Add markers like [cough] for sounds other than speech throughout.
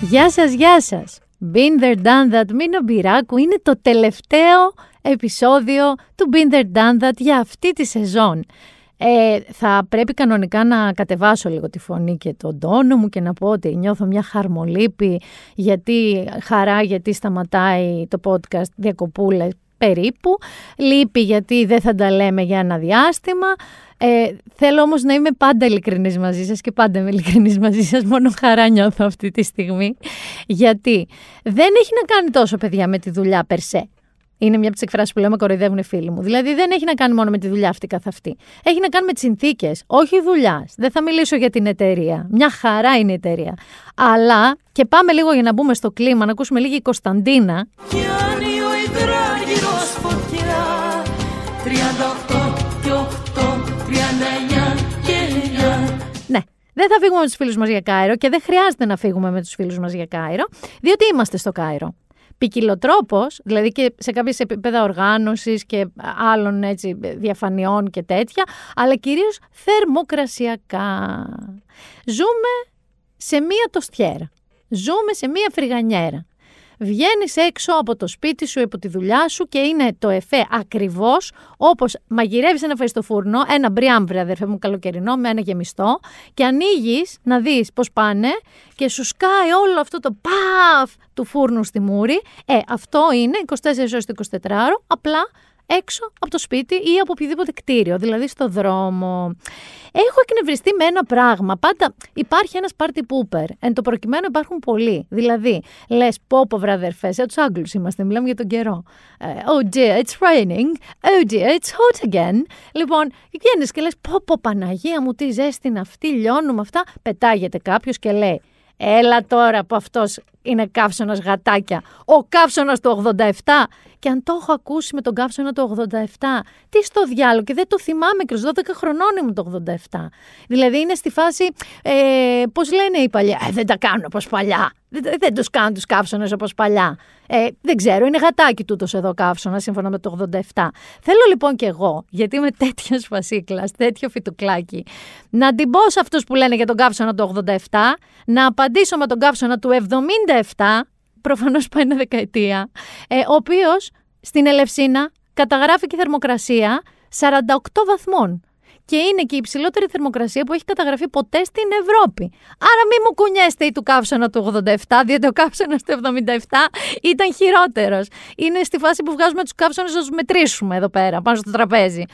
Γεια σας, γεια σας. Been there, done that, Μίνο Μπυράκου είναι το τελευταίο επεισόδιο του Been there, done that για αυτή τη σεζόν. Ε, θα πρέπει κανονικά να κατεβάσω λίγο τη φωνή και τον τόνο μου και να πω ότι νιώθω μια χαρμολύπη γιατί χαρά γιατί σταματάει το podcast διακοπούλες περίπου. Λείπει γιατί δεν θα τα λέμε για ένα διάστημα. Ε, θέλω όμως να είμαι πάντα ειλικρινής μαζί σας και πάντα είμαι ειλικρινής μαζί σας, μόνο χαρά νιώθω αυτή τη στιγμή. Γιατί δεν έχει να κάνει τόσο παιδιά με τη δουλειά περσέ. Είναι μια από τις εκφράσεις που λέμε κοροϊδεύουν οι φίλοι μου. Δηλαδή δεν έχει να κάνει μόνο με τη δουλειά αυτή καθ' αυτή. Έχει να κάνει με τις συνθήκες, όχι δουλειάς. Δεν θα μιλήσω για την εταιρεία. Μια χαρά είναι η εταιρεία. Αλλά και πάμε λίγο για να μπούμε στο κλίμα, να ακούσουμε λίγη η Κωνσταντίνα. Ναι, δεν θα φύγουμε με τους φίλους μας για Κάιρο και δεν χρειάζεται να φύγουμε με τους φίλους μας για Κάιρο, διότι είμαστε στο Κάιρο. Ποικιλοτρόπος, δηλαδή και σε κάποιε επίπεδα οργάνωσης και άλλων έτσι, διαφανειών και τέτοια, αλλά κυρίως θερμοκρασιακά. Ζούμε σε μία τοστιέρα. Ζούμε σε μία φρυγανιέρα. Βγαίνεις έξω από το σπίτι σου, από τη δουλειά σου και είναι το εφέ ακριβώς όπως μαγειρεύεις ένα φαΐ στο φούρνο, ένα μπριάμβρε, αδερφέ μου, καλοκαιρινό, με ένα γεμιστό, και ανοίγεις να δεις πώς πάνε και σου σκάει όλο αυτό το παφ του φούρνου στη μούρη. Ε, αυτό είναι 24 ώρες το 24 ώρο, απλά έξω από το σπίτι ή από οποιοδήποτε κτίριο, δηλαδή στο δρόμο. Έχω εκνευριστεί με ένα πράγμα. Πάντα υπάρχει ένας party pooper. Εν το προκειμένου υπάρχουν πολλοί. Δηλαδή, λες, πω πω βραδερφέ, ε, τους Άγγλους είμαστε, μιλάμε για τον καιρό. Ε, oh dear, it's raining. Oh dear, it's hot again. Λοιπόν, βγαίνεις και λες, πω πω Παναγία μου, τι ζέστη είναι αυτή, λιώνουμε αυτά. Πετάγεται κάποιος και λέει, Έλα τώρα που αυτός είναι καύσωνας γατάκια. Ο καύσωνας του 87. Και αν το έχω ακούσει με τον καύσωνα του 87, τι στο διάλογο και δεν το θυμάμαι και 12 χρονών ήμουν το 87. Δηλαδή είναι στη φάση, ε, πώς λένε οι παλιά, ε, δεν τα κάνουν όπως παλιά. Δεν, δεν τους κάνουν τους καύσωνες όπως παλιά. Ε, δεν ξέρω, είναι γατάκι τούτος εδώ καύσωνα σύμφωνα με το 87. Θέλω λοιπόν κι εγώ, γιατί είμαι τέτοιος φασίκλας, τέτοιο φιτουκλάκι, να την πω σε αυτούς που λένε για τον καύσωνα του 87, να απαντήσω με τον καύσωνα του 77, προφανώς πάει ένα δεκαετία, ε, ο οποίος στην Ελευσίνα καταγράφει και θερμοκρασία 48 βαθμών και είναι και η υψηλότερη θερμοκρασία που έχει καταγραφεί ποτέ στην Ευρώπη. Άρα μην μου κουνιέστε ή του καύσωνα του 87, διότι ο καύσωνας του 77 ήταν χειρότερος. Είναι στη φάση που βγάζουμε τους καύσωνες να τους μετρήσουμε εδώ πέρα, πάνω στο τραπέζι.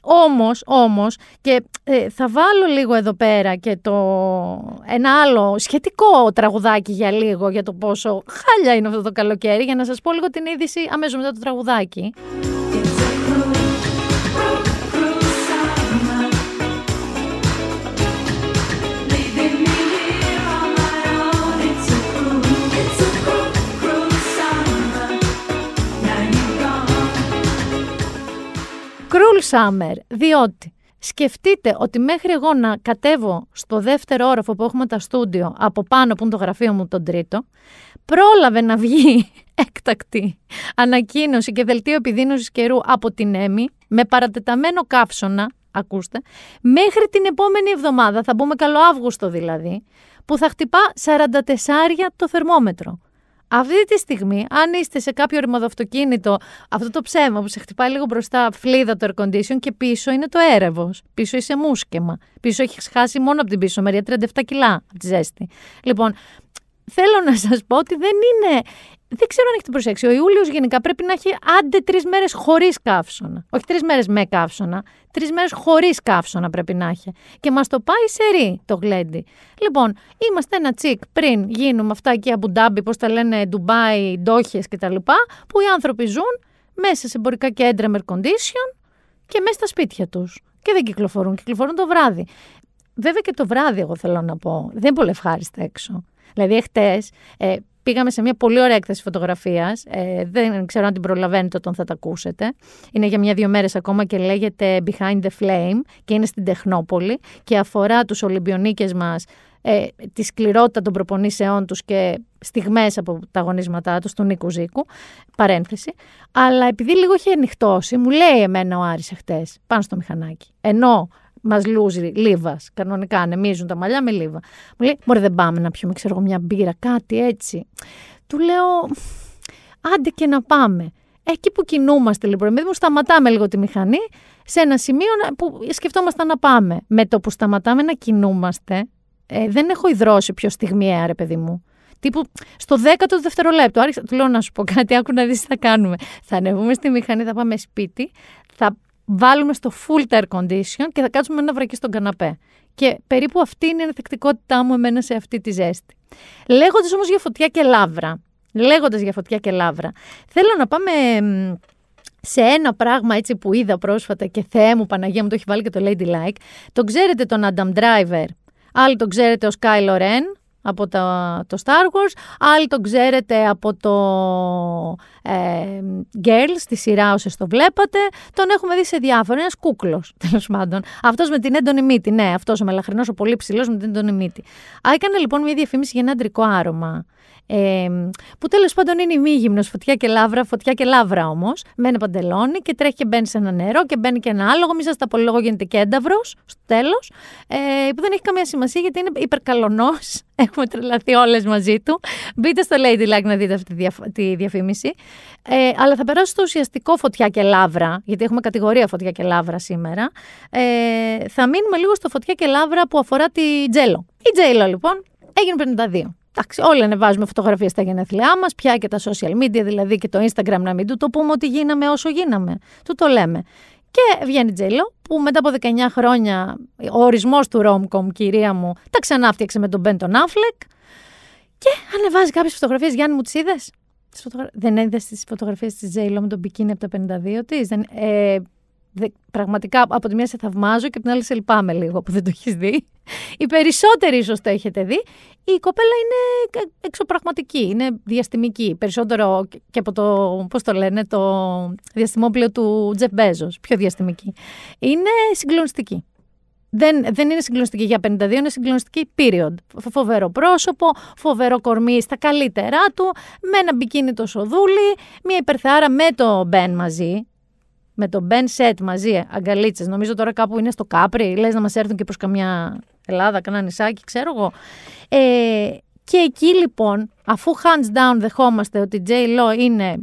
Όμως, όμως, και ε, θα βάλω λίγο εδώ πέρα και το ένα άλλο σχετικό τραγουδάκι για λίγο για το πόσο χάλια είναι αυτό το καλοκαίρι, για να σας πω λίγο την είδηση αμέσως μετά το τραγουδάκι. Cruel Summer, διότι σκεφτείτε ότι μέχρι εγώ να κατέβω στο δεύτερο όροφο που έχουμε τα στούντιο από πάνω που είναι το γραφείο μου τον τρίτο, πρόλαβε να βγει [laughs] έκτακτη ανακοίνωση και δελτίο επιδείνωσης καιρού από την ΕΜΗ με παρατεταμένο καύσωνα, ακούστε, μέχρι την επόμενη εβδομάδα, θα μπούμε καλό Αύγουστο δηλαδή, που θα χτυπά 44 το θερμόμετρο. Αυτή τη στιγμή, αν είστε σε κάποιο ρημοδοαυτοκίνητο, αυτό το ψέμα που σε χτυπάει λίγο μπροστά, φλίδα το air condition και πίσω είναι το έρευος. Πίσω είσαι μουσκεμα. Πίσω έχεις χάσει μόνο από την πίσω μεριά 37 κιλά από τη ζέστη. Λοιπόν, θέλω να σας πω ότι δεν είναι δεν ξέρω αν έχετε προσέξει. Ο Ιούλιος γενικά πρέπει να έχει άντε τρεις μέρες χωρίς καύσωνα. Όχι τρεις μέρες με καύσωνα. Τρεις μέρες χωρίς καύσωνα πρέπει να έχει. Και μας το πάει σε ρί το γλέντι. Λοιπόν, είμαστε ένα τσικ πριν γίνουμε αυτά εκεί από Ντάμπι, πώς τα λένε, Ντουμπάι, Ντόχες κτλ. Που οι άνθρωποι ζουν μέσα σε εμπορικά κέντρα με condition και μέσα στα σπίτια τους. Και δεν κυκλοφορούν, κυκλοφορούν το βράδυ. Βέβαια και το βράδυ, εγώ θέλω να πω. Δεν είναι πολύ ευχάριστα έξω. Δηλαδή, εχθέ ε, Πήγαμε σε μια πολύ ωραία έκθεση φωτογραφίας. Ε, δεν ξέρω αν την προλαβαίνετε όταν θα τα ακούσετε. Είναι για μια-δύο μέρες ακόμα και λέγεται Behind the Flame και είναι στην Τεχνόπολη και αφορά τους Ολυμπιονίκες μας, ε, τη σκληρότητα των προπονήσεών τους και στιγμές από τα αγωνίσματά τους, του Νίκου Ζήκου, παρένθεση. Αλλά επειδή λίγο είχε ανοιχτώσει, μου λέει εμένα ο Άρης εχθές, πάνω στο μηχανάκι. Ενώ Μας λούζει λίβας. Κανονικά ανεμίζουν τα μαλλιά με λίβα. Μου λέει: Μπορεί δεν πάμε να πιούμε, ξέρω εγώ, μια μπύρα, κάτι έτσι. Του λέω: Άντε και να πάμε. Εκεί που κινούμαστε λοιπόν, εμείς μου σταματάμε λίγο τη μηχανή σε ένα σημείο που σκεφτόμασταν να πάμε. Με το που σταματάμε να κινούμαστε, ε, δεν έχω υδρώσει πιο στιγμιαία, ρε παιδί μου. Τύπου στο 10ο δευτερολέπτο. Άρχισα, του λέω να σου πω κάτι, άκου να δεις τι θα κάνουμε. Θα ανεβούμε στη μηχανή, θα πάμε σπίτι, θα βάλουμε στο full air condition και θα κάτσουμε ένα βρακί στον καναπέ. Και περίπου αυτή είναι η ενθεκτικότητά μου εμένα σε αυτή τη ζέστη. Λέγοντας όμως για φωτιά και λάβρα, λέγοντας για φωτιά και λάβρα, θέλω να πάμε σε ένα πράγμα έτσι που είδα πρόσφατα και Θεέ μου Παναγία μου το έχει βάλει και το Lady Like. Το ξέρετε τον Adam Driver, άλλοι τον ξέρετε ως Kylo Ren, από το, το Star Wars, άλλοι τον ξέρετε από το ε, Girls, τη σειρά όσες το βλέπατε, τον έχουμε δει σε διάφορα, ένας κούκλος [laughs] τέλος πάντων. Αυτός με την έντονη μύτη, ναι, αυτός ο μελαχρινός, ο πολύ ψηλός με την έντονη μύτη. Έκανε λοιπόν μια διαφήμιση για ένα αντρικό άρωμα. Ε, που τέλος πάντων είναι ημίγυμνο, φωτιά και λάβρα, φωτιά και λάβρα όμως. Με ένα παντελόνι και τρέχει και μπαίνει σε ένα νερό και μπαίνει και ένα άλογο. Μη σας τα πω λίγο, γίνεται και ένταυρος στο τέλος. Ε, που δεν έχει καμία σημασία γιατί είναι υπερκαλονός. [laughs] Έχουμε τρελαθεί όλες μαζί του. Μπείτε στο Ladylike να δείτε αυτή τη διαφήμιση. Ε, αλλά θα περάσω στο ουσιαστικό φωτιά και λάβρα, γιατί έχουμε κατηγορία φωτιά και λάβρα σήμερα. Ε, θα μείνουμε λίγο στο φωτιά και λάβρα που αφορά τη Τζέλο. Η Τζέλο λοιπόν έγινε 52. Εντάξει, όλοι ανεβάζουμε φωτογραφίες στα γενέθλιά μας, πια και τα social media, δηλαδή και το Instagram να μην του το πούμε ότι γίναμε όσο γίναμε. Του το λέμε. Και βγαίνει Τζέλο, που μετά από 19 χρόνια ο ορισμός του Ρόμκομ, κυρία μου, τα ξανάφτιαξε με τον Μπέντον Άφλεκ. Και ανεβάζει κάποιες φωτογραφίες. Γιάννη, μου τις είδες; Δεν είδες τις φωτογραφίες της Τζέιλο με τον μπικίνι από τα 52 της; Ε, πραγματικά από τη μία σε θαυμάζω και από την άλλη σε λυπάμαι λίγο που δεν το έχεις δει. Οι περισσότεροι ίσως το έχετε δει. Η κοπέλα είναι εξωπραγματική, είναι διαστημική. Περισσότερο και από το, πώς το λένε, το διαστημόπλαιο του Τζεφ Μπέζος. Πιο διαστημική. Είναι συγκλονιστική. Δεν, δεν είναι συγκλονιστική για 52, είναι συγκλονιστική period. Φοβερό πρόσωπο, φοβερό κορμί στα καλύτερά του, με ένα μπικίνι το σοδούλι, μια υπερθεάρα με το Μπεν μαζί με τον Ben Set μαζί, αγκαλίτσες. Νομίζω τώρα κάπου είναι στο Κάπρι. Λες να μας έρθουν και προς καμιά Ελλάδα, κανένα νησάκι, ξέρω εγώ. Ε, και εκεί λοιπόν, αφού hands down δεχόμαστε ότι η J. Lo είναι ε,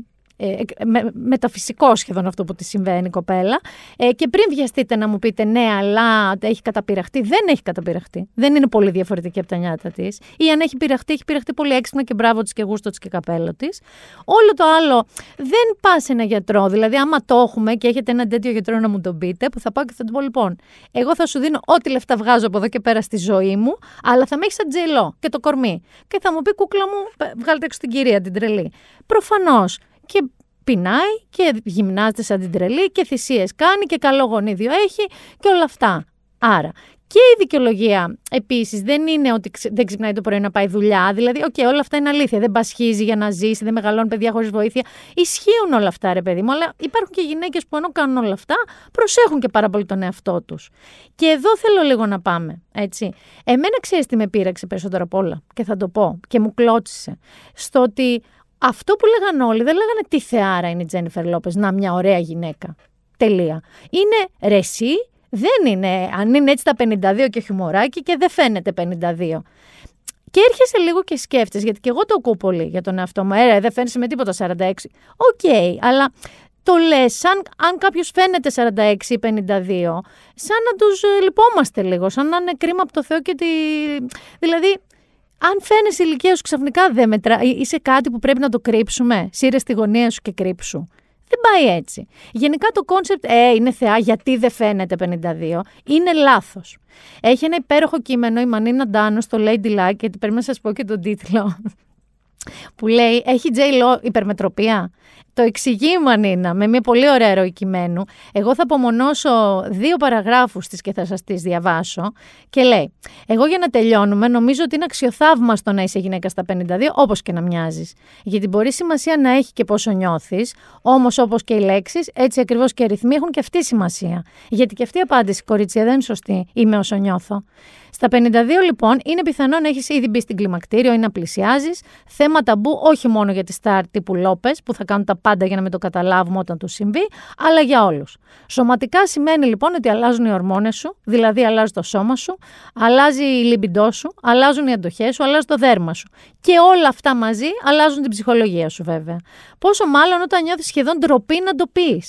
με, μεταφυσικό σχεδόν αυτό που τη συμβαίνει η κοπέλα. Ε, και πριν βιαστείτε να μου πείτε ναι, αλλά έχει καταπειραχτεί. Δεν έχει καταπειραχτεί. Δεν είναι πολύ διαφορετική από τα νιάτα της. Ή αν έχει πειραχτεί, έχει πειραχτεί πολύ έξυπνα και μπράβο της και γούστο της και καπέλο της. Όλο το άλλο δεν πας σε ένα γιατρό. Δηλαδή, άμα το έχουμε και έχετε ένα τέτοιο γιατρό να μου τον πείτε, που θα πάω και θα του πω λοιπόν, εγώ θα σου δίνω ό,τι λεφτά βγάζω από εδώ και πέρα στη ζωή μου, αλλά θα με έχεις σαν τζελό και το κορμί. Και θα μου πει κούκλα μου, βγάλ' τη έξω την κυρία την τρελή. Προφανώς και πεινάει και γυμνάζεται σαν την τρελή και θυσίες κάνει και καλό γονίδιο έχει και όλα αυτά. Άρα και η δικαιολογία επίσης δεν είναι ότι δεν ξυπνάει το πρωί να πάει δουλειά. Δηλαδή, οκ, όλα αυτά είναι αλήθεια. Δεν πασχίζει για να ζήσει, δεν μεγαλώνει παιδιά χωρίς βοήθεια. Ισχύουν όλα αυτά, ρε παιδί μου. Αλλά υπάρχουν και γυναίκες που ενώ κάνουν όλα αυτά, προσέχουν και πάρα πολύ τον εαυτό τους. Και εδώ θέλω λίγο να πάμε. Έτσι. Εμένα ξέρεις τι με πείραξε περισσότερο απ' όλα. Και θα το πω. Και μου κλώτσισε. Στο ότι αυτό που λέγαν όλοι, δεν λέγανε τι θεάρα είναι η Τζένιφερ Λόπες, νά μια ωραία γυναίκα. Τελεία. Είναι, ρε συ, δεν είναι, αν είναι έτσι τα 52 και χιουμοράκι και δεν φαίνεται 52. Και έρχεσαι λίγο και σκέφτεσαι, γιατί και εγώ το ακούω πολύ για τον εαυτό μου. Ε, δεν φαίνεσαι με τίποτα 46. Οκ, okay, αλλά το λες, σαν αν κάποιος φαίνεται 46 ή 52, σαν να τους ε, λυπόμαστε λίγο, σαν να είναι κρίμα από το Θεό και τη. Δηλαδή, αν φαίνεσαι η ηλικία σου ξαφνικά δεν μετρά, είσαι κάτι που πρέπει να το κρύψουμε. Σύρε στη γωνία σου και κρύψου. Δεν πάει έτσι. Γενικά το concept, ε, είναι θεά, γιατί δεν φαίνεται 52, είναι λάθος. Έχει ένα υπέροχο κείμενο η Μανίνα Ντάνου στο Lady Like, γιατί πρέπει να σας πω και τον τίτλο. Που λέει, έχει J. Lo υπερμετροπία; Το εξηγεί η Μανίνα με μια πολύ ωραία ροή κειμένου. Εγώ θα απομονώσω δύο παραγράφους της και θα σας τις διαβάσω. Και λέει, εγώ για να τελειώνουμε νομίζω ότι είναι αξιοθαύμαστο να είσαι γυναίκα στα 52 όπως και να μοιάζεις. Γιατί μπορεί σημασία να έχει και πόσο νιώθεις, όμως όπως και οι λέξεις, έτσι ακριβώς και οι ρυθμοί έχουν και αυτή σημασία. Γιατί και αυτή η απάντηση, κορίτσια, δεν είναι σωστή, είμαι όσο νιώθω. Στα 52 λοιπόν είναι πιθανό να έχεις ήδη μπει στην κλιμακτήριο ή να πλησιάζεις. Θέμα ταμπού όχι μόνο για τη στάρ τύπου Λόπες που θα κάνουν τα πάντα για να μην το καταλάβουμε όταν του συμβεί, αλλά για όλους. Σωματικά σημαίνει λοιπόν ότι αλλάζουν οι ορμόνες σου, δηλαδή αλλάζει το σώμα σου, αλλάζει η λιμπιντό σου, αλλάζουν οι αντοχές σου, αλλάζει το δέρμα σου. Και όλα αυτά μαζί αλλάζουν την ψυχολογία σου βέβαια. Πόσο μάλλον όταν νιώθεις σχεδόν ντροπή να το πει.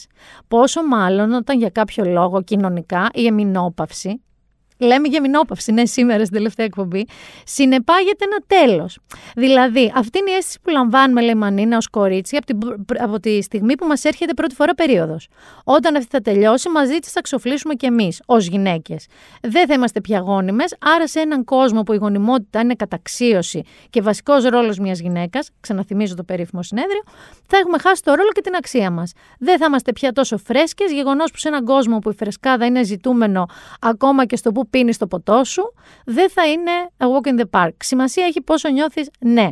Πόσο μάλλον όταν για κάποιο λόγο κοινωνικά η εμεινόπαυση λέμε για μηνόπαυση, ναι, σήμερα στην τελευταία εκπομπή, συνεπάγεται ένα τέλος. Δηλαδή, αυτή είναι η αίσθηση που λαμβάνουμε, λέει Μανίνα, ως κορίτσι, από, την, από τη στιγμή που μας έρχεται πρώτη φορά περίοδος. Όταν αυτή θα τελειώσει, μαζί της θα ξοφλήσουμε κι εμείς, ως γυναίκες. Δεν θα είμαστε πια γόνιμες, άρα σε έναν κόσμο που η γονιμότητα είναι καταξίωση και βασικός ρόλος μιας γυναίκας, ξαναθυμίζω το περίφημο συνέδριο, θα έχουμε χάσει το ρόλο και την αξία μας. Δεν θα είμαστε πια τόσο φρέσκες, γεγονός που σε έναν κόσμο που η φρεσκάδα είναι ζητούμενο ακόμα και στο που πίνει το ποτό σου, δεν θα είναι a walk in the park. Σημασία έχει πόσο νιώθεις ναι.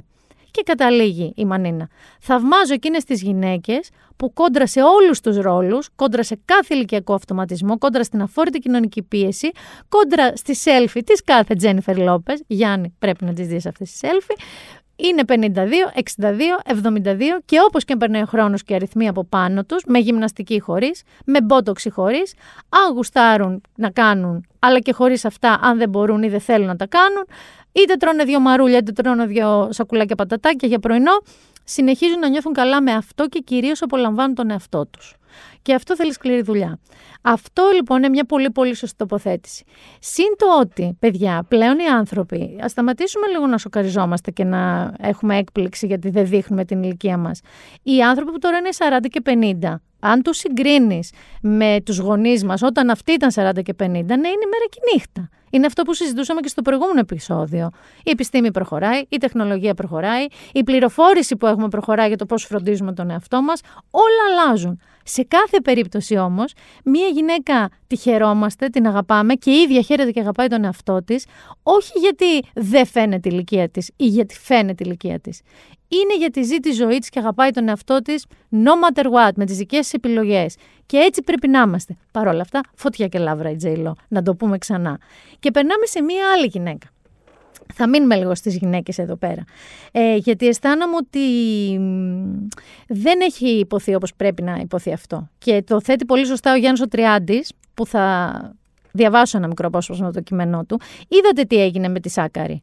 Και καταλήγει η Μανίνα. Θαυμάζω εκείνες τις γυναίκες που κόντρα σε όλους τους ρόλους, κόντρα σε κάθε ηλικιακό αυτοματισμό, κόντρα στην αφόρητη κοινωνική πίεση, κόντρα στη selfie της κάθε Τζένιφερ Λόπες. Γιάννη, πρέπει να τις δεις αυτές τι selfie είναι 52, 62, 72 και όπως και περνάει ο χρόνος και αριθμοί από πάνω τους, με γυμναστική χωρίς, με μπότοξη χωρίς, αν γουστάρουν να κάνουν, αλλά και χωρίς αυτά, αν δεν μπορούν ή δεν θέλουν να τα κάνουν, είτε τρώνε δύο μαρούλια, είτε τρώνε δύο σακουλάκια πατατάκια για πρωινό, συνεχίζουν να νιώθουν καλά με αυτό και κυρίως απολαμβάνουν τον εαυτό τους. Και αυτό θέλει σκληρή δουλειά. Αυτό λοιπόν είναι μια πολύ πολύ σωστή τοποθέτηση. Συν το ότι, παιδιά, πλέον οι άνθρωποι, ας σταματήσουμε λίγο να σοκαριζόμαστε και να έχουμε έκπληξη γιατί δεν δείχνουμε την ηλικία μας. Οι άνθρωποι που τώρα είναι 40 και 50, αν του συγκρίνεις με τους γονείς μας όταν αυτοί ήταν 40 και 50, ναι, είναι μέρα και νύχτα. Είναι αυτό που συζητούσαμε και στο προηγούμενο επεισόδιο. Η επιστήμη προχωράει, η τεχνολογία προχωράει, η πληροφόρηση που έχουμε προχωράει για το πώς φροντίζουμε τον εαυτό μας. Όλα αλλάζουν. Σε κάθε περίπτωση όμως, μία γυναίκα τη χαιρόμαστε, την αγαπάμε και η ίδια χαίρεται και αγαπάει τον εαυτό της, όχι γιατί δεν φαίνεται η ηλικία της ή γιατί φαίνεται η ηλικία της. Είναι γιατί ζει τη ζωή της και αγαπάει τον εαυτό της, no matter what, με τις δικές της επιλογές. Και έτσι πρέπει να είμαστε. Παρ' όλα αυτά, φωτιά και λάβρα η Τζέιλο, να το πούμε ξανά. Και περνάμε σε μία άλλη γυναίκα. Θα μείνουμε λίγο στις γυναίκες εδώ πέρα. Ε, γιατί αισθάνομαι ότι δεν έχει υποθεί όπως πρέπει να υποθεί αυτό. Και το θέτει πολύ σωστά ο Γιάννης ο Τριάντης, που θα διαβάσω ένα μικρό απόσπασμα το κείμενό του. Είδατε τι έγινε με τη Σάκαρη.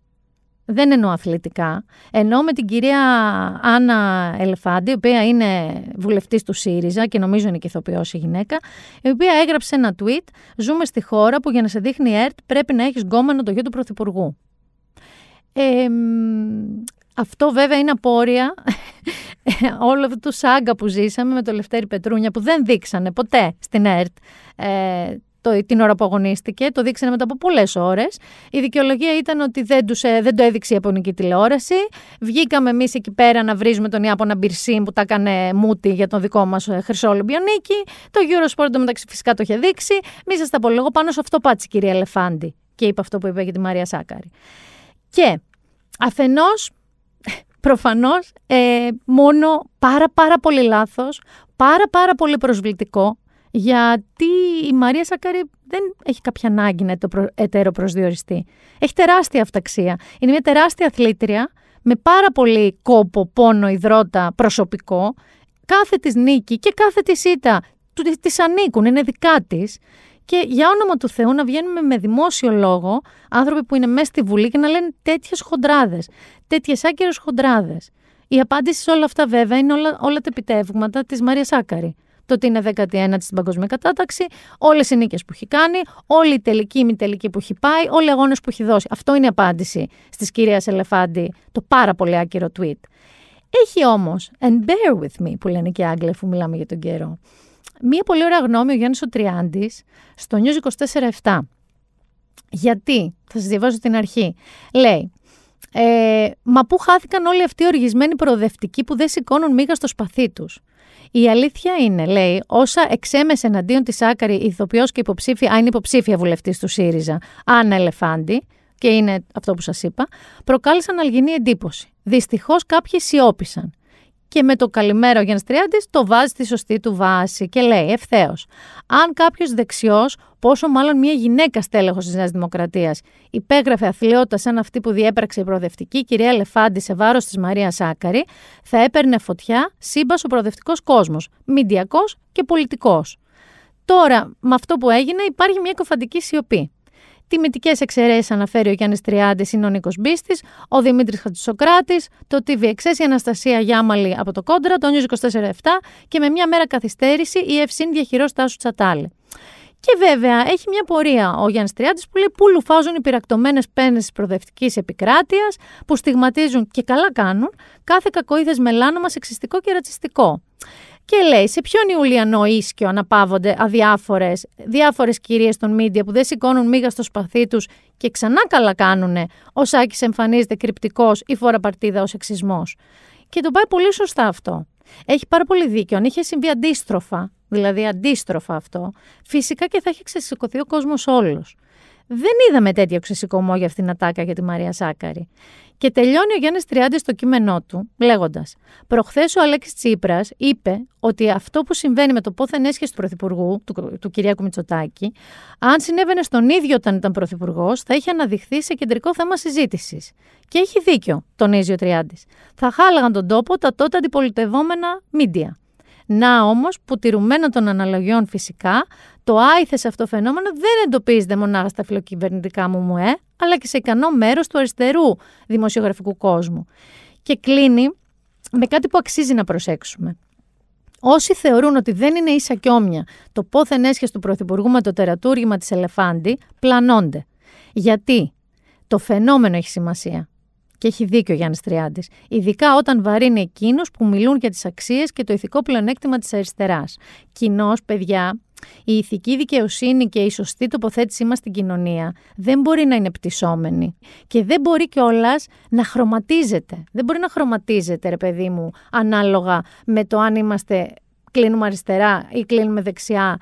Δεν εννοώ αθλητικά. Εννοώ με την κυρία Άννα Ελεφάντη, η οποία είναι βουλευτής του ΣΥΡΙΖΑ και νομίζω είναι και ηθοποιός η γυναίκα, η οποία έγραψε ένα tweet. Ζούμε στη χώρα που για να σε δείχνει η ΕΡΤ πρέπει να έχεις γκόμενο το γιο του Πρωθυπουργού. Ε, αυτό βέβαια είναι απόρρια [laughs] όλο αυτό το σάγκα που ζήσαμε με το Λευτέρη Πετρούνια που δεν δείξανε ποτέ στην ΕΡΤ ε, το, την ώρα που αγωνίστηκε, το δείξανε μετά από πολλές ώρες. Η δικαιολογία ήταν ότι δεν, τους, ε, δεν το έδειξε η Ιαπωνική τηλεόραση. Βγήκαμε εμείς εκεί πέρα να βρίζουμε τον Ιάπωνα Μπυρσίν που τα έκανε μούτι για τον δικό μας ε, Χρυσό Ολυμπιονίκη. Το Eurosport μεταξύ φυσικά το είχε δείξει. Μη σας τα πω λίγο πάνω σε αυτό πάτησε η κυρία Ελεφάντη και είπε αυτό που είπε για τη Μαρία Σάκαρη. Και αφενός προφανώς ε, μόνο πάρα πάρα πολύ λάθος, πάρα πάρα πολύ προσβλητικό, γιατί η Μαρία Σάκαρη δεν έχει κάποια ανάγκη να εταίρο προσδιοριστεί. Έχει τεράστια αυταξία. Είναι μια τεράστια αθλήτρια με πάρα πολύ κόπο, πόνο, υδρότα, προσωπικό. Κάθε της νίκη και κάθε της ήττα της ανήκουν, είναι δικά της. Και για όνομα του Θεού να βγαίνουμε με δημόσιο λόγο άνθρωποι που είναι μέσα στη Βουλή και να λένε τέτοιες χοντράδες, τέτοιες άκυρες χοντράδες. Η απάντηση σε όλα αυτά, βέβαια, είναι όλα, όλα τα επιτεύγματα της Μαρία Σάκαρη. Το ότι είναι 19η στην παγκοσμία κατάταξη, όλες οι νίκες που έχει κάνει, όλη η τελική μη τελική που έχει πάει, όλοι οι αγώνες που έχει δώσει. Αυτό είναι η απάντηση τη κυρίας Ελεφάντη, το πάρα πολύ άκυρο tweet. Έχει όμως, and bear with me, που λένε και οι Άγγλοι, αφού μιλάμε για τον καιρό. Μία πολύ ωραία γνώμη ο Γιάννης ο Τριάντης στο News 24-7. Γιατί, θα σας διαβάσω την αρχή. Λέει, ε, μα πού χάθηκαν όλοι αυτοί οι οργισμένοι προοδευτικοί που δεν σηκώνουν μίγα στο σπαθί τους. Η αλήθεια είναι, λέει, όσα εξέμεσε εναντίον της Άκαρη ηθοποιός και υποψήφια, αν είναι υποψήφια βουλευτής του ΣΥΡΙΖΑ, Άννα Ελεφάντη, και είναι αυτό που σας είπα, προκάλεσαν αλγινή εντύπωση. Δυστυχώς κάποιοι σιώπησαν. Και με το καλημέρα ο Γιάννης Τριάντης το βάζει στη σωστή του βάση και λέει ευθέως: Αν κάποιος δεξιός, πόσο μάλλον μια γυναίκα στέλεχος της Νέας Δημοκρατίας, υπέγραφε αθλειότητα σαν αυτή που διέπραξε η προοδευτική κυρία Λεφάντη σε βάρος της Μαρίας Σάκαρη, θα έπαιρνε φωτιά σύμπας ο προοδευτικός κόσμος, μηντιακός και πολιτικός. Τώρα, με αυτό που έγινε, υπάρχει μια κοφαντική σιωπή. Τιμητικές εξαιρέσεις αναφέρει ο Γιάννης Τριάντης, είναι ο Νίκος Μπίστης, ο Δημήτρης Χατζησοκράτης, το TVXS, η Αναστασία Γιάμαλη από το Κόντρα, το News 24-7 και με μια μέρα καθυστέρηση η Ευσύν διαχειρό Τάσου Τσατάλη. Και βέβαια έχει μια πορεία ο Γιάννης Τριάντης που λέει πού λουφάζουν οι πυρακτωμένε πένες της προοδευτικής επικράτειας, που στιγματίζουν και καλά κάνουν κάθε κακοήθες μελάνωμα σεξιστικό και ρατσιστικό. Και λέει, σε ποιον Ιουλιανό ίσκιο αναπαύονται αδιάφορες, διάφορες κυρίες των μίντια που δεν σηκώνουν μίγα στο σπαθί τους και ξανά καλά κάνουν ο Σάκη εμφανίζεται κρυπτικός ή φορά παρτίδα ως εξισμός. Και το πάει πολύ σωστά αυτό. Έχει πάρα πολύ δίκιο. Αν είχε συμβεί αντίστροφα, δηλαδή αντίστροφα αυτό, φυσικά και θα έχει ξεσηκωθεί ο κόσμος όλος. Δεν είδαμε τέτοιο ξεσηκωμό για αυτήν την ατάκα για τη Μαρία Σάκαρη. Και τελειώνει ο Γιάννης Τριάντης στο κείμενό του, λέγοντας: Προχθές ο Αλέξης Τσίπρας είπε ότι αυτό που συμβαίνει με το πόθεν έσχεση του Πρωθυπουργού, του, του Κυριάκου Μητσοτάκη, αν συνέβαινε στον ίδιο όταν ήταν Πρωθυπουργός, θα είχε αναδειχθεί σε κεντρικό θέμα συζήτησης. Και έχει δίκιο, τονίζει ο Τριάντης. Θα χάλαγαν τον τόπο τα τότε αντιπολιτευόμενα μίντια. Να όμως που τηρουμένο των αναλογιών φυσικά, το άιθες αυτό φαινόμενο δεν εντοπίζεται μονάχα στα φιλοκυβερνητικά μου μουέ, αλλά και σε ικανό μέρος του αριστερού δημοσιογραφικού κόσμου. Και κλείνει με κάτι που αξίζει να προσέξουμε. Όσοι θεωρούν ότι δεν είναι ίσα κι όμοια το πόθεν έσχεση του Πρωθυπουργού με το τερατούργημα της Ελεφάντη, πλανώνται. Γιατί το φαινόμενο έχει σημασία. Και έχει δίκιο ο Γιάννης Τριάντης. Ειδικά όταν βαρύνει εκείνους που μιλούν για τις αξίες και το ηθικό πλεονέκτημα της αριστεράς. Κοινώ, παιδιά, η ηθική δικαιοσύνη και η σωστή τοποθέτησή μας στην κοινωνία δεν μπορεί να είναι πτυσσόμενη. Και δεν μπορεί κιόλας να χρωματίζεται. Δεν μπορεί να χρωματίζεται, ρε παιδί μου, ανάλογα με το αν είμαστε κλείνουμε αριστερά ή κλείνουμε δεξιά,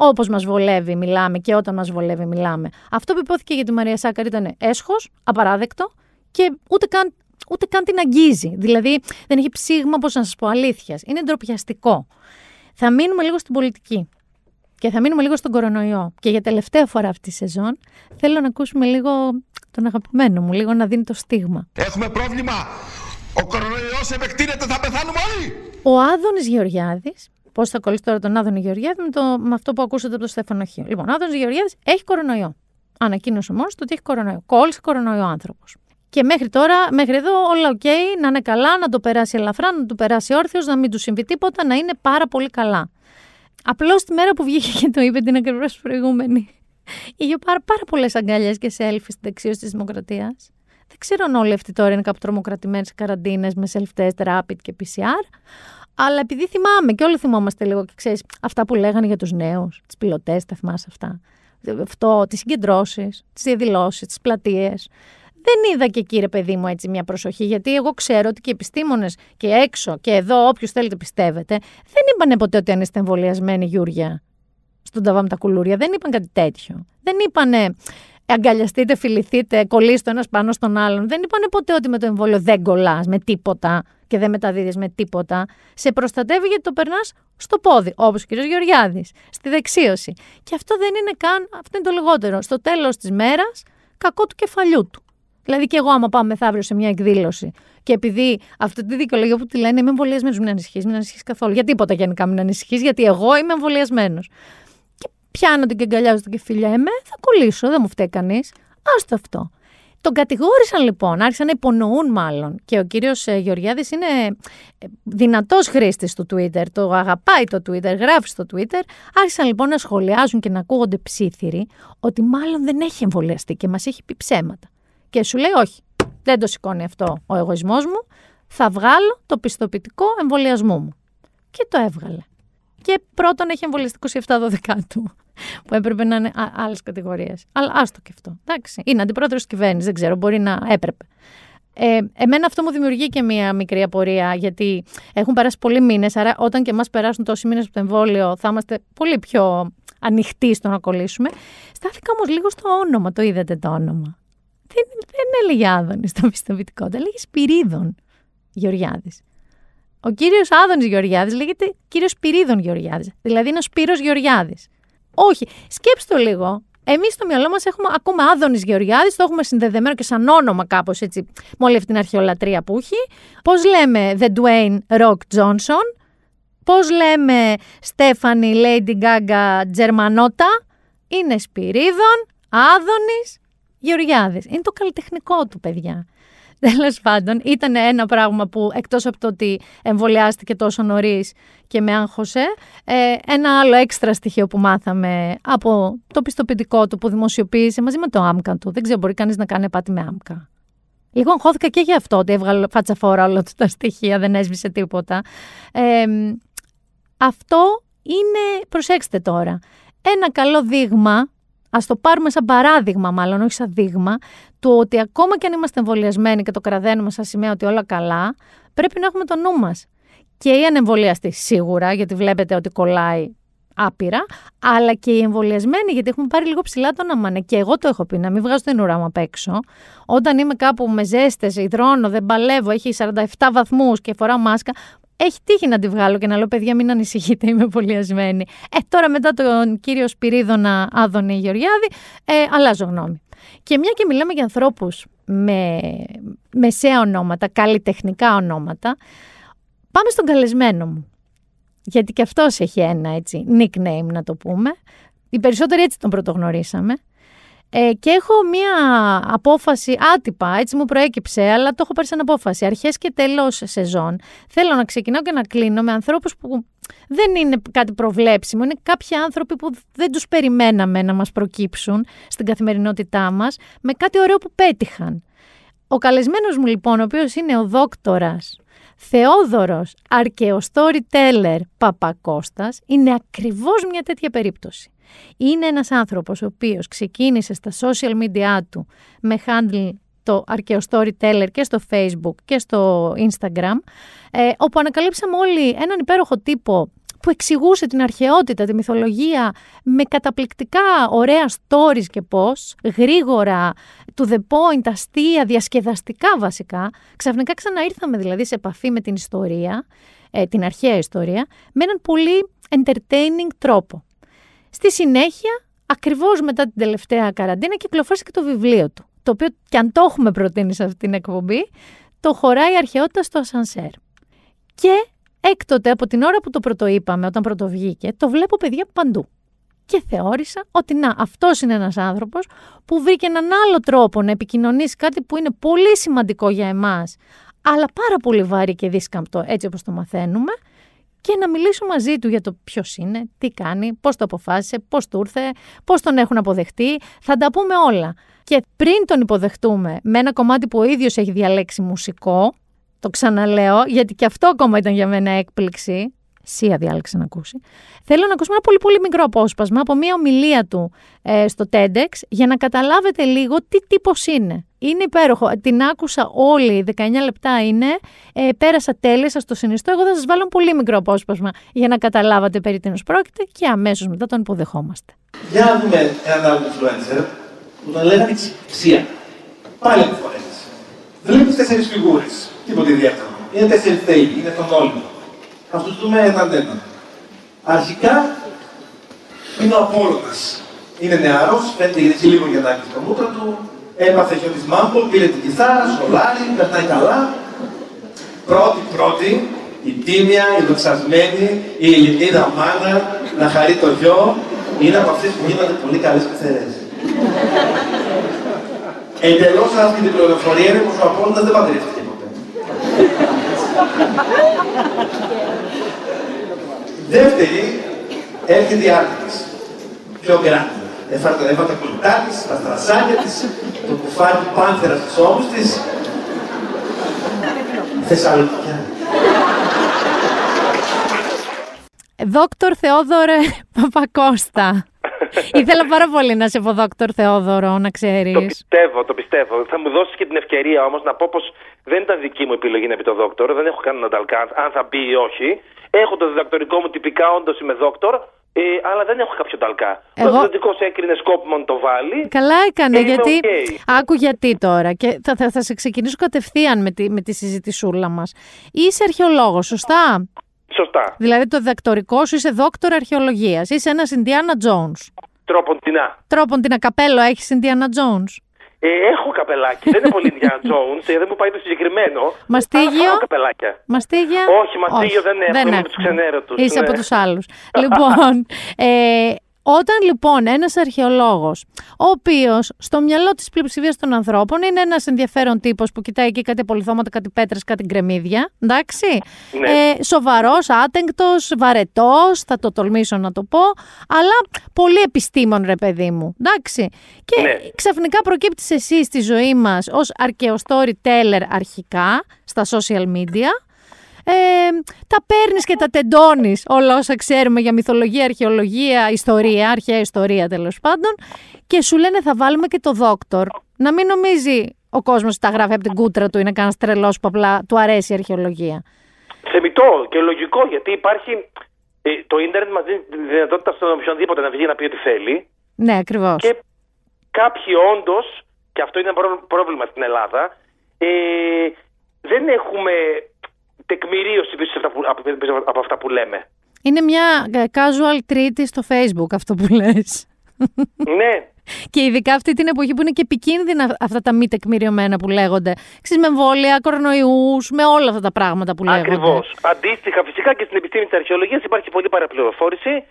Όπως μας βολεύει, μιλάμε και όταν μας βολεύει, μιλάμε. Αυτό που υπόθηκε για τη Μαρία Σάκαρη ήταν έσχος, απαράδεκτο και ούτε καν, ούτε καν την αγγίζει. Δηλαδή δεν έχει ψήγμα, πώς να σας πω, αλήθειας. Είναι ντροπιαστικό. Θα μείνουμε λίγο στην πολιτική. Και θα μείνουμε λίγο στον κορονοϊό. Και για τελευταία φορά αυτή τη σεζόν θέλω να ακούσουμε λίγο τον αγαπημένο μου, λίγο να δίνει το στίγμα. Έχουμε πρόβλημα. Ο κορονοϊός επεκτείνεται, θα πεθάνουμε όλοι. Ο Άδωνης Γεωργιάδης. Πώς θα κολλήσει τώρα τον Άδωνη Γεωργιάδη με, το, με αυτό που ακούσατε από το Στέφανο Χίο. Λοιπόν, ο Άδωνης Γεωργιάδης έχει κορονοϊό. Ανακοίνωσε μόνος του ότι έχει κορονοϊό. Κόλλησε κορονοϊό άνθρωπος. Και μέχρι τώρα, μέχρι εδώ, όλα οκ, να είναι καλά, να το περάσει ελαφρά, να το περάσει όρθιος, να μην του συμβεί τίποτα, να είναι πάρα πολύ καλά. Απλώς τη μέρα που βγήκε και το είπε την ακριβώς προηγούμενη. Είχε πάρα, πάρα πολλές αγκαλιές και selfies στην δεξίωση της Δημοκρατίας. Δεν ξέρω αν όλοι αυτοί τώρα είναι κάπου τρομοκρατημένοι σε καραντίνες με self-test, rapid και PCR. Αλλά επειδή θυμάμαι και όλοι θυμόμαστε λίγο και ξέρεις αυτά που λέγανε για τους νέους, τις πιλωτές, τα θυμάσαι αυτά. Αυτό, τις συγκεντρώσεις, τις διαδηλώσεις, τις πλατείες δεν είδα και κύριε παιδί μου έτσι μια προσοχή, γιατί εγώ ξέρω ότι και οι επιστήμονες και έξω και εδώ, όποιος θέλετε πιστεύετε, δεν είπαν ποτέ ότι αν είστε εμβολιασμένοι, Γιούρια, στον ταβάμ τα κουλούρια. Δεν είπαν κάτι τέτοιο. Δεν είπανε αγκαλιαστείτε, φιληθείτε, κολλήστε ένας πάνω στον άλλον. Δεν είπανε ποτέ ότι με το εμβόλιο δεν κολλάς με τίποτα και δεν μεταδίδεις με τίποτα. Σε προστατεύει γιατί το περνάς στο πόδι, όπως ο κ. Γεωργιάδης, στη δεξίωση. Και αυτό δεν είναι καν, αυτό είναι το λιγότερο. Στο τέλος της μέρας, κακό του κεφαλιού του. Δηλαδή και εγώ, άμα πάμε μεθαύριο σε μια εκδήλωση και επειδή αυτή τη δικαιολογία που τη λένε είμαι εμβολιασμένος, μην ανησυχείς, μην ανησυχείς καθόλου. Για τίποτα γενικά μην ανησυχείς, γιατί εγώ είμαι εμβολιασμένος. Και πιάνω την και αγκαλιάζω και φιλιά, εμέ θα κολλήσω, δεν μου φταίει κανείς. Άστο αυτό. Τον κατηγόρησαν λοιπόν, άρχισαν να υπονοούν μάλλον. Και ο κύριος ε, Γεωργιάδης είναι ε, δυνατός χρήστης του Twitter, το αγαπάει το Twitter, γράφει στο Twitter. Άρχισαν λοιπόν να σχολιάζουν και να ακούγονται ψήθυροι ότι μάλλον δεν έχει εμβολιαστεί και μας έχει πει ψέματα. Και σου λέει όχι, δεν το σηκώνει αυτό ο εγωισμός μου, θα βγάλω το πιστοποιητικό εμβολιασμού μου. Και το έβγαλε. Και πρώτον έχει εμβολιαστεί 27-12 του, που έπρεπε να είναι άλλες κατηγορίες. Αλλά άστο και αυτό. Εντάξει. Είναι αντιπρόεδρος της κυβέρνησης, δεν ξέρω, μπορεί να έπρεπε. Ε, εμένα αυτό μου δημιουργεί και μία μικρή απορία, γιατί έχουν περάσει πολλοί μήνες. Άρα, όταν και εμάς περάσουν τόσοι μήνες από το εμβόλιο, θα είμαστε πολύ πιο ανοιχτοί στο να κολλήσουμε. Στάθηκα όμως λίγο στο όνομα. Το είδατε το όνομα δεν, δεν έλεγε Άδωνης στο πιστοποιητικό, το έλεγε Σπυρίδων Γεωργιάδης. Ο κύριος Άδωνης Γεωργιάδης λέγεται κύριος Σπυρίδων Γεωργιάδης. Δηλαδή είναι ο Σπύρος Γεωργιάδης. Όχι. Σκέψτε το λίγο. Εμείς στο μυαλό μας έχουμε ακόμα Άδωνης Γεωργιάδης, το έχουμε συνδεδεμένο και σαν όνομα κάπως έτσι, με όλη αυτή την αρχαιολατρεία που έχει. Πώς λέμε The Dwayne Rock Johnson, πώς λέμε Στέφανη Lady Gaga Τζερμανότα, είναι Σπυρίδων, Άδωνης Γεωργιάδης. Είναι το καλλιτεχνικό του, παιδιά. [laughs] Τέλος πάντων, ήταν ένα πράγμα που εκτός από το ότι εμβολιάστηκε τόσο νωρίς και με άγχωσε, ε, ένα άλλο έξτρα στοιχείο που μάθαμε από το πιστοποιητικό του που δημοσιοποίησε μαζί με το άμκα του. Δεν ξέρω, μπορεί κανείς να κάνει πάτη με άμκα. Λίγο αγχώθηκα και γι' αυτό ότι έβγαλε φατσαφόρα όλα του τα στοιχεία, δεν έσβησε τίποτα. Ε, αυτό είναι, προσέξτε τώρα, ένα καλό δείγμα Α το πάρουμε σαν παράδειγμα, μάλλον όχι σαν δείγμα, του ότι ακόμα και αν είμαστε εμβολιασμένοι και το κραδένουμε σαν σημαία ότι όλα καλά, πρέπει να έχουμε το νου μας. Και οι ανεμβολιαστοί σίγουρα, γιατί βλέπετε ότι κολλάει άπειρα, αλλά και οι εμβολιασμένοι, γιατί έχουμε πάρει λίγο ψηλά τον αμάνε. Και εγώ το έχω πει, να μην βγάζω την ουρά μου απ' έξω. Όταν είμαι κάπου με ζέστες, υδρώνω, δεν παλεύω, έχει 47 βαθμούς και φοράω μάσκα, έχει τύχει να τη βγάλω και να λέω: Παιδιά, μην ανησυχείτε, είμαι πολιασμένη. Ε, τώρα μετά τον κύριο Σπυρίδωνα Άδωνη Γεωργιάδη, ε, αλλάζω γνώμη. Και μια και μιλάμε για ανθρώπους με μεσαία ονόματα, καλλιτεχνικά ονόματα, πάμε στον καλεσμένο μου. Γιατί και αυτός έχει ένα έτσι nickname να το πούμε. Οι περισσότεροι έτσι τον πρωτογνωρίσαμε. Ε, και έχω μία απόφαση άτυπα, έτσι μου προέκυψε, αλλά το έχω πάρει σαν απόφαση. Αρχές και τέλος σεζόν. Θέλω να ξεκινάω και να κλείνω με ανθρώπους που δεν είναι κάτι προβλέψιμο. Είναι κάποιοι άνθρωποι που δεν τους περιμέναμε να μας προκύψουν στην καθημερινότητά μας με κάτι ωραίο που πέτυχαν. Ο καλεσμένος μου λοιπόν, ο οποίος είναι ο δόκτορας Θεόδωρος Αρκεοστόρι Παπακώστας, είναι ακριβώς μια τέτοια περίπτωση. Είναι ένας άνθρωπος ο οποίος ξεκίνησε στα social media του με handle το αρχαίο storyteller και στο facebook και στο instagram, ε, όπου ανακαλύψαμε όλοι έναν υπέροχο τύπο που εξηγούσε την αρχαιότητα, τη μυθολογία με καταπληκτικά ωραία stories και πώς, γρήγορα, to the point, αστεία, διασκεδαστικά βασικά. Ξαφνικά ξαναήρθαμε δηλαδή σε επαφή με την ιστορία, ε, την αρχαία ιστορία, με έναν πολύ entertaining τρόπο. Στη συνέχεια, ακριβώς μετά την τελευταία καραντίνα, κυκλοφόρησε και το βιβλίο του, το οποίο και αν το έχουμε προτείνει σε αυτή την εκπομπή, το χωράει η αρχαιότητα στο ασανσέρ. Και έκτοτε από την ώρα που το πρωτοείπαμε, όταν πρωτοβγήκε, το βλέπω παιδιά παντού. Και θεώρησα ότι να, αυτός είναι ένας άνθρωπος που βρήκε έναν άλλο τρόπο να επικοινωνήσει κάτι που είναι πολύ σημαντικό για εμάς, αλλά πάρα πολύ βάρη και δίσκαμπτο έτσι όπως το μαθαίνουμε, και να μιλήσω μαζί του για το ποιος είναι, τι κάνει, πώς το αποφάσισε, πώς του ήρθε, πώς τον έχουν αποδεχτεί. Θα τα πούμε όλα. Και πριν τον υποδεχτούμε με ένα κομμάτι που ο ίδιος έχει διαλέξει μουσικό, το ξαναλέω, γιατί και αυτό ακόμα ήταν για μένα έκπληξη. Σία διάλεξε να ακούσει. Θέλω να ακούσουμε ένα πολύ πολύ μικρό απόσπασμα από μια ομιλία του ε, στο TEDx για να καταλάβετε λίγο τι τύπος είναι. Είναι υπέροχο. Την άκουσα όλη, 19 λεπτά είναι. Ε, πέρασα τέλεια, σας το συνιστώ. Εγώ θα σας βάλω ένα πολύ μικρό απόσπασμα για να καταλάβατε περί τίνος πρόκειται και αμέσως μετά τον υποδεχόμαστε. Για να δούμε έναν άλλο influencer που τον λέγανε Ξία. Πάλι φορές. Βλέπεις τέσσερις φιγούρες. Τίποτε ιδιαίτερο. Είναι τέσσερις θέοι, είναι τον όλο. Θα τους δούμε έναν έναν. Αρχικά είναι ο Απόλλωνας. Είναι νεαρός, φαίνεται γιατί λίγο για να το μούτρα του, Έπαθε χιονισμά του, πήρε την κιθάρα, σχολάρι, περνάει καλά. Πρώτη, πρώτη, η τίμια, η δοξασμένη, η Ελληνίδα μάνα, να χαρεί το γιο, είναι από αυτές που γίνονται πολύ καλές πιθερές. Εντελώς άσχητη πληροφορία είναι πως ο Απόλλωνας δεν παντρεύτηκε ποτέ. Δεύτερη, έρχεται η Άρτης. Πιο γκράτη. Έφαγε τα κουλτά της, τα στρασάκια της, το κουφάρι του πάνθερα στους ώμους της. Θεσσαλονίκια. Δόκτωρ Θεόδωρε Παπακώστα. Ήθελα πάρα πολύ να σε πω δόκτωρ Θεόδωρο, να ξέρεις. Το πιστεύω, το πιστεύω. Θα μου δώσεις και την ευκαιρία όμως να πω πως δεν ήταν δική μου επιλογή να πει το δόκτωρ. Δεν έχω κανένα ταλκάν αν θα μπει ή όχι. Έχω το διδακτορικό μου τυπικά, όντως είμαι δόκτωρ Ε, αλλά δεν έχω κάποιο ταλκά. Εγώ- Ο εκδοτικό έκρινε σκόπιμο να το βάλει. Καλά έκανε, Ε, είμαι γιατί. οκ. Άκου γιατί τώρα. Και θα, θα, θα σε ξεκινήσω κατευθείαν με τη, με τη συζητησούλα μας. Είσαι αρχαιολόγος, σωστά; Σωστά. Δηλαδή το διδακτορικό σου είσαι δόκτωρα αρχαιολογίας. Είσαι ένας Ιντιάνα Jones. Τρόποντινά. Τρόπον την ακαπέλο έχεις Ιντιάνα Jones. Ε, έχω καπελάκι. δεν είναι πολύ Indiana Jones. ε, δεν μου πάει το συγκεκριμένο. Μαστίγιο; Αλλά έχω καπελάκια. Μαστίγια; Όχι, μαστίγιο δεν έχω, είμαι από τους ξενέρωτους, Είσαι ναι. από τους άλλους. λοιπόν, [laughs] ε, όταν λοιπόν ένας αρχαιολόγος, ο οποίος στο μυαλό της πλειοψηφίας των ανθρώπων είναι ένας ενδιαφέρον τύπος που κοιτάει εκεί κάτι πολυθώματα, κάτι πέτρες, κάτι γκρεμίδια, εντάξει, Ναι. ε, σοβαρός, άτεγκτος, βαρετός, θα το τολμήσω να το πω, αλλά πολύ επιστήμον ρε παιδί μου, εντάξει. Και Ναι. ξαφνικά προκύπτεις εσύ στη ζωή μας ως storyteller αρχικά, στα social media, ε, τα παίρνεις και τα τεντώνεις όλα όσα ξέρουμε για μυθολογία, αρχαιολογία, ιστορία, αρχαία ιστορία τέλος πάντων και σου λένε θα βάλουμε και το δόκτορ. Να μην νομίζει ο κόσμος ότι τα γράφει από την κούτρα του, είναι κανένας τρελός που απλά του αρέσει η αρχαιολογία. Θεμητό και λογικό γιατί υπάρχει. ε, το ίντερνετ μας δίνει τη δυνατότητα στον οποιονδήποτε να βγει να πει ό,τι θέλει. Ναι, ακριβώς. Και κάποιοι όντως, και αυτό είναι ένα πρό- πρόβλημα στην Ελλάδα, ε, δεν έχουμε τεκμηρίωση πίσω σε αυτά που- από, πίσω από αυτά που λέμε. Είναι μια ε, casual τρίτη στο facebook αυτό που λες. ναι, [laughs] Και ειδικά αυτή την εποχή που είναι και επικίνδυνα αυτά τα μη τεκμηριωμένα που λέγονται. Ξέρεις, με εμβόλια, κορονοϊούς, με όλα αυτά τα πράγματα που λέγονται. ακριβώς. Αντίστοιχα, φυσικά και στην επιστήμη της αρχαιολογίας υπάρχει πολλή παραπληροφόρηση,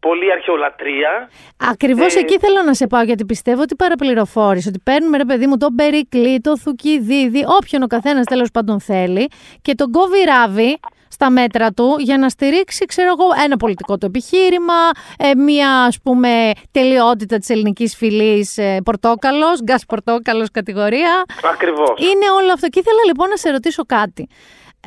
πολλή αρχαιολατρία. Ακριβώς Ε, εκεί θέλω να σε πάω, γιατί πιστεύω ότι παραπληροφόρησε. Ότι παίρνουμε ρε παιδί μου τον Περικλή, το Θουκυδίδη, όποιον ο καθένας τέλος πάντων θέλει, και τον κόβει ράβει στα μέτρα του για να στηρίξει, ξέρω εγώ, ένα πολιτικό του επιχείρημα, ε, μία ας πούμε τελειότητα της ελληνικής φυλής ε, πορτόκαλος, γκάς πορτόκαλος κατηγορία. Ακριβώς. Είναι όλο αυτό. Και ήθελα λοιπόν να σε ρωτήσω κάτι.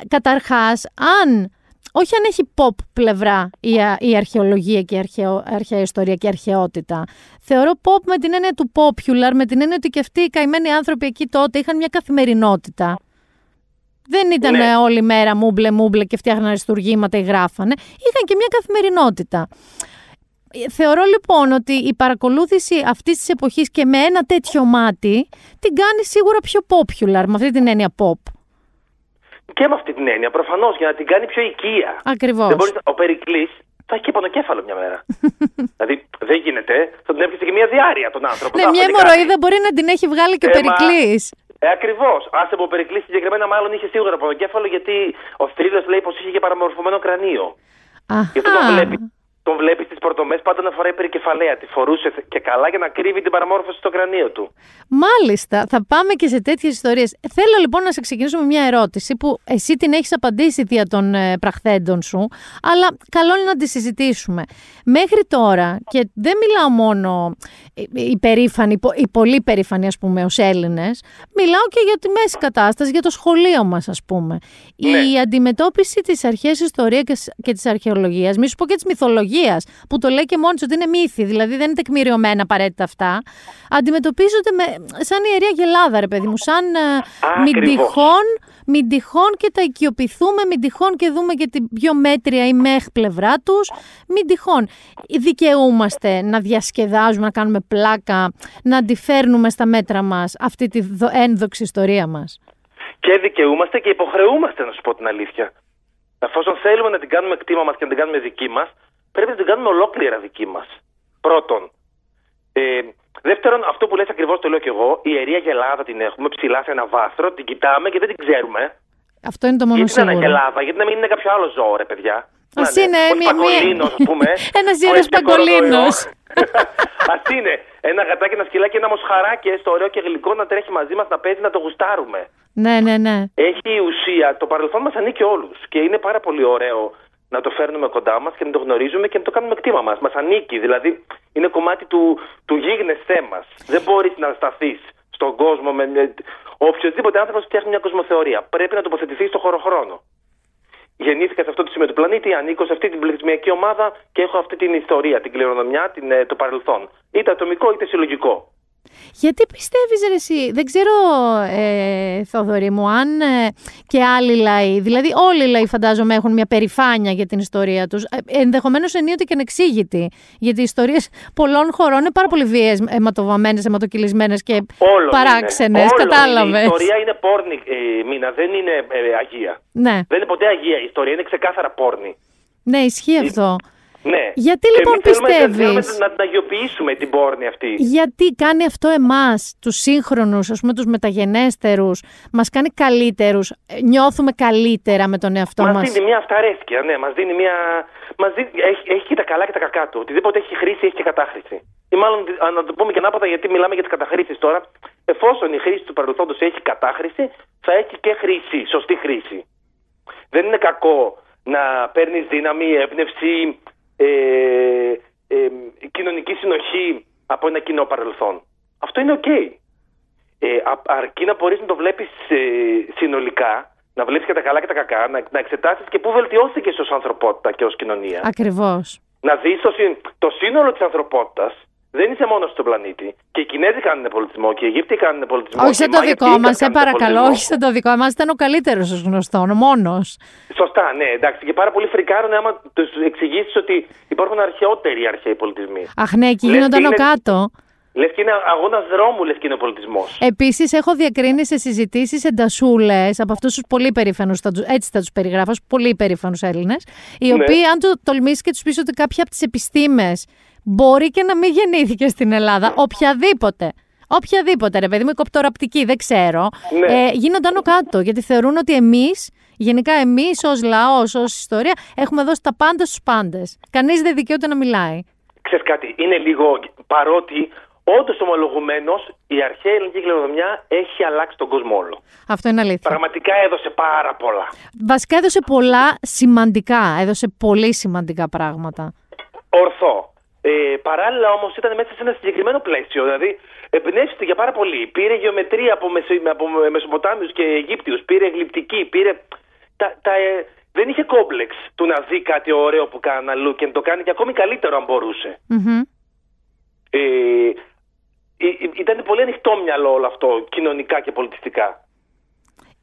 Καταρχάς, αν, όχι αν έχει pop πλευρά η, α- η αρχαιολογία και η αρχαιο, αρχαία ιστορία και η αρχαιότητα, θεωρώ pop με την έννοια του popular, με την έννοια ότι και αυτοί οι καημένοι άνθρωποι εκεί τότε είχαν μια καθημερινότητα. Δεν ήταν Ναι. όλη μέρα μούμπλε μούμπλε και φτιάχναν αριστουργήματα ή γράφανε. Είχαν και μια καθημερινότητα. Ε, Θεωρώ λοιπόν ότι η παρακολούθηση αυτής της εποχής και με ένα τέτοιο μάτι την κάνει σίγουρα πιο popular, με αυτή την έννοια pop. Και με αυτή την έννοια, προφανώς, για να την κάνει πιο οικία. Ακριβώς. Δεν μπορείς να- Ο Περικλής θα έχει και πονοκέφαλο μια μέρα. [laughs] δηλαδή δεν γίνεται. Θα τον έπιασε και μια διάρκεια τον άνθρωπο. Ναι, θα μια έφαγε κάτι. αιμορροίδα μπορεί να την έχει βγάλει και ο Ε, μα- Περικλής. Ε, ακριβώς. Άσε από Περικλής συγκεκριμένα, μάλλον είχε σίγουρα πονοκέφαλο γιατί ο Στρίλο λέει πως είχε και παραμορφωμένο κρανίο. Γιατί τον Αχα. βλέπει, τον βλέπει στις πορτομές πάντα να φοράει περικεφαλαία. Τη φορούσε και καλά για να κρύβει την παραμόρφωση στο κρανίο του. Μάλιστα, θα πάμε και σε τέτοιες ιστορίες. Θέλω λοιπόν να σε ξεκινήσω με μια ερώτηση που εσύ την έχεις απαντήσει δια των ε, πραχθέντων σου, αλλά καλό είναι να τη συζητήσουμε. Μέχρι τώρα, και δεν μιλάω μόνο ε, οι περήφανοι, πο- οι πολύ περήφανοι ας πούμε ως Έλληνες, μιλάω και για τη μέση κατάσταση, για το σχολείο μας ας πούμε. Ναι. Η αντιμετώπιση της αρχαίας ιστορίας και σ- και της αρχαιολογίας, μη σου πω και της μυθολογίας, που το λέει και μόνη της ότι είναι μύθι, δηλαδή δεν είναι τεκμηριωμένα απαραίτητα αυτά, αντιμετωπίζονται με, σαν ιερία γελάδα ρε παιδί μου, σαν ε, μην Ακριβώς. τυχόν, μην τυχόν και τα οικειοποιηθούμε, μην τυχόν και δούμε και την πιο μέτρια ή μεχ πλευρά τους, μην τυχόν. Δικαιούμαστε να διασκεδάζουμε, να κάνουμε πλάκα, να αντιφέρνουμε στα μέτρα μας αυτή τη δο- ένδοξη ιστορία μας. Και δικαιούμαστε και υποχρεούμαστε, να σου πω την αλήθεια. Εφόσον θέλουμε να την κάνουμε κτήμα μας και να την κάνουμε δική μας, πρέπει να την κάνουμε ολόκληρα δική μας. Πρώτον. Ε, δεύτερον, αυτό που λες ακριβώς το λέω και εγώ. Η ιερία γελάδα την έχουμε ψηλά σε ένα βάθρο, την κοιτάμε και δεν την ξέρουμε. Αυτό είναι το μόνο γιατί να είναι σίγουρο. γελάδα, γιατί να μην είναι κάποιο άλλο ζώο, ρε παιδιά. Ας Να είναι ο μια- μια- Σπακολίνος, ας πούμε. [laughs] Ένας ο ιερός Ευτυχώς Σπακολίνος. Α είναι ένα γατάκι, ένα σκυλάκι, ένα μοσχαράκι, έστω ωραίο και γλυκό να τρέχει μαζί μας να παίζει να το γουστάρουμε. Ναι, ναι, ναι. Έχει ουσία. Το παρελθόν μας ανήκει όλους. Και είναι πάρα πολύ ωραίο να το φέρνουμε κοντά μας και να το γνωρίζουμε και να το κάνουμε κτήμα μας. Μας ανήκει. Δηλαδή είναι κομμάτι του, του γίγνεσθέ μας. Δεν μπορείς να σταθείς στον κόσμο με. με... Οποιοδήποτε άνθρωπος φτιάχνει μια κοσμοθεωρία. Πρέπει να τοποθετηθείς στο χωροχρόνο. Γεννήθηκα σε αυτό το σημείο του πλανήτη, ανήκω σε αυτή την πληθυσμιακή ομάδα και έχω αυτή την ιστορία, την κληρονομιά, την, ε, το παρελθόν. Είτε ατομικό είτε συλλογικό. Γιατί πιστεύεις ρε εσύ, δεν ξέρω ε, Θοδωρή μου, αν ε, και άλλοι λαοί, δηλαδή όλοι οι λαοί φαντάζομαι έχουν μια περηφάνεια για την ιστορία τους, ε, ενδεχομένως ενίοτε και ανεξήγητη, γιατί οι ιστορίες πολλών χωρών είναι πάρα πολύ βίαιες, αιματοβαμμένες, αιματοκυλισμένες και Όλο παράξενες, είναι. Όλο κατάλαβες. Είναι. Η ιστορία είναι πόρνη, ε, Μίνα, δεν είναι ε, αγία. Ναι, Δεν είναι ποτέ αγία η ιστορία, είναι ξεκάθαρα πόρνη. ναι, ισχύει αυτό. Ναι. Γιατί Και λοιπόν εμείς θέλουμε- πιστεύεις- θέλουμε να την αγιοποιήσουμε την πόρνη αυτή. Γιατί κάνει αυτό εμάς, τους σύγχρονους, ας πούμε τους μεταγενέστερους, μας κάνει καλύτερους, ε, νιώθουμε καλύτερα με τον εαυτό Μας μας; δίνει μια αυταρέσκεια, ναι, μας δίνει μια. Μας δίνει... Έχει, έχει και τα καλά και τα κακά του. Οτιδήποτε έχει χρήση έχει και κατάχρηση. Ή μάλλον α, να το πούμε και ανάποδα γιατί μιλάμε για τις καταχρήσεις τώρα. Εφόσον η χρήση του παρελθόντος έχει κατάχρηση, θα έχει και χρήση, σωστή χρήση. Δεν είναι κακό να παίρνεις δύναμη, έμπνευση, ε, ε, κοινωνική συνοχή από ένα κοινό παρελθόν. Αυτό είναι οκ. Ε, α- αρκεί να μπορείς να το βλέπεις συνολικά, να βλέπεις και τα καλά και τα κακά, να, να εξετάσεις και πού βελτιώθηκες ως ανθρωπότητα και ως κοινωνία. Ακριβώς. Να δεις το, συν- το σύνολο της ανθρωπότητας. Δεν είσαι μόνος στον πλανήτη. Και οι Κινέζοι κάνουν πολιτισμό και οι Αιγύπτιοι κάνουν πολιτισμό. Όχι και σαν οι το Μάγια δικό τι μας, σε κάνουν παρακαλώ. πολιτισμό. Όχι σαν το δικό μας. Ήταν ο καλύτερος ως γνωστόν, ο μόνος. Σωστά, ναι, εντάξει. Και πάρα πολύ φρικάρουν άμα τους εξηγήσεις ότι υπάρχουν αρχαιότεροι αρχαίοι πολιτισμοί. Αχ, ναι, εκεί Λες γίνονταν και ο είναι- κάτω. Λες και είναι αγώνας δρόμου, λες και είναι ο πολιτισμός. Επίσης, έχω διακρίνει σε συζητήσεις εντασούλες από αυτούς τους πολύ περήφανους, έτσι θα τους περιγράφω, ως πολύ περήφανους Έλληνες, οι Ναι. οποίοι, αν το τολμήσεις και τους πεις ότι κάποια από τις επιστήμες μπορεί και να μην γεννήθηκε στην Ελλάδα, οποιαδήποτε. Οποιαδήποτε, ρε παιδί μου, η κοπτοραπτική, δεν ξέρω. Ναι. Ε, γίνονταν ο κάτω, γιατί θεωρούν ότι εμείς, γενικά εμείς ως λαός, ως ιστορία, έχουμε δώσει τα πάντα στους πάντες. Κανείς δεν δικαιούται να μιλάει. Ξέρεις κάτι, είναι λίγο παρότι όντως ομολογουμένως η αρχαία ελληνική κληρονομιά έχει αλλάξει τον κόσμο όλο. Αυτό είναι αλήθεια. Πραγματικά έδωσε πάρα πολλά. Βασικά έδωσε πολλά σημαντικά. Έδωσε πολύ σημαντικά πράγματα. Ορθό. Ε, παράλληλα όμως ήταν μέσα σε ένα συγκεκριμένο πλαίσιο. Δηλαδή εμπνεύστηκε για πάρα πολύ. Πήρε γεωμετρία από, Μεσο, από Μεσοποτάμιους και Αιγύπτιους. Πήρε γλυπτική. Πήρε. Τα, τα, ε, δεν είχε κόμπλεξ του να δει κάτι ωραίο που κάνανε αλλού και να το κάνει και ακόμη καλύτερο αν μπορούσε. Μμμ. Ε, ε, ε, ήταν πολύ ανοιχτό μυαλό όλο αυτό, κοινωνικά και πολιτιστικά.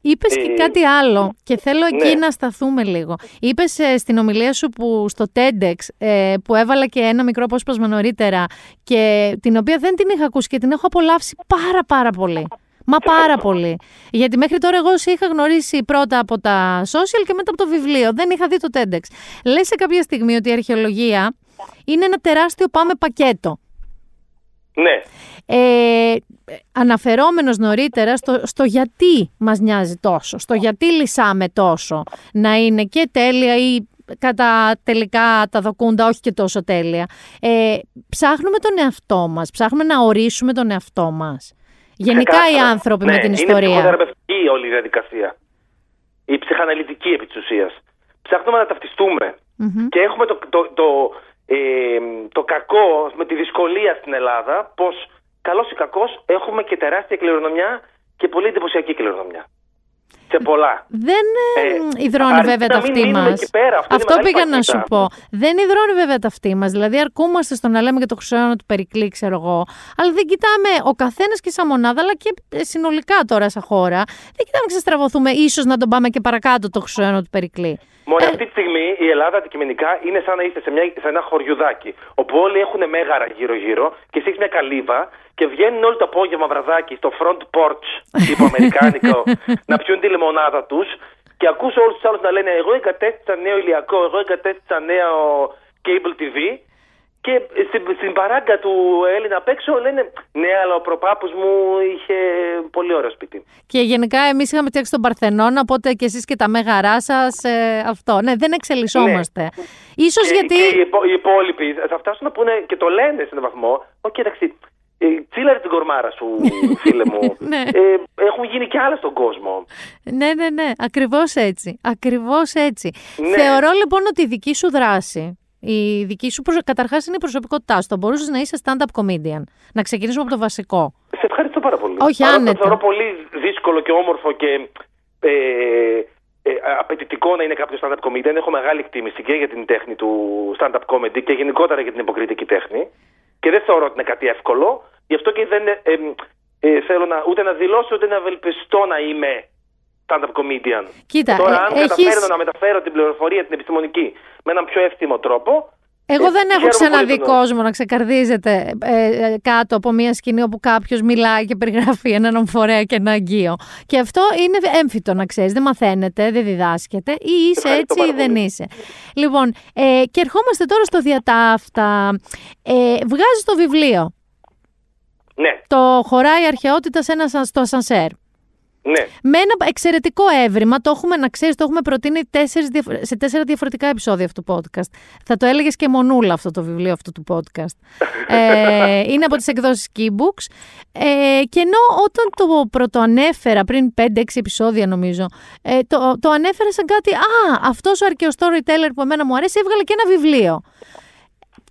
Είπες και Ε, κάτι άλλο και θέλω εκεί ναι. να σταθούμε λίγο. Είπες στην ομιλία σου που στο TEDx ε, που έβαλα και ένα μικρό απόσπασμα νωρίτερα και την οποία δεν την είχα ακούσει και την έχω απολαύσει πάρα πάρα πολύ. Μα πάρα πολύ. Γιατί μέχρι τώρα εγώ σε είχα γνωρίσει πρώτα από τα social και μετά από το βιβλίο. Δεν είχα δει το TEDx. Λες σε κάποια στιγμή ότι η αρχαιολογία είναι ένα τεράστιο πάμε πακέτο. Ναι, Ε, αναφερόμενος νωρίτερα στο, στο γιατί μας νοιάζει τόσο, στο γιατί λυσάμε τόσο, να είναι και τέλεια ή κατά τελικά τα δοκούντα όχι και τόσο τέλεια. Ε, ψάχνουμε τον εαυτό μας, ψάχνουμε να ορίσουμε τον εαυτό μας. Γενικά οι Ξεκάθαρα. άνθρωποι Ναι, με την Είναι ιστορία. ψυχοθεραπευτική όλη η διαδικασία. Η ψυχαναλυτική επί της ουσίας. Ψάχνουμε να ταυτιστούμε. Μμμ. Και έχουμε το, το, το, ε, το κακό με τη δυσκολία στην Ελλάδα πως καλός ή κακός έχουμε και τεράστια κληρονομιά και πολύ εντυπωσιακή κληρονομιά. Σε πολλά. Δεν ε, Ε, υδρώνει αρκεί βέβαια να τα μην αυτή μείνουμε μας. εκεί πέρα. Αυτό είναι Αυτό μεγάλη πήγα να παγίδα. σου πω. Δεν υδρώνει βέβαια τα αυτή μας. Δηλαδή, αρκούμαστε στο να λέμε για το χρυσόενο του Περικλή, ξέρω εγώ. Αλλά δεν κοιτάμε ο καθένας και σαν μονάδα, αλλά και ε, συνολικά τώρα σαν χώρα. Δεν κοιτάμε να ξεστραβωθούμε, ίσως να τον πάμε και παρακάτω το χρυσόενο του Περικλή. Μωρέ, Ε. αυτή τη στιγμή η Ελλάδα αντικειμενικά είναι σαν να είστε σε, μια, σε ένα χωριουδάκι. Όπου όλοι έχουν μέγαρα γύρω-γύρω και εσύ έχεις μια καλύβα και βγαίνουν όλο το απόγευμα βραδάκι στο front porch, [laughs] τύπου αμερικάνικο, να πιούν τη λεμονάδα τους και ακούς όλους τους άλλους να λένε Εγώ εγκατέστησα νέο ηλιακό, εγώ εγκατέστησα νέο cable TV. Και στην, στην παράγκα του Έλληνα απ' έξω λένε Ναι, αλλά ο προπάπους μου είχε πολύ ωραίο σπίτι. Και γενικά εμείς είχαμε φτιάξει τον Παρθενώνα, οπότε και εσείς και τα μέγαρά σας. αυτό. Ναι, δεν εξελισσόμαστε. Ίσως Και- γιατί. Και οι, υπο- οι υπόλοιποι θα φτάσουν να πούνε και το λένε σε έναν βαθμό. Όχι, εντάξει. ε, Τσίλαρε την κορμάρα σου, [laughs] φίλε μου. Ναι. ε, έχουν γίνει και άλλα στον κόσμο. Ναι, ναι, ναι. Ακριβώς έτσι. Ακριβώς έτσι. Ναι. Θεωρώ λοιπόν ότι η δική σου δράση, η δική σου προσ... καταρχάς είναι η προσωπικότητά σου. Θα μπορούσες να είσαι stand-up comedian. Να ξεκινήσουμε από το βασικό. Σε ευχαριστώ πάρα πολύ. Όχι, Παρότι άνετα. Το θεωρώ πολύ δύσκολο και όμορφο και ε, ε, απαιτητικό να είναι κάποιος stand-up comedian. Έχω μεγάλη εκτίμηση και για την τέχνη του stand-up comedy και γενικότερα για την υποκριτική τέχνη. Και δεν θεωρώ ότι είναι κάτι εύκολο. Γι' αυτό και δεν ε, ε, ε, θέλω να, ούτε να δηλώσω ούτε να ευελπιστώ να είμαι stand-up comedian. Κοίτα, Τώρα, ε, αν έχεις- καταφέρω να μεταφέρω την πληροφορία την επιστημονική με έναν πιο εύθυμο τρόπο. Εγώ ε, δεν έχω χαίρομαι ξαναδεί πολύ τον- κόσμο να ξεκαρδίζεται ε, ε, κάτω από μια σκηνή όπου κάποιος μιλάει και περιγράφει έναν φορέα και ένα αγγείο. Και αυτό είναι έμφυτο να ξέρεις. Δεν μαθαίνετε, δεν διδάσκεται. Ή είσαι Ευχαριστώ έτσι ή πάρα δεν πολύ. είσαι. Λοιπόν, ε, και ερχόμαστε τώρα στο διατάφτα. Ε, Βγάζει το βιβλίο. Ναι, Το χωράει η αρχαιότητα σε ένα, σαν- στο ασανσέρ. Ναι. Με ένα εξαιρετικό έβριμα, το έχουμε να ξέρεις, το έχουμε προτείνει τέσσερις, διαφο- σε τέσσερα διαφορετικά επεισόδια αυτού του podcast. Θα το έλεγες και μονούλα αυτό το βιβλίο αυτού του podcast. [laughs] ε, είναι από τις εκδόσεις Keybooks. Ε, και ενώ όταν το πρωτοανέφερα πριν 5-6 επεισόδια νομίζω, ε, το, το ανέφερα σαν κάτι. Α, αυτός ο αρκεο storyteller που εμένα μου αρέσει, έβγαλε και ένα βιβλίο.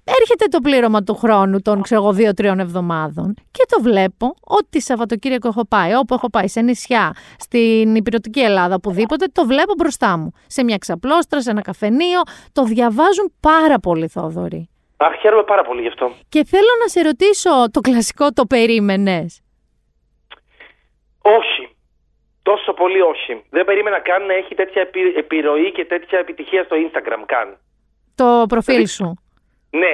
Έρχεται το πλήρωμα του χρόνου των ξέρω εγώ δύο-τριών εβδομάδων και το βλέπω ότι Σαββατοκύριακο έχω πάει, όπου έχω πάει, σε νησιά, στην υπηρετική Ελλάδα, οπουδήποτε, το βλέπω μπροστά μου. Σε μια ξαπλώστρα, σε ένα καφενείο. Το διαβάζουν πάρα πολύ, Θόδωρη. Αχ, χαίρομαι πάρα πολύ γι' αυτό. Και θέλω να σε ρωτήσω το κλασικό το περίμενες; Όχι. Τόσο πολύ όχι. Δεν περίμενα καν να έχει τέτοια επι- επιρροή και τέτοια επιτυχία στο Instagram καν. Το προφίλ σου. Ναι.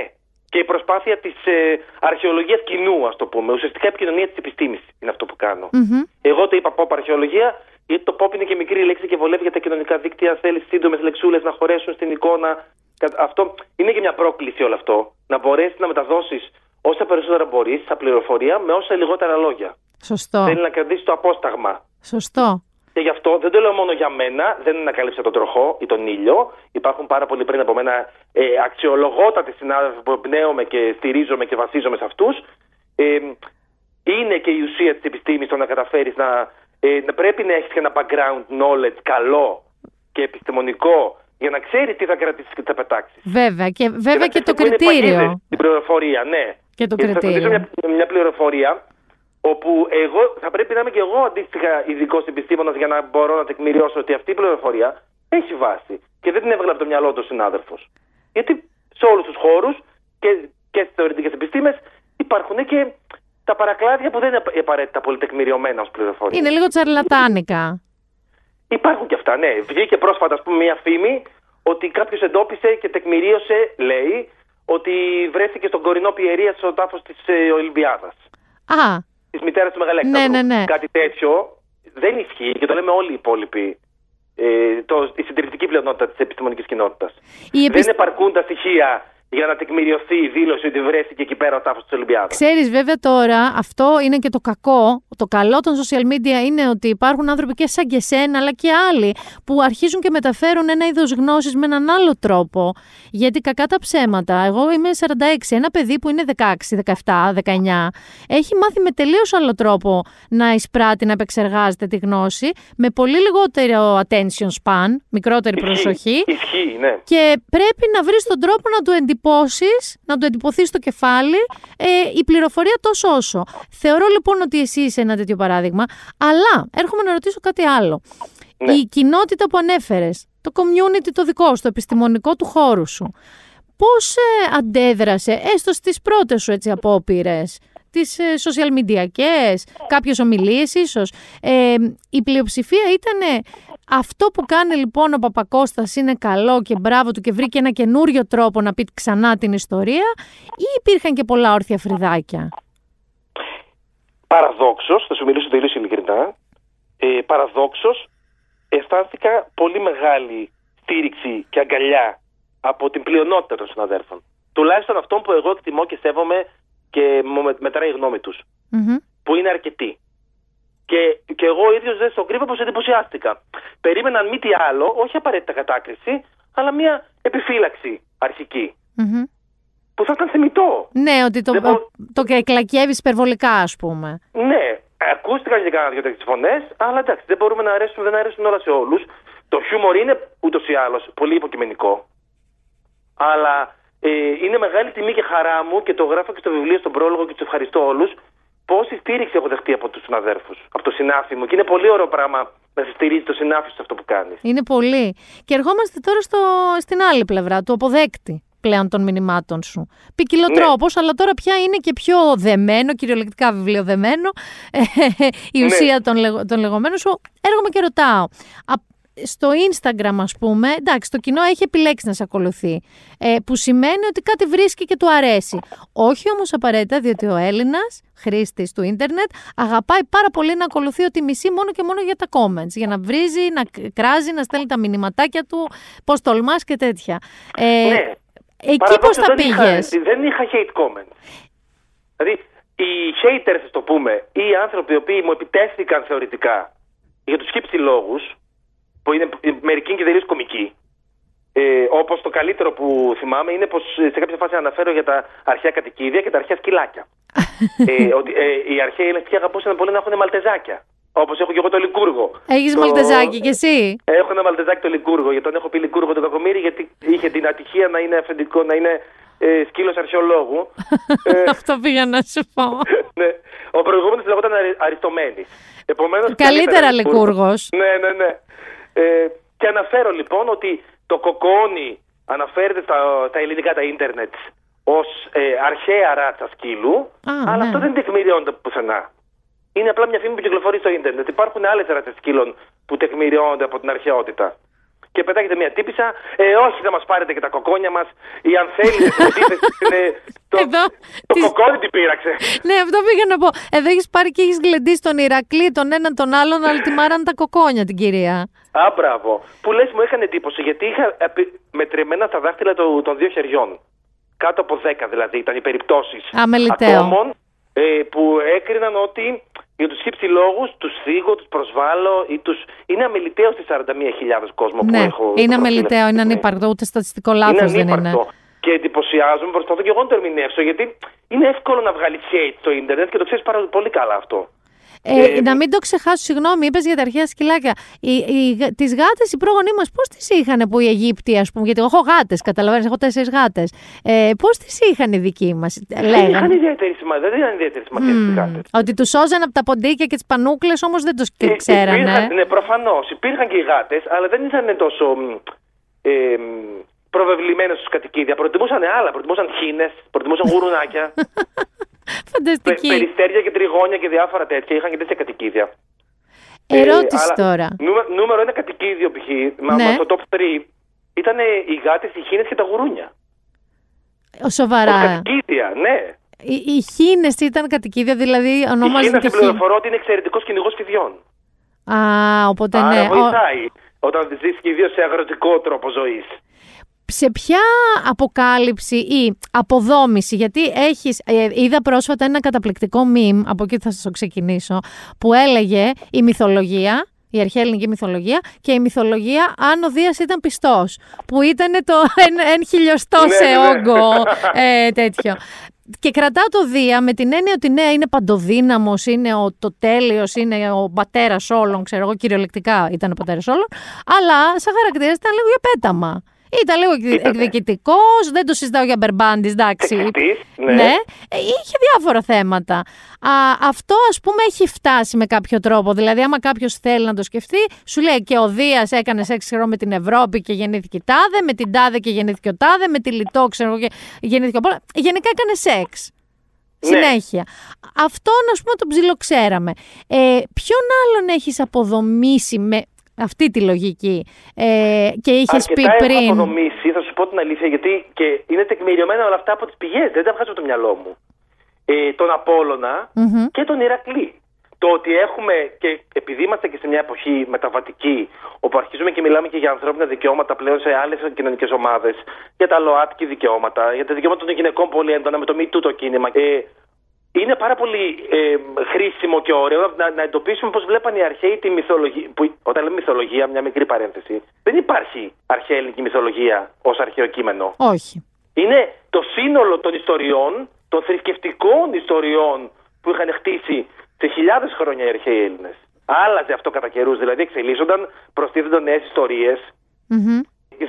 Και η προσπάθεια της ε, αρχαιολογίας κοινού, ας το πούμε. Ουσιαστικά επικοινωνία της επιστήμης είναι αυτό που κάνω. Μμμ. Εγώ το είπα pop αρχαιολογία, γιατί το pop είναι και μικρή λέξη και βολεύει για τα κοινωνικά δίκτυα. Θέλεις σύντομες λεξούλες να χωρέσουν στην εικόνα. Κα- Αυτό είναι και μια πρόκληση όλο αυτό. Να μπορέσεις να μεταδώσεις όσα περισσότερα μπορείς στα πληροφορία με όσα λιγότερα λόγια. Σωστό. Θέλει να κρατήσεις το απόσταγμα. Σωστό. Και γι' αυτό δεν το λέω μόνο για μένα, δεν ανακάλυψα τον τροχό ή τον ήλιο. Υπάρχουν πάρα πολλοί πριν από μένα ε, αξιολογότατοι συνάδελφοι που εμπνέομαι και στηρίζομαι και βασίζομαι σε αυτούς. Ε, είναι και η ουσία της επιστήμης το να καταφέρεις να, ε, να πρέπει να έχεις ένα background knowledge καλό και επιστημονικό για να ξέρεις τι θα κρατήσεις και τι θα πετάξεις. Βέβαια. Και βέβαια να και το ξέρεις που είναι κριτήριο. παγίδες Την πληροφορία, ναι. Και το Γιατί θα σου κριτήριο. δείξω μια, μια πληροφορία όπου εγώ θα πρέπει να είμαι και εγώ αντίστοιχα ειδικός επιστήμονας για να μπορώ να τεκμηριώσω ότι αυτή η πληροφορία έχει βάση. Και δεν την έβγαλε από το μυαλό του συνάδελφος. Γιατί σε όλους τους χώρους και, και στις θεωρητικές επιστήμες υπάρχουν και τα παρακλάδια που δεν είναι απαραίτητα πολύ τεκμηριωμένα ως πληροφορία. Είναι λίγο τσαρλατάνικα. Υπάρχουν και αυτά, ναι. Βγήκε πρόσφατα, ας πούμε, μια φήμη ότι κάποιος εντόπισε και τεκμηρίωσε, λέει, ότι βρέθηκε στον κορινό Πιερία στο τάφος της ε, Ολυμπιάδας. Α, Της μητέρας του Μεγαλέκτρου. Ναι, ναι, ναι. Κάτι τέτοιο δεν ισχύει και το λέμε όλοι οι υπόλοιποι. Ε, το, η συντηρητική πλειονότητα της επιστημονικής κοινότητας. η επισ... Δεν επαρκούν τα στοιχεία για να τεκμηριωθεί η δήλωση ότι βρέθηκε εκεί πέρα ο τάφος της Ολυμπιάδας. Ξέρεις βέβαια τώρα, αυτό είναι και το κακό. Το καλό των social media είναι ότι υπάρχουν άνθρωποι και σαν και σένα, αλλά και άλλοι, που αρχίζουν και μεταφέρουν ένα είδος γνώσης με έναν άλλο τρόπο. Γιατί κακά τα ψέματα. Εγώ είμαι 46, ένα παιδί που είναι 16, 17, 19, έχει μάθει με τελείως άλλο τρόπο να εισπράττει, να επεξεργάζεται τη γνώση, με πολύ λιγότερο attention span, μικρότερη προσοχή. Ισχύει, ναι. Και πρέπει να βρεις τον τρόπο να του εντυπώσεις, να του εντυπωθείς στο κεφάλι ε, η πληροφορία τόσο όσο. Θεωρώ λοιπόν ότι εσύ είσαι ένα τέτοιο παράδειγμα, αλλά έρχομαι να ρωτήσω κάτι άλλο. Ναι. Η κοινότητα που ανέφερες, το community το δικό σου, το επιστημονικό του χώρου σου, πώς ε, αντέδρασε έστω στις πρώτες σου έτσι απόπειρες, τις ε, social media, κάποιες ομιλίες ίσως. Ε, η πλειοψηφία ήταν αυτό που κάνει λοιπόν ο Παπακώστας είναι καλό και μπράβο του και βρήκε ένα καινούριο τρόπο να πει ξανά την ιστορία ή υπήρχαν και πολλά όρθια φρυδάκια; Παραδόξως, θα σου μιλήσω τελείως ειλικρινά, ε, παραδόξως αισθάνθηκα πολύ μεγάλη στήριξη και αγκαλιά από την πλειονότητα των συναδέλφων. Τουλάχιστον αυτών που εγώ εκτιμώ και σέβομαι και μου με- μετράει η γνώμη τους. Μμμ. Που είναι αρκετοί. Και, και εγώ ο ίδιος δεν στον κρύβω πως εντυπωσιάστηκα. Περίμενα αν μη τι άλλο, όχι απαραίτητα κατάκριση, αλλά μια επιφύλαξη αρχική. Μμμ. Που θα ήταν θεμητό. Ναι, ότι το, Δεν μπορώ- το εκλακεύεις υπερβολικά ας πούμε. Ναι, ακούστηκαν και κάνα δύο τέτοιες φωνές, αλλά εντάξει, δεν μπορούμε να αρέσουν, δεν αρέσουν όλα σε όλους. Το χιούμορ είναι ούτως ή άλλως πολύ υποκειμενικό. Αλλά ε, είναι μεγάλη τιμή και χαρά μου και το γράφω και στο βιβλίο στον πρόλογο και τους ευχαριστώ όλους. Πόση στήριξη έχω δεχτεί από τους συναδέρφους, από το συνάφι μου. Και είναι πολύ ωραίο πράγμα να σε στηρίζει το συνάφι σου σε αυτό που κάνεις. Είναι πολύ. Και ερχόμαστε τώρα στο, στην άλλη πλευρά, του αποδέκτη πλέον των μηνυμάτων σου. Ποικιλοτρόπο, Ναι. αλλά τώρα πια είναι και πιο δεμένο, κυριολεκτικά βιβλιοδεμένο, ε, η Ναι. ουσία των, λεγο- των λεγόμενων σου. Έρχομαι και ρωτάω. Α- στο Instagram, ας πούμε, εντάξει, το κοινό έχει επιλέξει να σε ακολουθεί. Ε, που σημαίνει ότι κάτι βρίσκει και του αρέσει. Όχι όμως απαραίτητα, διότι ο Έλληνας χρήστης του ίντερνετ αγαπάει πάρα πολύ να ακολουθεί ότι μισεί μόνο και μόνο για τα comments. Για να βρίζει, να κ- κράζει, να στέλνει τα μηνυματάκια του, πώς τολμάς και τέτοια. Ε, Ναι. Εκεί Παραδόξως πώς τα δεν είχα- πήγες; δεν είχα hate comments. Δηλαδή, οι haters, ας το πούμε, ή οι άνθρωποι οι οποίοι μου επιτέθηκαν θεωρητικά για τους χύψη λόγους, που είναι μερικοί και τελείως κομικοί, ε, όπως το καλύτερο που θυμάμαι είναι πως ε, σε κάποια φάση αναφέρω για τα αρχαία κατοικίδια και τα αρχαία σκυλάκια. [laughs] ε, ότι ε, οι αρχαίοι ελευθεροί αγαπούσαν πολύ να έχουν μαλτεζάκια. Όπως έχω και εγώ το Λικούργο. Έχεις Το- μαλτεζάκι κι εσύ; Έχω ένα μαλτεζάκι το Λικούργο, γιατί τον έχω πει Λικούργο τον Κακομήρη, γιατί είχε την ατυχία να είναι αφεντικό, να είναι ε, σκύλος αρχαιολόγου. [laughs] ε, Αυτό πήγα να σου πω. [laughs] ναι. Ο προηγούμενος λεγόταν Αρι- Αριστομένη. Επομένως, Καλύτερα Λικούργος. Ναι, ναι, ναι. Ε, και αναφέρω λοιπόν ότι το κοκόνι αναφέρεται στα, στα ελληνικά τα ίντερνετ ως ε, αρχαία ράτσα σκύλου, Α, αλλά ναι. αυτό δεν τεκμηριώνεται πουθενά. Είναι απλά μια φήμη που κυκλοφορεί στο ίντερνετ. Υπάρχουν άλλες ράτσε σκύλων που τεκμηριώνονται από την αρχαιότητα. Και πετάγεται μια τύπησα, ε, όχι θα μας πάρετε και τα κοκόνια μας, ή αν θέλετε την επίθεση, είναι, το, Εδώ, το τις- κοκόνι την πείραξε. ναι, αυτό πήγα να πω. Εδώ έχεις πάρει και έχεις γλεντήσει τον Ηρακλή, τον έναν τον άλλον, αλλά τη μάραν τα κοκόνια την κυρία. Α, μπράβο. Που λες μου έκανε εντύπωση γιατί είχα επι- μετρημένα στα δάχτυλα του- των δύο χεριών. Κάτω από 10 δηλαδή ήταν οι περιπτώσεις Αμεληταίο. ατόμων ε, που έκριναν ότι για τους χύψη λόγους τους θίγω, τους προσβάλλω ή του. Είναι αμεληταίο στις 41.000 κόσμο που ναι, έχω. είναι στο προφίλ αμεληταίο, αυτή είναι τη στιγμή. ανύπαρκτο, ούτε στατιστικό λάθος είναι δεν είναι. ανύπαρκτο. Και εντυπωσιάζομαι, προσπαθώ και εγώ να το ερμηνεύσω γιατί είναι εύκολο να βγάλει hate στο ίντερνετ και το ξέρεις πάρα πολύ καλά αυτό. Ε, Ε, να μην το ξεχάσω, συγγνώμη, είπες για τα αρχαία σκυλάκια. Οι, οι, γα- τις γάτες οι πρόγονοί μας πώς τις είχαν που οι Αιγύπτιοι, ας πούμε, γιατί εγώ έχω γάτες, καταλαβαίνεις, έχω τέσσερις γάτες. Ε, πώς τις είχαν οι δικοί μας, Δεν είχαν λέγανε. ιδιαίτερη σημασία, δεν είχαν ιδιαίτερη σημασία στις γάτες. Ότι τους σώζαν από τα ποντίκια και τις πανούκλες, όμως δεν το Ε, ξέρανε. Υπήρχαν, ναι, προφανώς. Υπήρχαν και οι γάτες, αλλά δεν ήταν τόσο μ, ε, προβεβλημένες στους κατοικίδια. Προτιμούσαν άλλα. Προτιμούσαν χίνες, προτιμούσαν γουρουνάκια, [laughs] πε, Φανταστική. περιστέρια και τριγώνια και διάφορα τέτοια. Είχαν και τέτοια κατοικίδια. Ερώτηση αλλά τώρα. νούμε- νούμερο ένα κατοικίδιο π.χ. Μα, Ναι. μας στο top 3 ήταν οι γάτες, οι χίνες και τα γουρούνια. Ο Ως Σοβαρά. κατοικίδια, ναι. Οι, οι χίνες ήταν κατοικίδια, δηλαδή Η ονόμαζαν χίνα και στην χί. πληροφορώ ότι είναι εξαιρετικός κυνηγός φιδιών. Α, οπότε Άρα ναι. Ο- βοηθάει όταν ζεις και ιδίως σε αγροτικό τρόπο ζωής. Σε ποια αποκάλυψη ή αποδόμηση, γιατί έχεις, ε, είδα πρόσφατα ένα καταπληκτικό meme, από εκεί θα σας το ξεκινήσω, που έλεγε η μυθολογία, η αρχαία ελληνική μυθολογία και η μυθολογία αν ο Δίας ήταν πιστός, που ήταν το [laughs] εν, εν χιλιοστό Ναι, σε ναι, ναι. όγκο ε, τέτοιο. Και κρατάω το Δία με την έννοια ότι ναι, είναι παντοδύναμος, είναι ο, το τέλειος, είναι ο πατέρας όλων, ξέρω εγώ, κυριολεκτικά ήταν ο πατέρας όλων, αλλά σαν χαρακτήρας ήταν λίγο για πέταμα. Ήταν λίγο εκδικητικός, δεν το συζητάω για μπερμπάντης, εντάξει. Τεχνητής, ναι. ναι. Ε, Είχε διάφορα θέματα. Α, αυτό ας πούμε έχει φτάσει με κάποιο τρόπο. Δηλαδή, άμα κάποιος θέλει να το σκεφτεί, σου λέει και ο Δίας έκανε σεξ ξέρω, με την Ευρώπη και γεννήθηκε η τάδε, με την τάδε και γεννήθηκε ο τάδε, με τη Λιτό ξέρω εγώ, και γεννήθηκε ο Πόλα. Γενικά έκανε σεξ. Ναι. Συνέχεια. Αυτό, ας πούμε, το ψιλοξέραμε. Ε, ποιον άλλον έχεις αποδομήσει με αυτή τη λογική ε, και είχες πει Αρκετά πριν. έχω αποδομήσει, θα σου πω την αλήθεια, γιατί και είναι τεκμηριωμένα όλα αυτά από τις πηγές. Δεν τα βγάζω από το μυαλό μου. Ε, τον απολωνα Μμμ. και τον Ηρακλή. Το ότι έχουμε, και επειδή είμαστε και σε μια εποχή μεταβατική, όπου αρχίζουμε και μιλάμε και για ανθρώπινα δικαιώματα πλέον σε άλλες κοινωνικές ομάδες, για τα ΛΟΑΤΚΙ δικαιώματα, για τα δικαιώματα των γυναικών πολύ έντονα με το MeToo το κίνημα. Ε, είναι πάρα πολύ ε, χρήσιμο και ωραίο να, να εντοπίσουμε πώς βλέπαν οι αρχαίοι τη μυθολογία. Που, όταν λέμε μυθολογία, μια μικρή παρένθεση, δεν υπάρχει αρχαία ελληνική μυθολογία ως αρχαίο κείμενο. Όχι. Είναι το σύνολο των ιστοριών, των θρησκευτικών ιστοριών που είχαν χτίσει σε χιλιάδες χρόνια οι αρχαίοι Έλληνες. Άλλαζε αυτό κατά καιρούς, δηλαδή εξελίσσονταν, προστίθενταν νέες ιστορίες. Μμμ.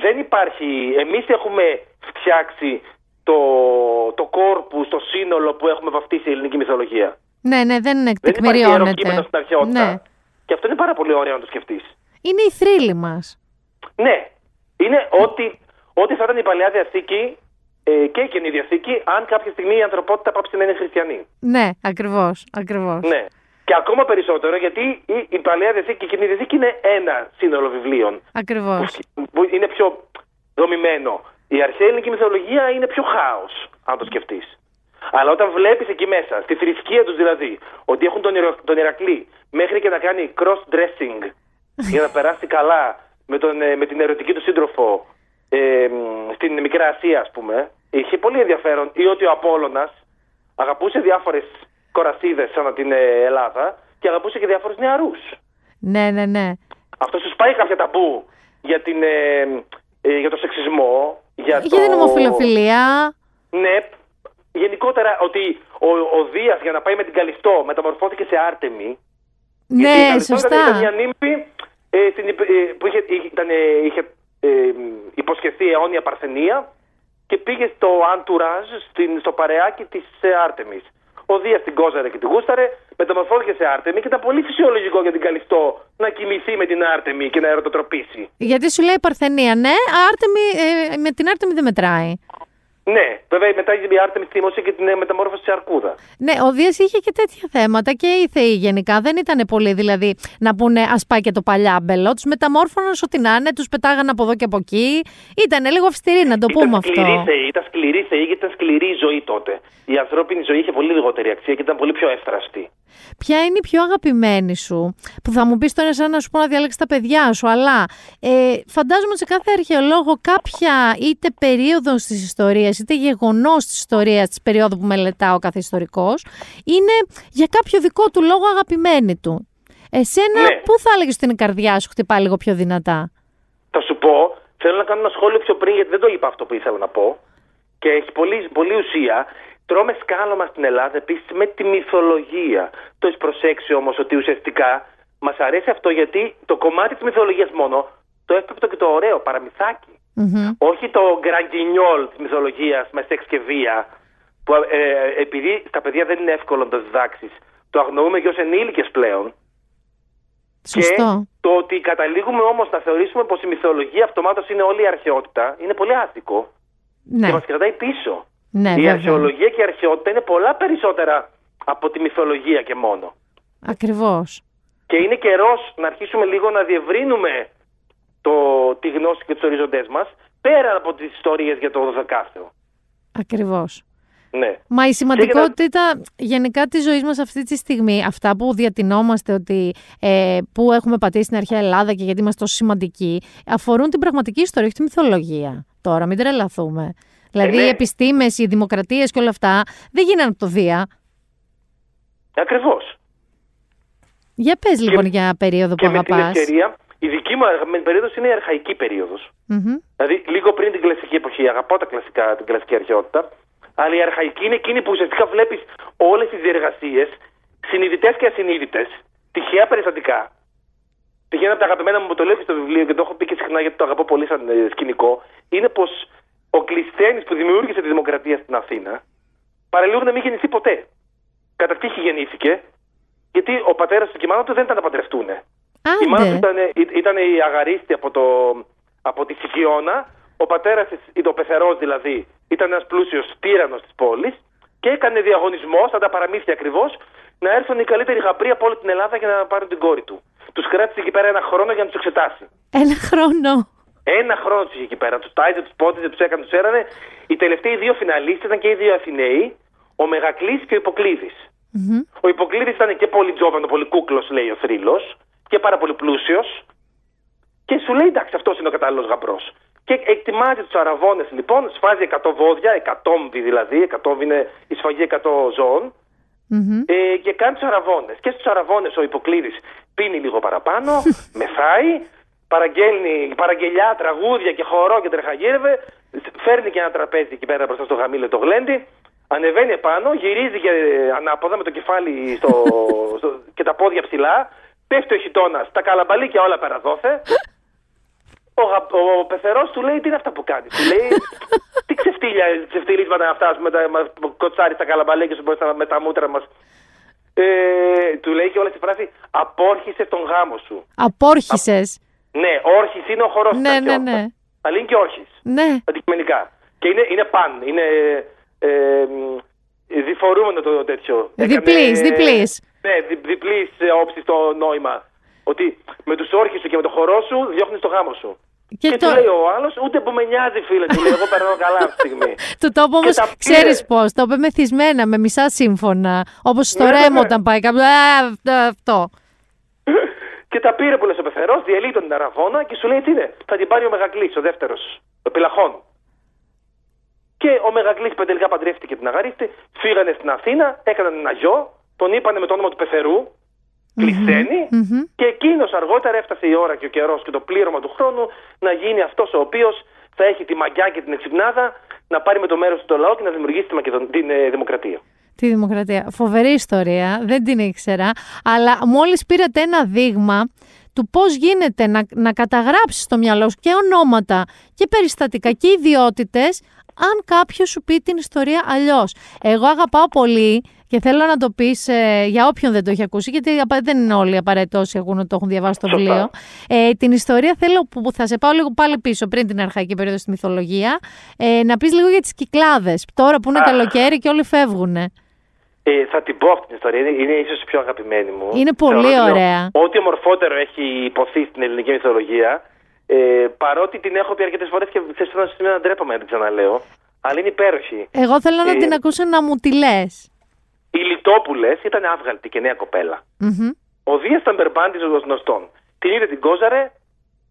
Δεν υπάρχει. Εμείς έχουμε φτιάξει το, το κόρπου, το σύνολο που έχουμε βαφτίσει η ελληνική μυθολογία. Ναι, ναι, δεν Δεν υπάρχει τεκμηριώνεται. ιερό κείμενο στην αρχαιότητα. Ναι. Και αυτό είναι πάρα πολύ ωραίο να το σκεφτείς. Είναι η θρύλη μας. Ναι. Είναι ότι, ό,τι θα ήταν η παλαιά διαθήκη ε, και η Καινή Διαθήκη, αν κάποια στιγμή η ανθρωπότητα πάψει να είναι χριστιανή. Ναι, ακριβώς. Ακριβώς. Ναι. Και ακόμα περισσότερο γιατί η, η Παλαιά Διαθήκη και η Καινή Διαθήκη είναι ένα σύνολο βιβλίων. Ακριβώς. Που είναι πιο δομημένο. Η αρχαία ελληνική μυθολογία είναι πιο χάος, αν το σκεφτείς. Αλλά όταν βλέπεις εκεί μέσα, στη θρησκεία τους δηλαδή, ότι έχουν τον, Ιερο- τον Ηρακλή μέχρι και να κάνει cross-dressing για να περάσει καλά με, τον, ε, με την ερωτική του σύντροφο ε, μ, στην Μικρά Ασία, ας πούμε, είχε πολύ ενδιαφέρον. Ή ότι ο Απόλλωνας αγαπούσε διάφορες κορασίδες ανά την ε, Ελλάδα και αγαπούσε και διάφορους νεαρούς. Ναι, ναι, ναι. Αυτό σου σπάει κάποια ταμπού για, την, ε, ε, για το σεξισμό; Για, Για την το... ομοφιλοφιλία. Ναι, γενικότερα ότι ο, ο Δίας για να πάει με την Καλιστό μεταμορφώθηκε σε Άρτεμι. Γιατί η Ναι, Καλιστό Ήταν, ήταν σωστά. μια νύμφη ε, στην, υπ- ε, που είχε, ήταν, ε, είχε ε, υποσχεθεί αιώνια παρθενία και πήγε στο Αντουράζ, στην, στο παρεάκι της ε, Άρτεμις. Ο Δίας την κόζαρε και την γούσταρε, μεταμορφώθηκε σε Άρτεμι και ήταν πολύ φυσιολογικό για την Καλιστό να κοιμηθεί με την Άρτεμι και να ερωτοτροπήσει. Γιατί σου λέει η Παρθενία, ναι, Άρτεμι, ε, με την Άρτεμι δεν μετράει. Ναι, βέβαια μετά η Άρτεμι θύμωσε και την ε, μεταμόρφωση σε Αρκούδα. Ναι, ο Δίας είχε και τέτοια θέματα και οι θεοί γενικά. Δεν ήταν πολύ δηλαδή να πούνε ας πάει και το παλιάμπελο. Τους μεταμόρφωναν ό,τι να είναι, τους πετάγαν από εδώ και από εκεί. Ήταν λίγο αυστηρή, να το πούμε ήταν αυτό. Σκληρή θεή, ήταν σκληρή θεή γιατί ήταν σκληρή η ζωή τότε. Η ανθρώπινη ζωή είχε πολύ λιγότερη αξία και ήταν πολύ πιο εύθραστη. Ποια είναι η πιο αγαπημένη σου, που θα μου πεις τώρα σαν να σου πω να διαλέξεις τα παιδιά σου, αλλά ε, φαντάζομαι ότι σε κάθε αρχαιολόγο κάποια είτε περίοδος της ιστορίας, είτε γεγονός της ιστορίας της περίοδου που μελετά ο κάθε ιστορικός, είναι για κάποιο δικό του λόγο αγαπημένη του. Εσένα, Ναι. πού θα έλεγες ότι είναι η καρδιά σου χτυπάει λίγο πιο δυνατά; Θα σου πω, θέλω να κάνω ένα σχόλιο πιο πριν γιατί δεν το είπα αυτό που ήθελα να πω και έχει πολύ, πολύ ουσία. Τρώμε σκάλωμα στην Ελλάδα επίσης με τη μυθολογία. Το έχεις προσέξει όμως ότι ουσιαστικά μας αρέσει αυτό γιατί το κομμάτι της μυθολογίας μόνο, το εύπεπτο και το ωραίο, παραμυθάκι. Μμμ. Όχι το γκραγκινιόλ της μυθολογίας με σεξ και βία. Που ε, επειδή στα παιδιά δεν είναι εύκολο να το διδάξεις, το αγνοούμε και ως ενήλικες πλέον. Σωστό. Και το ότι καταλήγουμε όμως να θεωρήσουμε πως η μυθολογία αυτομάτως είναι όλη η αρχαιότητα είναι πολύ άδικο. Ναι, Και μας κρατάει πίσω. Ναι, η βέβαια. αρχαιολογία και η αρχαιότητα είναι πολλά περισσότερα από τη μυθολογία και μόνο. Ακριβώς. Και είναι καιρός να αρχίσουμε λίγο να διευρύνουμε το, τη γνώση και τους οριζοντές μας πέρα από τις ιστορίες για το 12 Ακριβώς. Ναι. Μα η σημαντικότητα γενικά της ζωής μας αυτή τη στιγμή, αυτά που διατηνόμαστε ότι ε, που έχουμε πατήσει στην αρχαία Ελλάδα και γιατί είμαστε τόσο σημαντικοί, αφορούν την πραγματική ιστορία, όχι τη μυθολογία. Τώρα, μην τρελαθούμε. Δηλαδή, ναι. οι επιστήμες, οι δημοκρατίες και όλα αυτά δεν γίνανε από το Δία. Ακριβώς. Για πες λοιπόν για περίοδο που Και με την αγαπάς. ευκαιρία, η δική μου αγαπημένη περίοδος είναι η αρχαϊκή περίοδος. Μμμ. Δηλαδή, λίγο πριν την κλασική εποχή, αγαπάω τα κλασικά, την κλασική αρχαιότητα. Αλλά η αρχαϊκή είναι εκείνη που ουσιαστικά βλέπεις όλες τις διεργασίες, συνειδητές και ασυνείδητες, τυχαία περιστατικά. Τυχαία ένα από τα αγαπημένα μου που το λέω και στο βιβλίο και το έχω πει και συχνά γιατί το αγαπώ πολύ σαν ε, σκηνικό, είναι πως ο Κλεισθένη που δημιούργησε τη δημοκρατία στην Αθήνα παραλίγο να μην γεννηθεί ποτέ. Κατά τύχη γεννήθηκε, γιατί ο πατέρας του και η μάνα του δεν ήταν να παντρευτούν. Η μάνα του Άντε. ήταν, ήταν η αγαρίστη από, το, από τη Σικιώνα. Ο πατέρας της, ο πεθερό δηλαδή, ήταν ένας πλούσιος τύρανο της πόλης και έκανε διαγωνισμό, σαν τα παραμύθια ακριβώς, να έρθουν οι καλύτεροι γαμπροί από όλη την Ελλάδα για να πάρουν την κόρη του. Τους κράτησε εκεί πέρα ένα χρόνο για να τους εξετάσει. Ένα χρόνο. Ένα χρόνο τους είχε εκεί πέρα. Τους τάιζε, τους πότιζε, τους έκανε, τους έρανε. Οι τελευταίοι δύο φιναλίστες ήταν και οι δύο Αθηναίοι, ο Μεγακλής και ο Υποκλήδης. Μμμ. Ο Υποκλήδης ήταν και πολύ τζόβανο, πολύ κούκλος, λέει ο θρύλος, και πάρα πολύ πλούσιος. Και σου λέει εντάξει, αυτός είναι ο κατάλληλος γαμπρός. Και ετοιμάζει τους αραβώνες λοιπόν, σφάζει 100 βόδια, 100 δηλαδή, 100 είναι η σφαγή 100 ζώων, Μμμ. ε, και κάνει τους αραβώνες. Και στους αραβώνες ο Υποκλήδης πίνει λίγο παραπάνω, [laughs] μεθάει, παραγγέλνει παραγγελιά, τραγούδια και χορό και τρεχαγύρευε, φέρνει και ένα τραπέζι εκεί πέρα μπροστά στο γαμήλο το γλέντι, ανεβαίνει επάνω, γυρίζει και ε, ανάποδα με το κεφάλι στο, [laughs] στο- και τα πόδια ψηλά, πέφτει ο χιτώνας, τα καλαμπαλίκια όλα παραδόθε. Ο, γα- ο πεθερός του λέει: Τι είναι αυτά που κάνεις; Του λέει: Τι ξεφτύλια, ξεφτυλίσματα είναι αυτά με τα με- που κοτσάρει στα καλαμπαλίκια σου μπροστά με τα μούτρα μας. Ε, του λέει και όλα στη φράση: Απόρχισες τον γάμο σου. Απόρχησες. Ναι, όρχης είναι ο χορός Ναι, ναι, ναι. Αλλά είναι και όρχης. Ναι. Αντικειμενικά. Και είναι, είναι παν. Είναι ε, ε, διφορούμενο το τέτοιο. Διπλής, Έκανε- διπλής. Ναι, δι, διπλής ε, όψη το νόημα. Ότι με τους όρχες σου και με το χορό σου διώχνεις το γάμο σου. Και Και, το- του λέει ο άλλος, ούτε που με νοιάζει φίλε, του λέει, εγώ περνάω καλά αυτή τη στιγμή. Του [laughs] το είπε όμως, τα πήρε. ξέρει πώς, το είπε μεθυσμένα, με μισά σύμφωνα. Όπως στο Ναι, ρέμο ναι. όταν πάει κάποιος. «Α, αυτό, Αυτό. Και τα πήρε που λες ο πεθερός, διαλύει τον αραβόνα και σου λέει τι είναι, θα την πάρει ο Μεγακλής, ο δεύτερος, ο Πυλαχών. Και ο Μεγακλής που τελικά παντρεύτηκε την Αγαρίστη, φύγανε στην Αθήνα, έκαναν ένα γιο, τον είπανε με το όνομα του πεθερού, Κλεισθένη, μμμ. και εκείνος αργότερα έφτασε η ώρα και ο καιρός και το πλήρωμα του χρόνου να γίνει αυτός ο οποίος θα έχει τη μαγιά και την εξυπνάδα να πάρει με το μέρος του το λαό και να δημιουργήσει τη Μακεδον... την ε, δημοκρατία. Τη δημοκρατία. Φοβερή ιστορία, δεν την ήξερα. Αλλά μόλις πήρατε ένα δείγμα του πώς γίνεται να, να καταγράψεις στο μυαλό σου και ονόματα και περιστατικά και ιδιότητες, αν κάποιος σου πει την ιστορία αλλιώς. Εγώ αγαπάω πολύ και θέλω να το πεις για όποιον δεν το έχει ακούσει, γιατί απα- δεν είναι όλοι απαραίτητο όσοι έχουν, το έχουν διαβάσει το Σωστά. βιβλίο. Ε, την ιστορία θέλω που που θα σε πάω λίγο πάλι πίσω, πριν την αρχαϊκή περίοδο στη μυθολογία, ε, να πεις λίγο για τις κυκλάδες. Τώρα που είναι Αχ. καλοκαίρι και όλοι φεύγουν. Ε, θα την πω αυτή την ιστορία, είναι, είναι ίσως η πιο αγαπημένη μου. Είναι πολύ Θεωρώ ότι ωραία. Ό,τι ομορφότερο έχει υποθεί στην ελληνική μυθολογία, ε, παρότι την έχω πει αρκετές φορές και σε ένα σημείο να ντρέπομαι να την ξαναλέω, αλλά είναι υπέροχη. Εγώ θέλω να Ε, την ακούσω να μου τη λες. Οι Λιτόπουλες ήταν άβγαλτη και νέα κοπέλα. Ο Δίας ήταν μπερμπάντη των γνωστών. Την είδε την κόζαρε,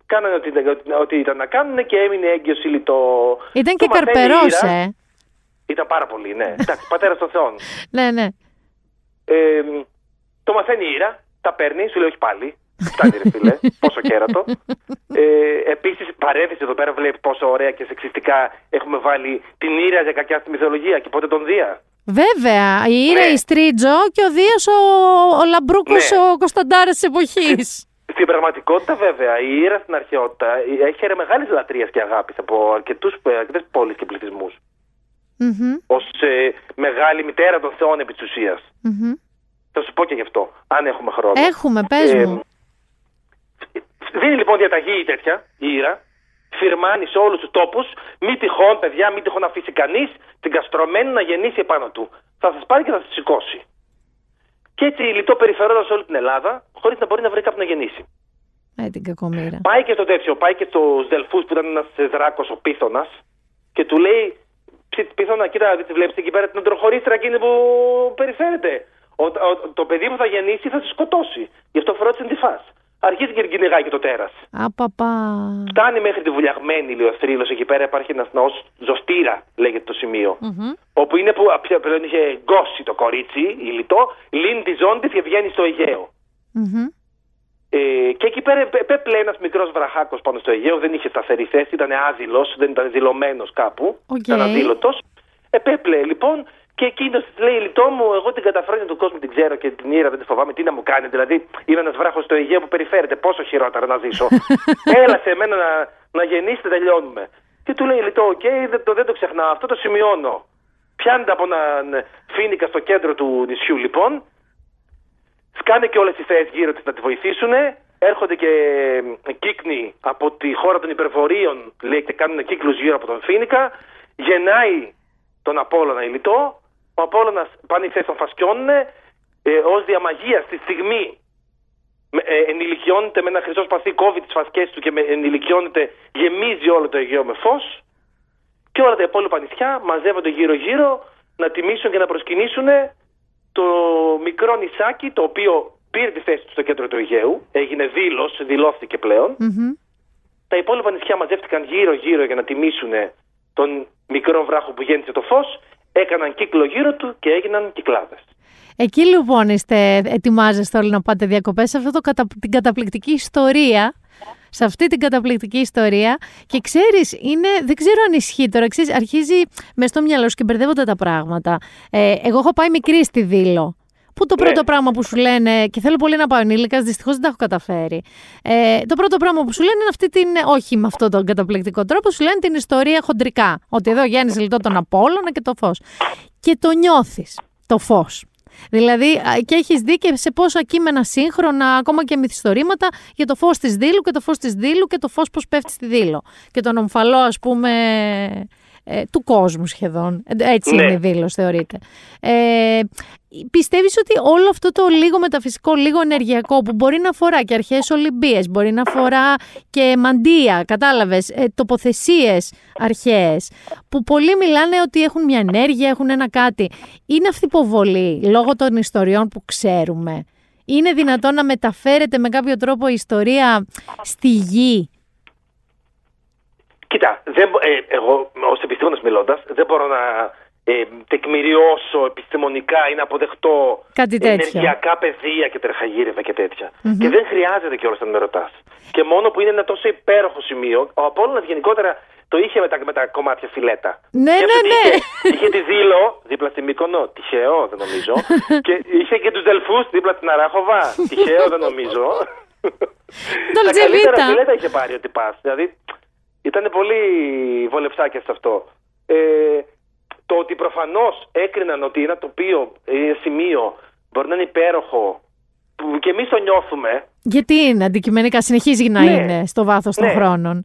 κάνανε ό,τι, ό,τι- ό,τι ήταν να κάνουν και έμεινε έγκυος η λιτό. Ήταν Το και μαθαίνει η καρπερός, Ήρα. ε. Ήταν πάρα πολύ, ναι. [laughs] Εντάξει, πατέρα των Θεών. Ναι, ναι. Ε, το μαθαίνει η Ήρα, τα παίρνει, σου λέει όχι πάλι. Φτάνει ρε φίλε, [laughs] πόσο κέρατο. Ε, Επίσης, παρένθεση εδώ πέρα βλέπεις πόσο ωραία και σεξιστικά έχουμε βάλει την Ήρα για κακιά στη μυθολογία και πότε τον Δία. Βέβαια, η Ήρα Ναι. η Στρίτζο και ο Δίας ο, ο Λαμπρούκος Ναι. ο Κωνσταντάρας της εποχής. Στην πραγματικότητα, βέβαια, η Ήρα στην αρχαιότητα έχει μεγάλης λατρείας και αγάπης από αρκετές πόλεις και πληθυσμούς. Μμμ, Ω ε, μεγάλη μητέρα των θεών επί της ουσίας. μμμ. Θα σου πω και γι' αυτό, αν έχουμε χρόνο. Έχουμε, πες Ε, μου. Δίνει λοιπόν διαταγή η τέτοια, η Ήρα, φυρμάνει σε όλους τους τόπους, μη τυχόν, παιδιά, μη τυχόν αφήσει κανείς την καστρωμένη να γεννήσει επάνω του. Θα σας πάρει και θα σας σηκώσει. Και έτσι λιτό περιφερόντα σε όλη την Ελλάδα, χωρίς να μπορεί να βρει κάποιον να γεννήσει. Ε, την κακομήρα. Πάει και στο τέτοιο, πάει και στους Δελφούς που ήταν ένας δράκος ο πίθονα και του λέει: «Ψ- Πίθωνα, κοίτα, δεν τη βλέπεις εκεί πέρα την οντροχωρίστρα εκείνη που περιφέρεται. Ο, ο- το παιδί που θα γεννήσει θα σε σκοτώσει. Γι' αυτό φορά τη αντιφά. Αρχίζει και την κυνηγάει και το τέρας. Απαπα. Φτάνει μέχρι τη βουλιαγμένη Λιοθρύλο. Εκεί πέρα υπάρχει ένας ναός Ζωστήρα, λέγεται το σημείο. Όπου είναι που πια- πλέον είχε γκώσει το κορίτσι, η λιτό, λύνει τη ζώνη της και βγαίνει στο Αιγαίο. Μμμ. Ε, και εκεί πέρα επέ- επέπλεε ένας μικρός βραχάκος πάνω στο Αιγαίο, δεν είχε σταθερή θέση, ήταν άδηλος, δεν ήταν δηλωμένος κάπου. Οκ. Ήταν αδήλωτος. Επέπλεε λοιπόν και εκείνος τη λέει: Λητώ μου, εγώ την καταφρόνια του κόσμου την ξέρω και την Ήρα δεν τη φοβάμαι. Τι να μου κάνει, δηλαδή είναι ένας βράχος στο Αιγαίο που περιφέρεται. Πόσο χειρότερα να ζήσω. [laughs] Έλα σε μένα να, να γεννήσετε, τελειώνουμε. Και του λέει: Λητώ, οκ, δεν, το, δεν το ξεχνάω, αυτό το σημειώνω. Πιάνεται από έναν φίνικα στο κέντρο του νησιού λοιπόν σκάνε και όλες οι θέες γύρω της να τη βοηθήσουν. Έρχονται και ε, κύκνοι από τη χώρα των υπερβορείων, λέει, και κάνουν κύκλους γύρω από τον Φίνικα. Γεννάει τον Απόλλωνα ηλιτό. Ο Απόλλωνας πάνε οι θέσεις τον φασκιώνουν. Ε, ως διαμαγείας στη στιγμή με- ε, ενηλικιώνεται με ένα χρυσό σπαθί, κόβει τις φασκές του και με, ενηλικιώνεται, γεμίζει όλο το Αιγαίο με φως. Και όλα τα υπόλοιπα νησιά μαζεύονται γύρω-γύρω να τιμήσουν και να προσκυνήσουν το μικρό νησάκι το οποίο πήρε τη θέση του στο κέντρο του Αιγαίου, έγινε δήλος, δηλώθηκε πλέον. Μμμ. Τα υπόλοιπα νησιά μαζεύτηκαν γύρω-γύρω για να τιμήσουν τον μικρό βράχο που γέννησε το φως, έκαναν κύκλο γύρω του και έγιναν κυκλάδες. Εκεί λοιπόν είστε, ετοιμάζεστε όλοι να πάτε διακοπές σε αυτό το κατα... την καταπληκτική ιστορία. Σε αυτή την καταπληκτική ιστορία και ξέρεις, είναι, δεν ξέρω αν ισχύει τώρα, ξέρεις, αρχίζει με στο μυαλό σου και μπερδεύονται τα πράγματα. Ε, εγώ έχω πάει μικρή στη Δήλο, που το Ναι. πρώτο πράγμα που σου λένε, και θέλω πολύ να πάω ενήλικας, δυστυχώς δεν τα έχω καταφέρει. Ε, το πρώτο πράγμα που σου λένε είναι αυτή την, όχι με αυτόν τον καταπληκτικό τρόπο, σου λένε την ιστορία χοντρικά. Ότι εδώ γέννησε λιτό τον Απόλλωνα και το φως. Και το νιώθεις, το φως. Δηλαδή, α, και έχεις δει και σε πόσα κείμενα σύγχρονα, ακόμα και μυθιστορήματα, για το φως της Δήλου και το φως της Δήλου και το φως πώς πέφτει στη Δήλο. Και τον ομφαλό, ας πούμε, ε, του κόσμου σχεδόν. Ε, Έτσι Ναι. είναι η δήλωση, θεωρείται. Ε, πιστεύεις ότι όλο αυτό το λίγο μεταφυσικό, λίγο ενεργειακό που μπορεί να αφορά και αρχαίες Ολυμπίες, μπορεί να αφορά και μαντεία, κατάλαβες, ε, τοποθεσίες αρχαίες, που πολλοί μιλάνε ότι έχουν μια ενέργεια, έχουν ένα κάτι. Είναι αυθυποβολή λόγω των ιστοριών που ξέρουμε. Είναι δυνατόν να μεταφέρεται με κάποιο τρόπο η ιστορία στη γη. Κοίτα, δεν, μπο- ε, εγώ ως επιστήμονας μιλώντας, δεν μπορώ να ε, τεκμηριώσω επιστημονικά ή να αποδεχτώ Κάτι τέτοιο. ενεργειακά πεδία και τρεχαγύρευα και τετοια Και δεν χρειάζεται κιόλα να με ρωτά. Και μόνο που είναι ένα τόσο υπέροχο σημείο, ο Απόλλωνας γενικότερα το είχε με τα, με τα κομμάτια φιλέτα. Ναι, Και ναι, αυτή ναι. Είχε, είχε τη Δήλο δίπλα στη Μύκονο, τυχαίο δεν νομίζω. [laughs] και είχε και τους Δελφούς δίπλα στην Αράχοβα, τυχαίο δεν νομίζω. τα Dolce καλύτερα Vita. φιλέτα είχε πάρει ο τυπάς. Δηλαδή ήταν πολύ βολεψάκια σε αυτό. Ε, το ότι προφανώς έκριναν ότι ένα τοπίο, ένα σημείο μπορεί να είναι υπέροχο που και εμείς το νιώθουμε Γιατί είναι αντικειμενικά, συνεχίζει να Ναι. είναι στο βάθος των Ναι. χρόνων.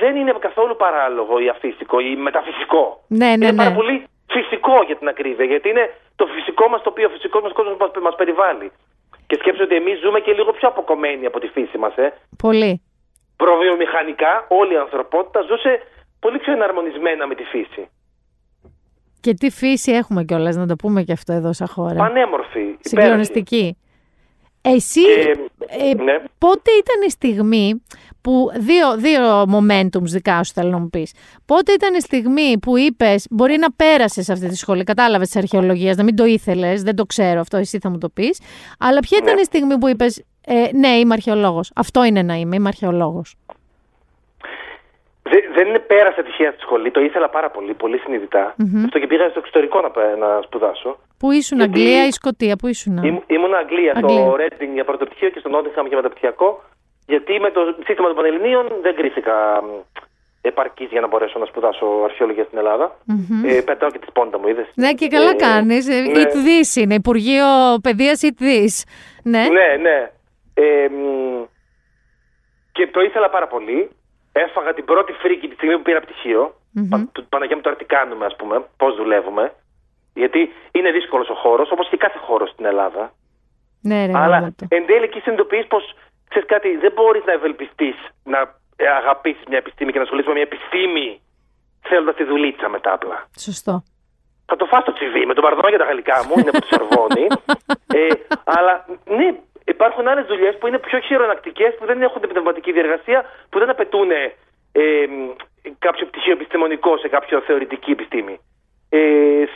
δεν είναι καθόλου παράλογο ή αφύσικο ή μεταφυσικό. Ναι, ναι, είναι πάρα ναι. πολύ φυσικό για την ακρίβεια, γιατί είναι το φυσικό μας τοπίο, ο φυσικός μας κόσμος μας, μας περιβάλλει. Και σκέψτε ότι εμείς ζούμε και λίγο πιο αποκομμένοι από τη φύση μας, ε. Πολύ. Προβιομηχανικά όλη η ανθρωπότητα ζούσε πολύ πιο εναρμονισμένα με τη φύση. Και τι φύση έχουμε κιόλας, να το πούμε και αυτό εδώ σαν χώρα. Πανέμορφη. υπέροχη. Συγκλονιστική. Εσύ, Και- ε, ναι. πότε ήταν η στιγμή που, δύο, δύο momentums δικά σου θέλω να μου πεις, πότε ήταν η στιγμή που είπες, μπορεί να πέρασες αυτή τη σχολή, κατάλαβες της αρχαιολογίας, να μην το ήθελες, δεν το ξέρω αυτό, εσύ θα μου το πεις, αλλά ποια ήταν Ναι. η στιγμή που είπες, ε, ναι είμαι αρχαιολόγος, αυτό είναι να είμαι, είμαι αρχαιολόγος. Δε- δεν είναι πέρασα τυχαία στη σχολή, το ήθελα πάρα πολύ, πολύ συνειδητά. Αυτό και πήγα στο εξωτερικό να, πα- να σπουδάσω. Πού ήσουν, Γιατί- Αγγλία ή Σκοτία, πού ήσουν. Ήμ, ήμουν Αγγλία, Αγγλία. στο Reading για πρωτοπτυχίο και στο Nottingham για μεταπτυχιακό. Γιατί με το σύστημα των Πανελληνίων δεν κρίθηκα επαρκής για να μπορέσω να σπουδάσω αρχαιολογία στην ελλαδα Ε, πετάω και τη σπόντα μου, είδες. Ναι, και καλά κάνεις. Ε, ναι. Eat this είναι, Υπουργείο Παιδείας Eat this. Ναι. Ναι, ναι. Ε, μ, και το ήθελα πάρα πολύ. Έφαγα την πρώτη φρίκη τη στιγμή που πήρα πτυχίο. Πα- του- Παναγία μου τώρα τι κάνουμε, ας πούμε, πώς δουλεύουμε. Γιατί είναι δύσκολος ο χώρος, όπως και κάθε χώρος στην Ελλάδα. Ναι, ρε, Αλλά γάμο το. εν τέλει εκεί συνειδητοποιείς πως ξέρεις κάτι, δεν μπορείς να ευελπιστείς να αγαπήσεις μια επιστήμη και να ασχολείσαι με μια επιστήμη θέλοντας τη δουλίτσα μετά απλά. Σωστό. Θα το φας το τσιβί με τον παρδόν για τα γαλλικά μου, είναι από τη Σορβόνη. ε, αλλά ναι, υπάρχουν άλλες δουλειές που είναι πιο χειρονακτικές, που δεν έχουν την πνευματική διεργασία, που δεν απαιτούν ε, μ, κάποιο πτυχίο επιστημονικό σε κάποιο θεωρητική επιστήμη. Ε,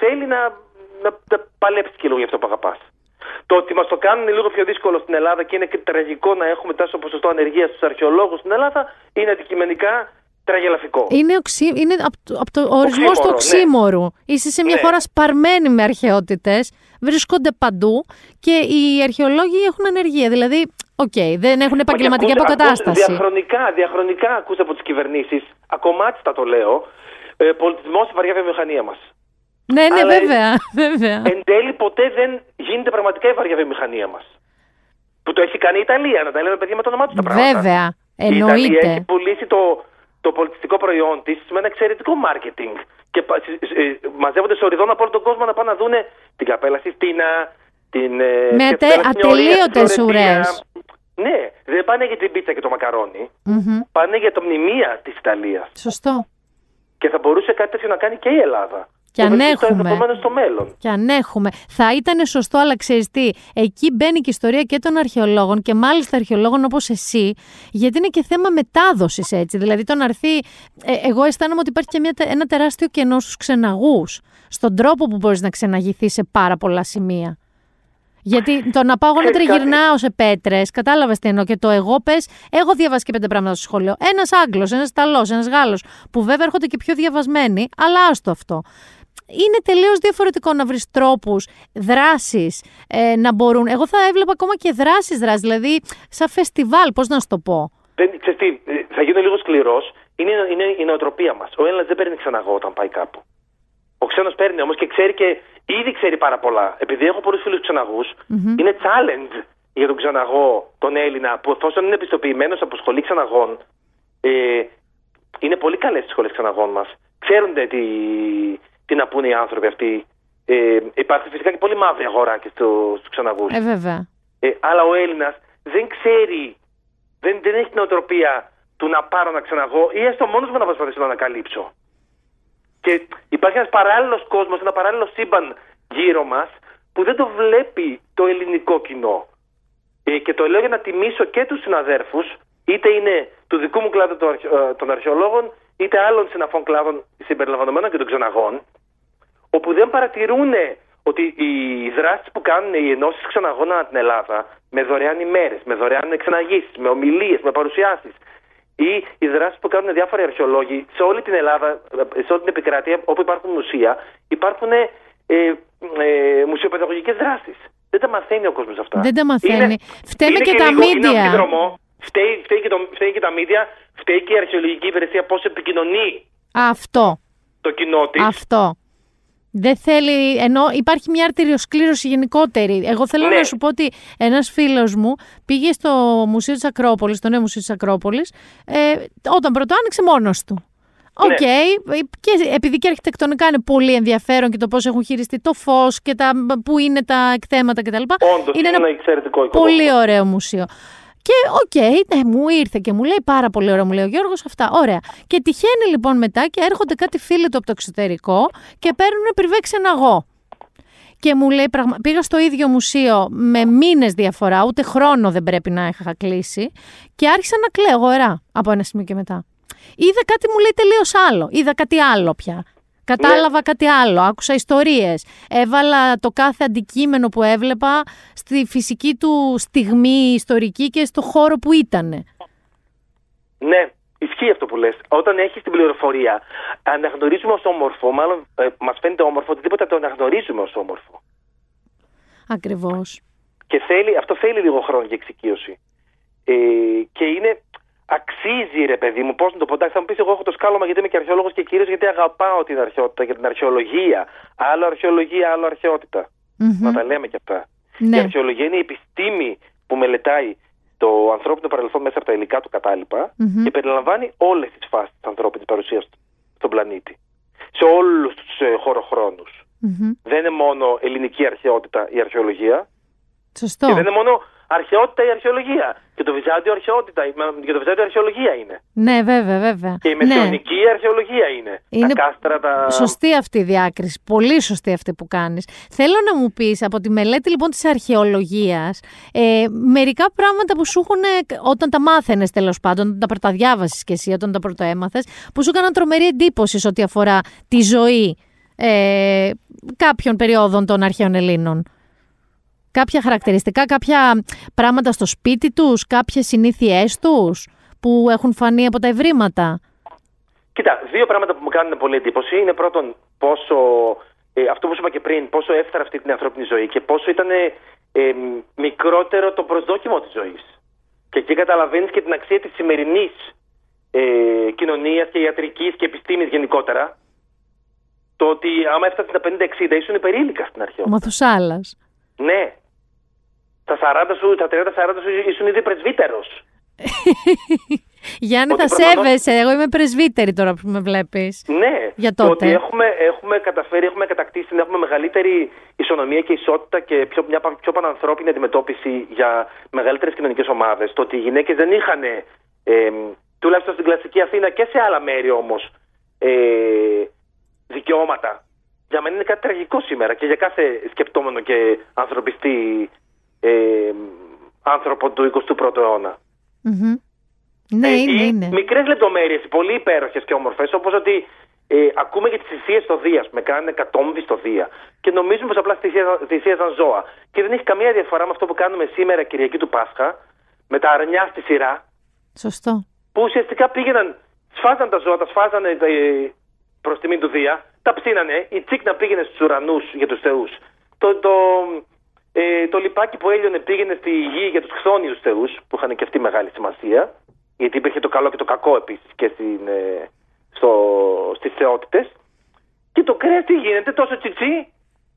θέλει να, να, να παλέψει και λίγο για αυτό που αγαπάς. Το ότι μας το κάνουν λίγο πιο δύσκολο στην Ελλάδα και είναι και τραγικό να έχουμε τόσο ποσοστό ανεργίας στους αρχαιολόγους στην Ελλάδα είναι αντικειμενικά τραγελαφικό. Είναι, οξύ-, είναι από το, απ' το ορισμός του οξύμωρου, ναι. οξύμωρου. Είσαι σε μια Ναι. χώρα σπαρμένη με αρχαιότητες, βρίσκονται παντού και οι αρχαιολόγοι έχουν ανεργία. Δηλαδή, οκ, δεν έχουν επαγγελματική Μα και ακούς- αποκατάσταση. ακούς Διαχρονικά, διαχρονικά ακούς από τις κυβερνήσεις, ακομάτιστα το λέω, ε, πολιτισμός η βαριά βιομηχανία μας. Ναι, ναι, Αλλά- βέβαια. [laughs] βέβαια. Εν τέλει, ποτέ δεν γίνεται πραγματικά η βαριά βιομηχανία μας. Που το έχει κάνει η Ιταλία, να τα λέμε παιδιά με το όνομά τους τα πράγματα. βέβαια. Η Ιταλία Εννοείται. έχει πουλήσει το, το πολιτιστικό προϊόν της με ένα εξαιρετικό marketing. Και πα- ε, ε, μαζεύονται σε οριδόν από όλο τον κόσμο να πάνε να δούνε την καπέλα Sistina, την. ε, Με και την ατε- Bella Signoria, ατελείωτες την Florentina. ουρές. Ναι, δεν πάνε για την πίτσα και το μακαρόνι. Μμμ. Πάνε για το μνημεία της Ιταλίας. Σωστό. Και θα μπορούσε κάτι τέτοιο να κάνει και η Ελλάδα. Και Το αν βρίσκω έχουμε. ενδεχομένως στο μέλλον. Και αν έχουμε. Θα ήταν σωστό, αλλά ξέρεις τι, εκεί μπαίνει και η ιστορία και των αρχαιολόγων και μάλιστα αρχαιολόγων όπως εσύ, γιατί είναι και θέμα μετάδοσης έτσι. Δηλαδή, το να έρθει. ε, εγώ αισθάνομαι ότι υπάρχει και μια, τε- ένα τεράστιο κενό στους ξεναγούς, στον τρόπο που μπορείς να ξεναγηθεί σε πάρα πολλά σημεία. Γιατί το να πάω εγώ να Ξέρεις κάτι; τριγυρνάω σε πέτρες, κατάλαβες τι εννοώ. Και το εγώ πες, έχω διαβάσει και πέντε πράγματα στο σχολείο. Ένας Άγγλος, ένας Ιταλός, ένας Γάλλος, που βέβαια έρχονται και πιο διαβασμένοι, αλλά άστο αυτό. Είναι τελείως διαφορετικό να βρεις τρόπους, δράσει ε, να μπορούν. Εγώ θα έβλεπα ακόμα και δράσεις, δράσει, δηλαδή σαν φεστιβάλ, πώς να σου το πω. Δεν, ξέρεις τι, ε, θα γίνω λίγο σκληρός. Είναι, είναι η νοοτροπία μας. Ο Έλληνα δεν παίρνει ξαναγώ όταν πάει κάπου. Ο ξένος παίρνει όμως και ξέρει και ήδη ξέρει πάρα πολλά. Επειδή έχω πολλούς φίλους είναι challenge για τον ξεναγώ τον Έλληνα που εφόσον είναι επιστοποιημένο από σχολή ξεναγών, ε, είναι πολύ καλές τι σχολές ξεναγών μας. ξέρουν τι, τι να πούνε οι άνθρωποι αυτοί. Ε, υπάρχει φυσικά και πολύ μαύρη αγορά και στο, στους ξεναγούς. Ε, βέβαια. Ε, αλλά ο Έλληνας δεν ξέρει, δεν, δεν έχει την οτροπία του να πάρω να ξαναγώ ή έστω μόνος μου να προσπαθήσω να ανακαλύψω. Και υπάρχει ένας παράλληλος κόσμος, ένα παράλληλο σύμπαν γύρω μας που δεν το βλέπει το ελληνικό κοινό. Ε, και το λέω για να τιμήσω και τους συναδέρφους, είτε είναι του δικού μου κλάδου των, αρχαι- ε, των αρχαιολόγων, είτε άλλων συναφών κλάδων συμπεριλαμβανομένων και των ξεναγών, όπου δεν παρατηρούν ότι οι δράσεις που κάνουν οι ενώσεις ξεναγών ανά την Ελλάδα, με δωρεάν ημέρες, με δωρεάν εξαναγήσεις, με ομιλίες, με παρουσιάσεις, ή οι δράσεις που κάνουν διάφοροι αρχαιολόγοι σε όλη την Ελλάδα, σε όλη την επικράτεια όπου υπάρχουν μουσεία, υπάρχουν ε, ε, μουσιοπαιδαγωγικές δράσεις. Δεν τα μαθαίνει ο κόσμος αυτά. Δεν τα μαθαίνει. Είναι- Φταίμε είναι και τα λίγο- είναι media. αμφιδρομό. Φταίει, φταίει, και το, φταίει και τα μίδια, φταίει και η αρχαιολογική υπηρεσία πώς επικοινωνεί Αυτό. το κοινό της. Αυτό. Δεν θέλει, ενώ υπάρχει μια αρτηριοσκλήρωση γενικότερη. Εγώ θέλω Ναι. να σου πω ότι ένας φίλος μου πήγε στο Μουσείο της Ακρόπολης, στο νέο Μουσείο της Ακρόπολης, ε, όταν πρωτοάνοιξε μόνος του. Οκ, Ναι. και επειδή και αρχιτεκτονικά είναι πολύ ενδιαφέρον και το πώς έχουν χειριστεί το φως και τα, που είναι τα εκθέματα κτλ. Όντως, είναι είναι ένα ένα εξαιρετικό οικοδόμημα. Πολύ ωραίο μουσείο. Και οκ, ναι, μου ήρθε και μου λέει πάρα πολύ ωραίο, μου λέει ο Γιώργος αυτά. Ωραία. Και τυχαίνει λοιπόν μετά και έρχονται κάτι φίλοι του από το εξωτερικό και παίρνουν πριβέ ξεναγό. Και μου λέει, πραγμα... πήγα στο ίδιο μουσείο με μήνες διαφορά, ούτε χρόνο δεν πρέπει να είχα κλείσει. Και άρχισα να κλαίω γορά από ένα σημείο και μετά. Είδα κάτι μου λέει τελείως άλλο. Είδα κάτι άλλο πια. Κατάλαβα κάτι άλλο. Άκουσα ιστορίες. Έβαλα το κάθε αντικείμενο που έβλεπα στη φυσική του στιγμή ιστορική και στο χώρο που ήτανε. Ναι, ισχύει αυτό που λες. Όταν έχεις την πληροφορία, αναγνωρίζουμε ως όμορφο, μάλλον ε, μας φαίνεται όμορφο, οτιδήποτε το αναγνωρίζουμε ως όμορφο. Ακριβώς. Και θέλει, αυτό θέλει λίγο χρόνο για εξοικείωση. Ε, και είναι, αξίζει ρε παιδί μου, πώς να το πω, εντάξει, θα μου πεις εγώ έχω το σκάλωμα γιατί είμαι και αρχαιολόγος και κυρίως γιατί αγαπάω την αρχαιότητα και την αρχαιολογία. Άλλο αρχαιολογία, άλλο αρχαιότητα. Μμμ. Να τα λέμε και αυτά. Ναι. Η αρχαιολογία είναι η επιστήμη που μελετάει το ανθρώπινο παρελθόν μέσα από τα υλικά του κατάλοιπα Μμμ. και περιλαμβάνει όλες τις φάσεις της ανθρώπινης παρουσίας στον πλανήτη. Σε όλους τους ε, χωροχρόνους. Μμμ. Δεν είναι μόνο ελληνική αρχαιότητα η αρχαιολογία, Σωστό. και δεν είναι μόνο αρχαιότητα η αρχαιολογία. Και το Βυζάντιο αρχαιότητα, και το Βυζάντιο αρχαιολογία είναι. Ναι, βέβαια, βέβαια. Και η ναι. μεσαιωνική αρχαιολογία είναι. Είναι Τα κάστρα, τα. Σωστή αυτή η διάκριση. Πολύ σωστή αυτή που κάνεις. Θέλω να μου πεις από τη μελέτη λοιπόν της αρχαιολογίας ε, μερικά πράγματα που σου έχουν όταν τα μάθαινες τέλος πάντων, όταν τα πρωταδιάβασες κι εσύ, όταν τα πρωτοέμαθες, που σου έκαναν τρομερή εντύπωση σε ό,τι αφορά τη ζωή ε, κάποιων περιόδων των αρχαίων Ελλήνων. Κάποια χαρακτηριστικά, κάποια πράγματα στο σπίτι τους, κάποιες συνήθειές τους που έχουν φανεί από τα ευρήματα; Κοίτα, δύο πράγματα που μου κάνουν πολύ εντύπωση είναι πρώτον πόσο. Ε, αυτό που σου είπα και πριν, πόσο έφταρα αυτή την ανθρώπινη ζωή και πόσο ήταν ε, ε, μικρότερο το προσδόκιμο της ζωής. Και εκεί καταλαβαίνεις και την αξία της σημερινής ε, κοινωνίας και ιατρικής και επιστήμης γενικότερα. Το ότι άμα έφτασες στα 50-60 ήσουν υπερήλικα στην αρχαιότητα. Μαθουσάλας. Ναι. Τα 40 σου, τα 30-40 σου ήσουν ήδη πρεσβύτερος. [laughs] Γιάννη, Ότι θα προφανώς- σέβεσαι. Εγώ είμαι πρεσβύτερη τώρα που με βλέπεις. Ναι, Για το τότε. ότι έχουμε, έχουμε καταφέρει, έχουμε κατακτήσει να έχουμε μεγαλύτερη ισονομία και ισότητα και πιο, μια πα- πιο πανανθρώπινη αντιμετώπιση για μεγαλύτερες κοινωνικές ομάδες. Το ότι οι γυναίκες δεν είχαν, ε, τουλάχιστον στην κλασική Αθήνα και σε άλλα μέρη όμως, ε, δικαιώματα. Για μένα είναι κάτι τραγικό σήμερα και για κάθε σκεπτόμενο και ανθρωπιστή ε, άνθρωπο του 21ου αιώνα. Μμμ. Ναι, Ε, είναι, ή είναι. Μικρές λεπτομέρειες, πολύ υπέροχες και όμορφες, όπως ότι ε, ακούμε για τις θυσίες στο Δία, με κάνανε εκατόμβη στο Δία. Και νομίζουμε πως απλά θυσία- θυσίαζαν ζώα. Και δεν έχει καμία διαφορά με αυτό που κάνουμε σήμερα Κυριακή του Πάσχα, με τα αρνιά στη σειρά, Σωστό. που ουσιαστικά πήγαιναν, σφάζαν τα ζώα, τα σφάζανε ε, προς τιμή του Δία, τα ψήνανε, η τσίκνα πήγαινε στους ουρανούς για τους θεούς. Το, το, ε, το λιπάκι που έλειωνε πήγαινε στη γη για τους χθόνιους θεούς, που είχαν και αυτή μεγάλη σημασία, γιατί υπήρχε το καλό και το κακό επίσης και στην, ε, στο, στις θεότητες. Και το κρέας τι γίνεται, τόσο τσιτσί,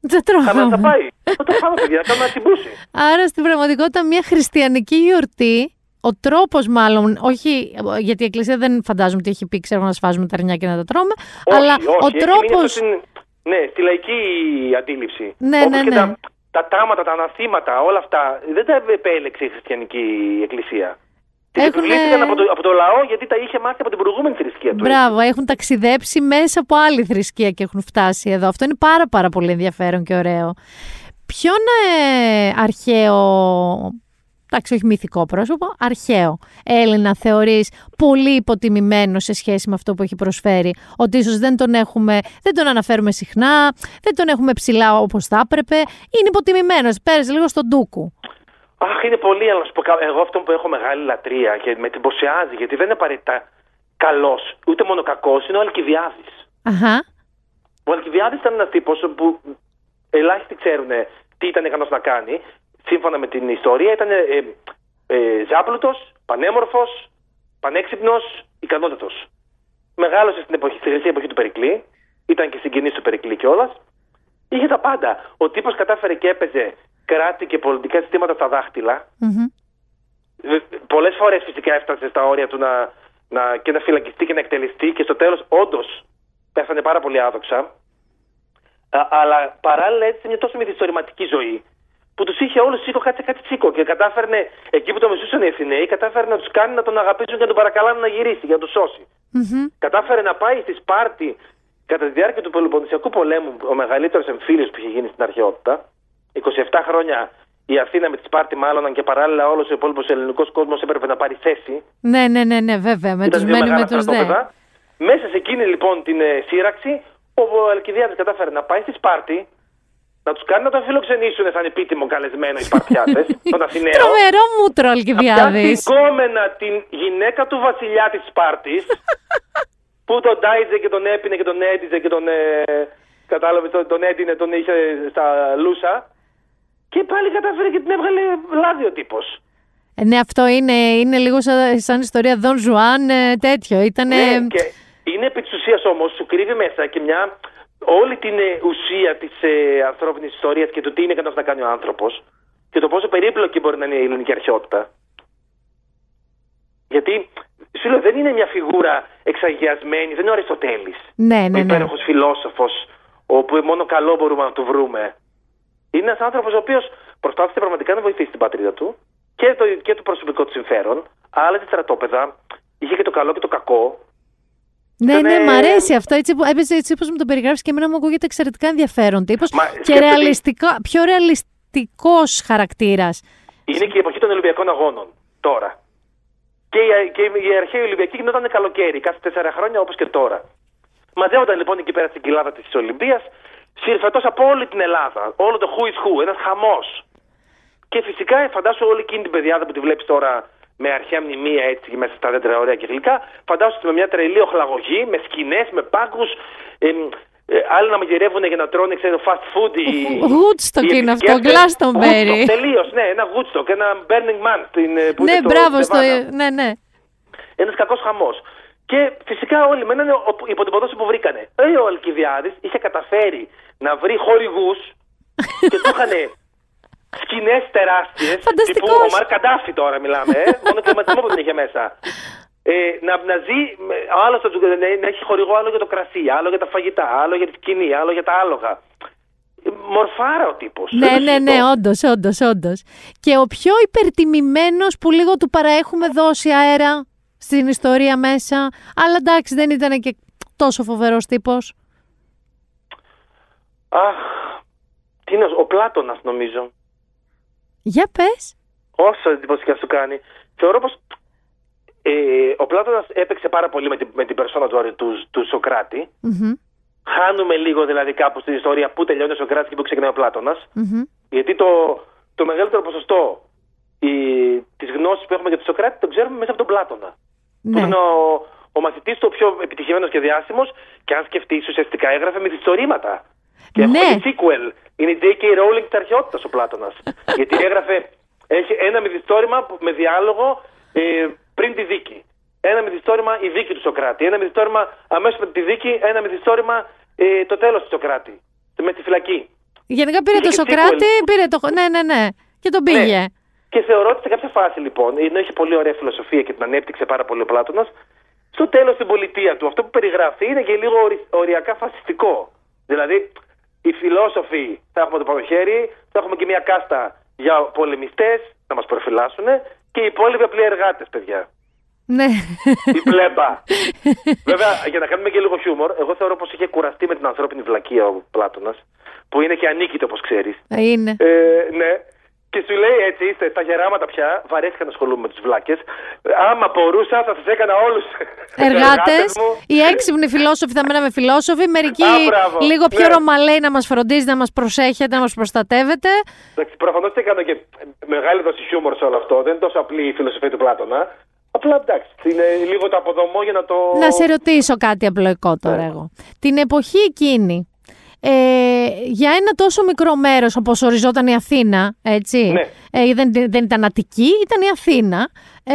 Δεν χαμένα θα τρώγαμε. πάει. Θα το φάμε παιδιά, να κάνουμε ένα τσιμπούσι. Άρα στην πραγματικότητα μια χριστιανική γιορτή ο τρόπος, μάλλον, όχι, γιατί η Εκκλησία δεν φαντάζομαι ότι έχει πει, ξέρω να σφάζουμε τα αρνιά και να τα τρώμε, Όχι, αλλά όχι, ο έχει τρόπο. μείνει αυτό στην- ναι, στη λαϊκή αντίληψη. Ναι, Όπως ναι, και ναι. Τα, τα τάματα, τα αναθήματα, όλα αυτά δεν τα επέλεξε η χριστιανική εκκλησία. Τις Έχουνε- επιβλήθηκαν από το, από το λαό γιατί τα είχε μάθει από την προηγούμενη θρησκεία του. Μπράβο, έχουν ταξιδέψει μέσα από άλλη θρησκεία και έχουν φτάσει εδώ. Αυτό είναι πάρα πάρα πολύ ενδιαφέρον και ωραίο. Ποιον ε, αρχαίο, εντάξει όχι μυθικό πρόσωπο, αρχαίο Έλληνα θεωρείς πολύ υποτιμημένο σε σχέση με αυτό που έχει προσφέρει. Ότι ίσως δεν τον έχουμε, δεν τον αναφέρουμε συχνά, δεν τον έχουμε ψηλά όπως θα έπρεπε. Είναι υποτιμημένος, πέρασε λίγο στον ντούκου. Αχ, είναι πολύ, αλλά να σου πω, κα- εγώ αυτό που έχω μεγάλη λατρεία και με εντυπωσιάζει γιατί δεν είναι απαραίτητα καλός, ούτε μόνο κακός, είναι ο Αλκιβιάδης. Αχα, Ο Αλκιβιάδης ήταν ένας τύπος που ελάχιστοι ξέρουν τι ήταν ικανός να κάνει. Σύμφωνα με την ιστορία, ήταν ε, ε, ζάπλουτος, πανέμορφος, πανέξυπνος, ικανότατος. Μεγάλωσε στην εποχή, στη χρυσή εποχή του Περικλή, ήταν και συγγενής του Περικλή κιόλας. Είχε τα πάντα. Ο τύπος κατάφερε και έπαιζε κράτη και πολιτικά συστήματα στα δάχτυλα. μμμ. Πολλές φορές φυσικά έφτασε στα όρια του να, να, και να φυλακιστεί και να εκτελεστεί και στο τέλος όντως πέθανε πάρα πολύ άδοξα. Α, αλλά παράλληλα έτσι μια τόσο μυθιστορηματική ζωή που τους είχε όλους τσίκο κάτι κάτι τσίκο και κατάφερνε εκεί που το μισούσαν οι Αθηναίοι, κατάφερε να τους κάνει να τον αγαπήσουν και να τον παρακαλάνε να γυρίσει για να τους σώσει. Μμμ. Κατάφερε να πάει στη Σπάρτη κατά τη διάρκεια του Πελοποννησιακού πολέμου, ο μεγαλύτερος εμφύλιος που είχε γίνει στην αρχαιότητα. 27 χρόνια η Αθήνα με τη Σπάρτη μάλλον και παράλληλα όλος ο υπόλοιπος ελληνικός κόσμος έπρεπε να πάρει θέση. Ναι, ναι, ναι, ναι, βέβαια, με Ήταν τους δύο μένει με μεγάλα τους δε. στρατόπεδα. Μέσα σε εκείνη λοιπόν την ε, σύραξη, ο Αλκιδιάδης κατάφερε να πάει στη Σπάρτη, να τους κάνει να τον φιλοξενήσουν σαν επίτιμο καλεσμένο οι Σπαρτιάτε, [laughs] τον Αθηναίο. Τρομερό μούτρο, Να Αλκιβιάδης. πιάσει γκόμενα την γυναίκα του βασιλιά της Σπάρτης [laughs] που τον τάιζε και τον έπινε και τον έντυζε και τον, ε, κατάλαβες, τον, τον έντυνε, τον είχε στα λούσα και πάλι κατάφερε και την έβγαλε λάδι ο τύπος. Ε, ναι, αυτό είναι, είναι λίγο σαν, σαν ιστορία Δον Ζουάν ε, τέτοιο. Ήτανε... Ναι, και είναι επί της ουσίας όμως, σου κρύβει μέσα και μια όλη την ε, ουσία της ε, ανθρώπινης ιστορίας και του τι είναι ικανός να κάνει ο άνθρωπος και το πόσο περίπλοκη μπορεί να είναι η ελληνική αρχαιότητα. Γιατί, σου λέω, δεν είναι μια φιγούρα εξαγιασμένη, δεν είναι ο Αριστοτέλης. Ναι, ο ναι, ναι. υπέροχος φιλόσοφος, όπου μόνο καλό μπορούμε να το βρούμε. Είναι ένας άνθρωπος ο οποίος προσπάθησε πραγματικά να βοηθήσει την πατρίδα του και το, και το προσωπικό του συμφέρον, άλλαζε στρατόπεδα, είχε και το καλό και το κακό, Ναι, Ήταν, ναι, ε, μ' αρέσει αυτό. Έτσι, που- έπαιζε έτσι όπως μου το περιγράφεις και εμένα μου ακούγεται εξαιρετικά ενδιαφέρον τύπος Μα, και σκέφτομαι- ρεαλιστικά, πιο ρεαλιστικός χαρακτήρας. Είναι και η εποχή των Ολυμπιακών Αγώνων τώρα. Και η, και η αρχαία Ολυμπιακή γινόταν καλοκαίρι, κάθε τέσσερα χρόνια όπως και τώρα. Μαζεύονταν λοιπόν εκεί πέρα στην κοιλάδα της Ολυμπίας, συρφετός από όλη την Ελλάδα. Όλο το who is who, ένας χαμός. Και φυσικά ε, φαντάσου όλη εκείνη την παιδιάδα που τη βλέπεις τώρα με αρχαία μνημεία έτσι και μέσα στα δέντρα ωραία και γλυκά. Φαντάσου με μια τρελή οχλαγωγή, με σκηνές, με πάγκους. Ε, ε, άλλοι να μαγειρεύουν για να τρώνε ξέρω, fast food. οι- [laughs] Woodstock οι είναι αυτό, επισκέπτες. Glastonbury. Woodstock, τελείως, ναι, ένα Woodstock, ένα Burning Man στην, ε, που ναι, είναι στο μπράβο στο. Νεβάδα. Ναι, ναι. Ένας κακός χαμός. Και φυσικά όλοι μένανε ο- υπό την ποδόση που βρήκανε. Ε, ο Αλκιβιάδη είχε καταφέρει να βρει χορηγούς [laughs] και του είχαν σκηνές τεράστιες. Φανταστικός. Τύπου ο Μαρ Καντάφη τώρα μιλάμε. Ε, [laughs] μόνο κλιματισμό που δεν είχε μέσα. Ε, να, να ζει, με- άλλο στο, να, να έχει χορηγό άλλο για το κρασί, άλλο για τα φαγητά, άλλο για τη σκηνή, άλλο για τα άλογα. Ε, Μορφάρα ο τύπος. Ναι, ναι, ναι, όντως, όντως, όντως. Και ο πιο υπερτιμημένος που λίγο του παραέχουμε δώσει αέρα στην ιστορία μέσα. Αλλά εντάξει, δεν ήταν και τόσο φοβερός τύπος. Αχ, τι είναι, ο Πλάτωνας νομίζω. Για πες. Όσο εντύπωση και να σου κάνει. Θεωρώ πως ε, ο Πλάτωνας έπαιξε πάρα πολύ με την, με την περσόνα του, του, του Σοκράτη. Χάνουμε λίγο δηλαδή κάπου στην ιστορία πού τελειώνει ο Σοκράτης και πού ξεκινάει ο Πλάτωνας. Γιατί το, το μεγαλύτερο ποσοστό η, της γνώσης που έχουμε για τον Σοκράτη το ξέρουμε μέσα από τον Πλάτωνα. Που Ναι. ήταν ο, ο μαθητής του ο πιο επιτυχημένος και διάσημος και αν σκεφτείς ουσιαστικά έγραφε μυθιστορήματα. Και έχουμε Ναι. και sequel. Είναι η J.K. Rowling της αρχαιότητας ο Πλάτωνας. [laughs] Γιατί έγραφε, έχει ένα μυθιστόρημα που- με διάλογο ε, πριν τη δίκη. Ένα μυθιστόρημα η δίκη του Σοκράτη. Ένα μυθιστόρημα αμέσως με τη δίκη. Ένα μυθιστόρημα ε, το τέλος του Σοκράτη. Με τη φυλακή. Γενικά πήρε Είχε το και Σοκράτη, sequel. πήρε το. Ναι, ναι, ναι. Και τον πήγε. Και θεωρώ ότι σε κάποια φάση λοιπόν, ενώ είχε πολύ ωραία φιλοσοφία και την ανέπτυξε πάρα πολύ ο Πλάτωνας, στο τέλος στην πολιτεία του αυτό που περιγράφει είναι και λίγο ορι- οριακά φασιστικό. Δηλαδή, οι φιλόσοφοι θα έχουμε το πάνω χέρι, θα έχουμε και μια κάστα για πολεμιστές να μας προφυλάσσουν και οι υπόλοιποι απλοί εργάτες, παιδιά. Ναι. Η πλέμπα. Βέβαια, για να κάνουμε και λίγο χιούμορ, εγώ θεωρώ πως είχε κουραστεί με την ανθρώπινη βλακεία ο Πλάτωνας, που είναι και ανίκητο, όπως ξέρεις. Είναι. Ε, ναι. Και σου λέει έτσι, είστε στα γεράματα πια, βαρέθηκα να ασχολούμαι με τους βλάκες. Άμα μπορούσα, θα σα έκανα όλους. Εργάτες, οι έξυπνοι φιλόσοφοι θα μέναμε φιλόσοφοι, μερικοί Α, μπράβο. λίγο πιο Ναι. ρωμαλαίοι να μας φροντίζει, να μας προσέχετε, να μας προστατεύετε. Εντάξει, προφανώς έκανα και μεγάλη δόση χιούμορ σε όλο αυτό. Δεν είναι τόσο απλή η φιλοσοφία του Πλάτωνα. Απλά εντάξει, είναι λίγο το αποδομό για να το. Να σε ρωτήσω κάτι απλοϊκό τώρα Ναι. εγώ. Την εποχή εκείνη, ε, για ένα τόσο μικρό μέρος όπως οριζόταν η Αθήνα, έτσι, Ναι. ε, δεν, δεν ήταν Αττική, ήταν η Αθήνα, ε,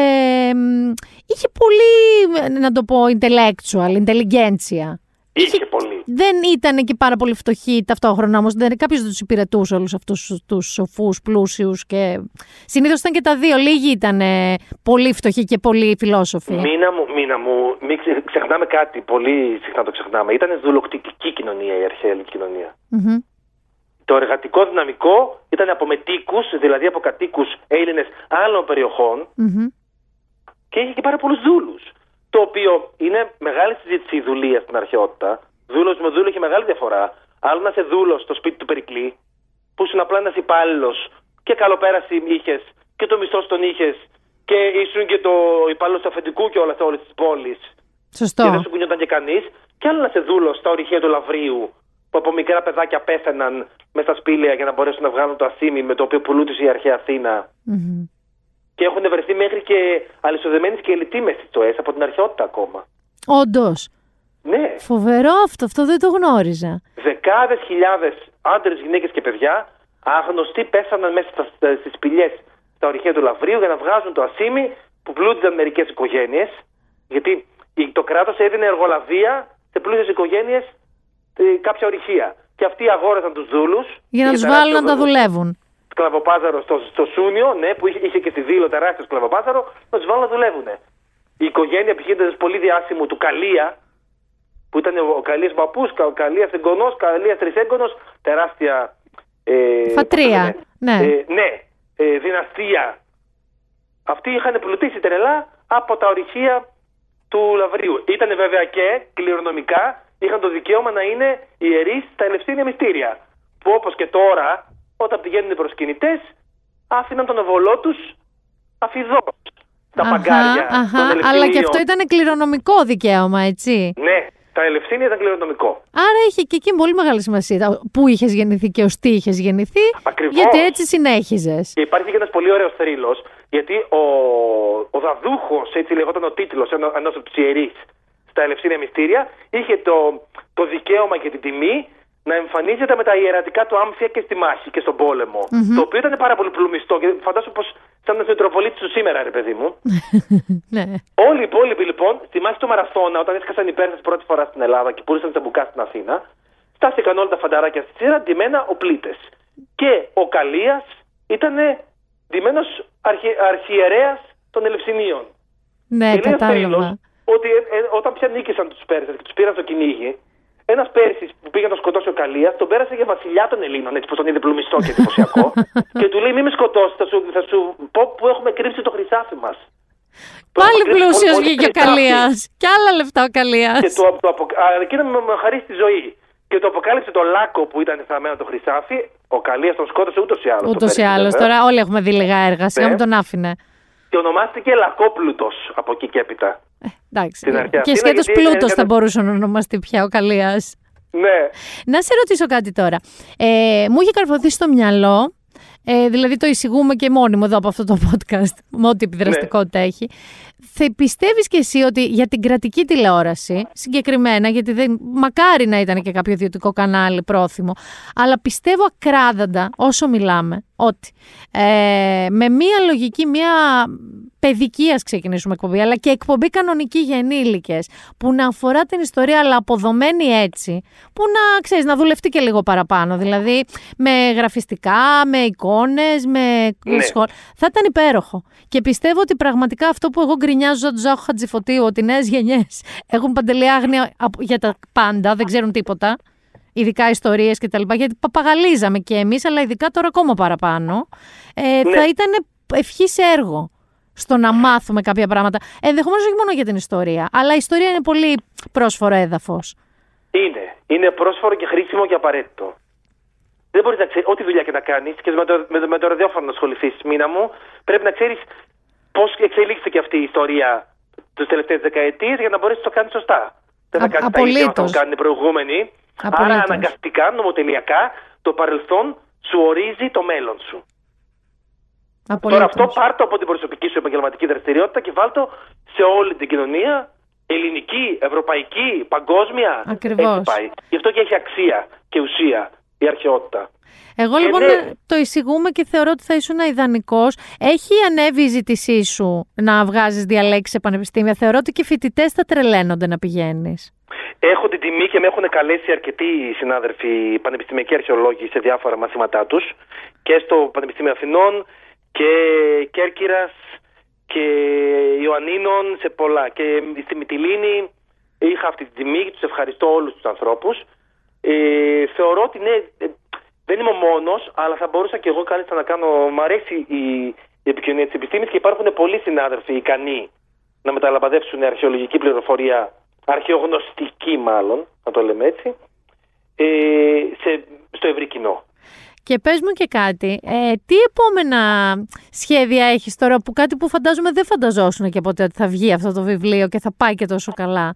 μ, είχε πολύ, να το πω, intellectual, intelligentsia. Είχε πολύ. Δεν ήταν και πάρα πολύ φτωχοί ταυτόχρονα όμως. Κάποιος δεν τους υπηρετούσε όλους αυτούς τους σοφούς, πλούσιους και. Συνήθως ήταν και τα δύο. Λίγοι ήταν ε, πολύ φτωχοί και πολύ φιλόσοφοι. Μήνα μου, μήνα μου, μην ξε- ξεχνάμε κάτι, πολύ συχνά το ξεχνάμε. Ήταν δουλοκτητική κοινωνία η αρχαία ελληνική κοινωνία. Μμμ. Το εργατικό δυναμικό ήταν από μετίκου, δηλαδή από κατοίκους Έλληνες άλλων περιοχών Μμμ. και είχε και πάρα πολλούς δούλους. Το οποίο είναι μεγάλη συζήτηση η δουλεία στην αρχαιότητα. Δούλος με δούλο έχει μεγάλη διαφορά. Άλλο να είσαι δούλος στο σπίτι του Περικλή, που ήσουν απλά ένας υπάλληλος και καλοπέραση είχε και το μισθός τον είχε και ήσουν και το υπάλληλος του αφεντικού και όλα όλη τη πόλη. Σωστό. Και δεν σου κουνιόταν και κανείς. Και άλλο να είσαι δούλος στα ορυχεία του Λαβρίου, που από μικρά παιδάκια πέθαναν μες στα σπήλαια για να μπορέσουν να βγάλουν το ασίμι με το οποίο πουλούσε η αρχαία Αθήνα. Μμμ. Και έχουν βρεθεί μέχρι και αλυσοδεμένοι σκελετοί μες στις από την αρχαιότητα ακόμα. Όντως. Ναι, Φοβερό αυτό, αυτό δεν το γνώριζα. δεκάδες χιλιάδες άντρες, γυναίκες και παιδιά άγνωστοι πέθαναν μέσα στις σπηλιές στα ορυχεία του Λαβρίου για να βγάζουν το ασίμι που πλούτιζαν μερικές οικογένειες. Γιατί η- το κράτος έδινε εργολαβία σε πλούσιες οικογένειες κάποια ορυχεία. Και αυτοί αγόραζαν τους δούλους. Για να τους βάλουν να τα δουλεύουν. Σκλαβοπάζαρο στο, στο Σούνιο, ναι, που είχε, είχε και στη Δήλο τεράστιο σκλαβοπάζαρο, να τους βάλουν να δουλεύουν. Η οικογένεια π.χ. ήταν πολύ διάσημου του Καλία, που ήταν ο, ο Καλία παππούς, ο Καλία εγγονό, Καλία τρισέγγονο, τεράστια. Ε, Φατρία, πώς το ναι. λένε, Ε, ναι, ε, δυναστεία. Αυτοί είχαν πλουτίσει τρελά από τα ορυχεία του Λαβρίου. Ήταν βέβαια και κληρονομικά είχαν το δικαίωμα να είναι ιερείς στα ελευθερία μυστήρια. Που όπως και τώρα, όταν πηγαίνουν οι προσκυνητές, άφηναν τον οβολό τους αφιδός. Τα Αχα, παγκάρια. αχα, των αλλά και Ελευσινίων. αυτό ήταν κληρονομικό δικαίωμα, έτσι. Ναι, τα ελευθερία ήταν κληρονομικό. Άρα είχε και εκεί πολύ μεγάλη σημασία. Πού είχες γεννηθεί και ως τι είχες γεννηθεί. Ακριβώς. Γιατί έτσι συνέχιζες. Και υπάρχει και ένας πολύ ωραίος θρύλος, γιατί ο, ο Δαδούχος, έτσι λεγόταν ο τίτλος ενός από τους ιερείς στα Ελευσίνια Μυστήρια, είχε το, το δικαίωμα και την τιμή να εμφανίζεται με τα ιερατικά του άμφια και στη μάχη και στον πολεμο Το οποίο ήταν πάρα πολύ πλουμιστό και φαντάζομαι πως σαν να Μητροπολίτης του σήμερα, ρε παιδί μου. [laughs] ναι. Όλοι οι υπόλοιποι λοιπόν στη μάχη του Μαραθώνα, όταν έσκασαν οι Πέρσες πρώτη φορά στην Ελλάδα και πούλησαν τσαμπουκά στην Αθήνα, στάθηκαν όλα τα φανταράκια στη σειρά ντυμένα οπλίτε. Και ο Καλίας ήταν ντυμένος αρχι, αρχιερέας των Ελευσινίων. Ναι, και λέει ο κατάλαβα. Θρύλος ότι ε, ε, όταν πια νίκησαν τους Πέρσες και τους πήραν στο κυνήγι, ένας Πέρση που πήγε να τον σκοτώσει ο Καλίας τον πέρασε για βασιλιά των Ελλήνων, έτσι που τον είδε πλουμιστό και εντυπωσιακό. [laughs] και του λέει: Μη με σκοτώσεις, θα σου, θα σου πω που έχουμε κρύψει το χρυσάφι μας. Πάλι πλούσιος βγήκε ο Καλίας. Κι άλλα λεφτά ο Καλίας. Και το, το απο... Α, εκείνο με, με χαρίσει τη ζωή. Και το αποκάλυψε το λάκκο που ήταν θαμμένο το χρυσάφι. Ο Καλίας τον σκότωσε ούτως ή άλλως. Ούτως ή άλλως. Τώρα όλοι έχουμε δει λίγα έργα. Σιγά Ναι. μου τον άφηνε. Και ονομάστηκε Λακόπλουτος από εκεί και έπειτα. Εντάξει. Στην αρχαία Και Αθήνα, σκέτος γιατί πλούτος έκανε- θα μπορούσε να ονομαστεί πια ο Καλίας. Ναι. Να σε ρωτήσω κάτι τώρα. Ε, μου είχε καρφωθεί στο μυαλό, ε, δηλαδή το εισηγούμε και μόνιμο εδώ από αυτό το podcast, με ό,τι επιδραστικότητα έχει. Θα πιστεύεις και εσύ ότι για την κρατική τηλεόραση, συγκεκριμένα, γιατί δεν, μακάρι να ήταν και κάποιο ιδιωτικό κανάλι πρόθυμο, αλλά πιστεύω ακράδαντα όσο μιλάμε ότι ε, με μία λογική, μία παιδική, ας ξεκινήσουμε εκπομπή, αλλά και εκπομπή κανονική για ενήλικες, που να αφορά την ιστορία, αλλά αποδομένη έτσι, που να ξέρεις, να δουλευτεί και λίγο παραπάνω. Δηλαδή με γραφιστικά, με εικόνες, με Ναι. σχόλ. Θα ήταν υπέροχο. Και πιστεύω ότι πραγματικά αυτό που εγώ γκρινιάζω από τον Ζάχο Χατζηφωτίου, ότι οι νέες γενιές έχουν παντελή άγνοια απο- για τα πάντα, δεν ξέρουν τίποτα. Ειδικά ιστορίες κτλ. Γιατί παπαγαλίζαμε και εμείς, αλλά ειδικά τώρα ακόμα παραπάνω. Ε, Ναι. Θα ήταν ευχή έργο στο να μάθουμε κάποια πράγματα. Ενδεχομένως όχι μόνο για την ιστορία, αλλά η ιστορία είναι πολύ πρόσφορο έδαφος. Είναι. Είναι πρόσφορο και χρήσιμο και απαραίτητο. Δεν μπορείς να ξέρεις, ό,τι δουλειά και να κάνεις και με το, με, το- με το ραδιόφωνο να ασχοληθείς, μήνα μου, πρέπει να ξέρεις πώς εξελίχθηκε αυτή η ιστορία τι τελευταίες δεκαετίες για να μπορέσεις να το κάνεις σωστά. Δεν θα Α- κάνεις τα ίδια απολύτως. που κάνουν οι προηγούμενοι. Απολύτως. Άρα αναγκαστικά, νομοτελειακά, το παρελθόν σου ορίζει το μέλλον σου. Τώρα αυτό πάρτο από την προσωπική σου επαγγελματική δραστηριότητα και βάλτο σε όλη την κοινωνία, ελληνική, ευρωπαϊκή, παγκόσμια. Ακριβώς. Έτσι πάει. Γι' αυτό και έχει αξία και ουσία η αρχαιότητα. Εγώ Και λοιπόν ναι. το εισηγούμε και θεωρώ ότι θα ήσουν ιδανικός. Έχει ανέβει η ζήτησή σου να βγάζεις διαλέξεις σε πανεπιστήμια; Θεωρώ ότι και οι φοιτητές θα τρελαίνονται να πηγαίνεις. Έχω την τιμή και με έχουν καλέσει αρκετοί συνάδελφοι πανεπιστημιακοί αρχαιολόγοι σε διάφορα μαθήματά τους και στο Πανεπιστήμιο Αθηνών και Κέρκυρας και Ιωαννίνων σε πολλά. Και στη Μυτιλίνη είχα αυτή την τιμή και τους ευχαριστώ όλους τους ανθρώπους. Ε, θεωρώ ότι ναι, ε, δεν είμαι ο μόνος, αλλά θα μπορούσα και εγώ κάλλιστα να κάνω... Μ' αρέσει η, η επικοινωνία της επιστήμης και υπάρχουν πολλοί συνάδελφοι ικανοί να μεταλαμπαδεύσουν αρχαιολογική πληροφορία, αρχαιογνωστική μάλλον, να το λέμε έτσι, ε, σε, στο ευρύ κοινό. Και πες μου και κάτι, ε, τι επόμενα σχέδια έχεις τώρα που κάτι που φαντάζομαι δεν φανταζόσουν και ποτέ ότι θα βγει αυτό το βιβλίο και θα πάει και τόσο καλά.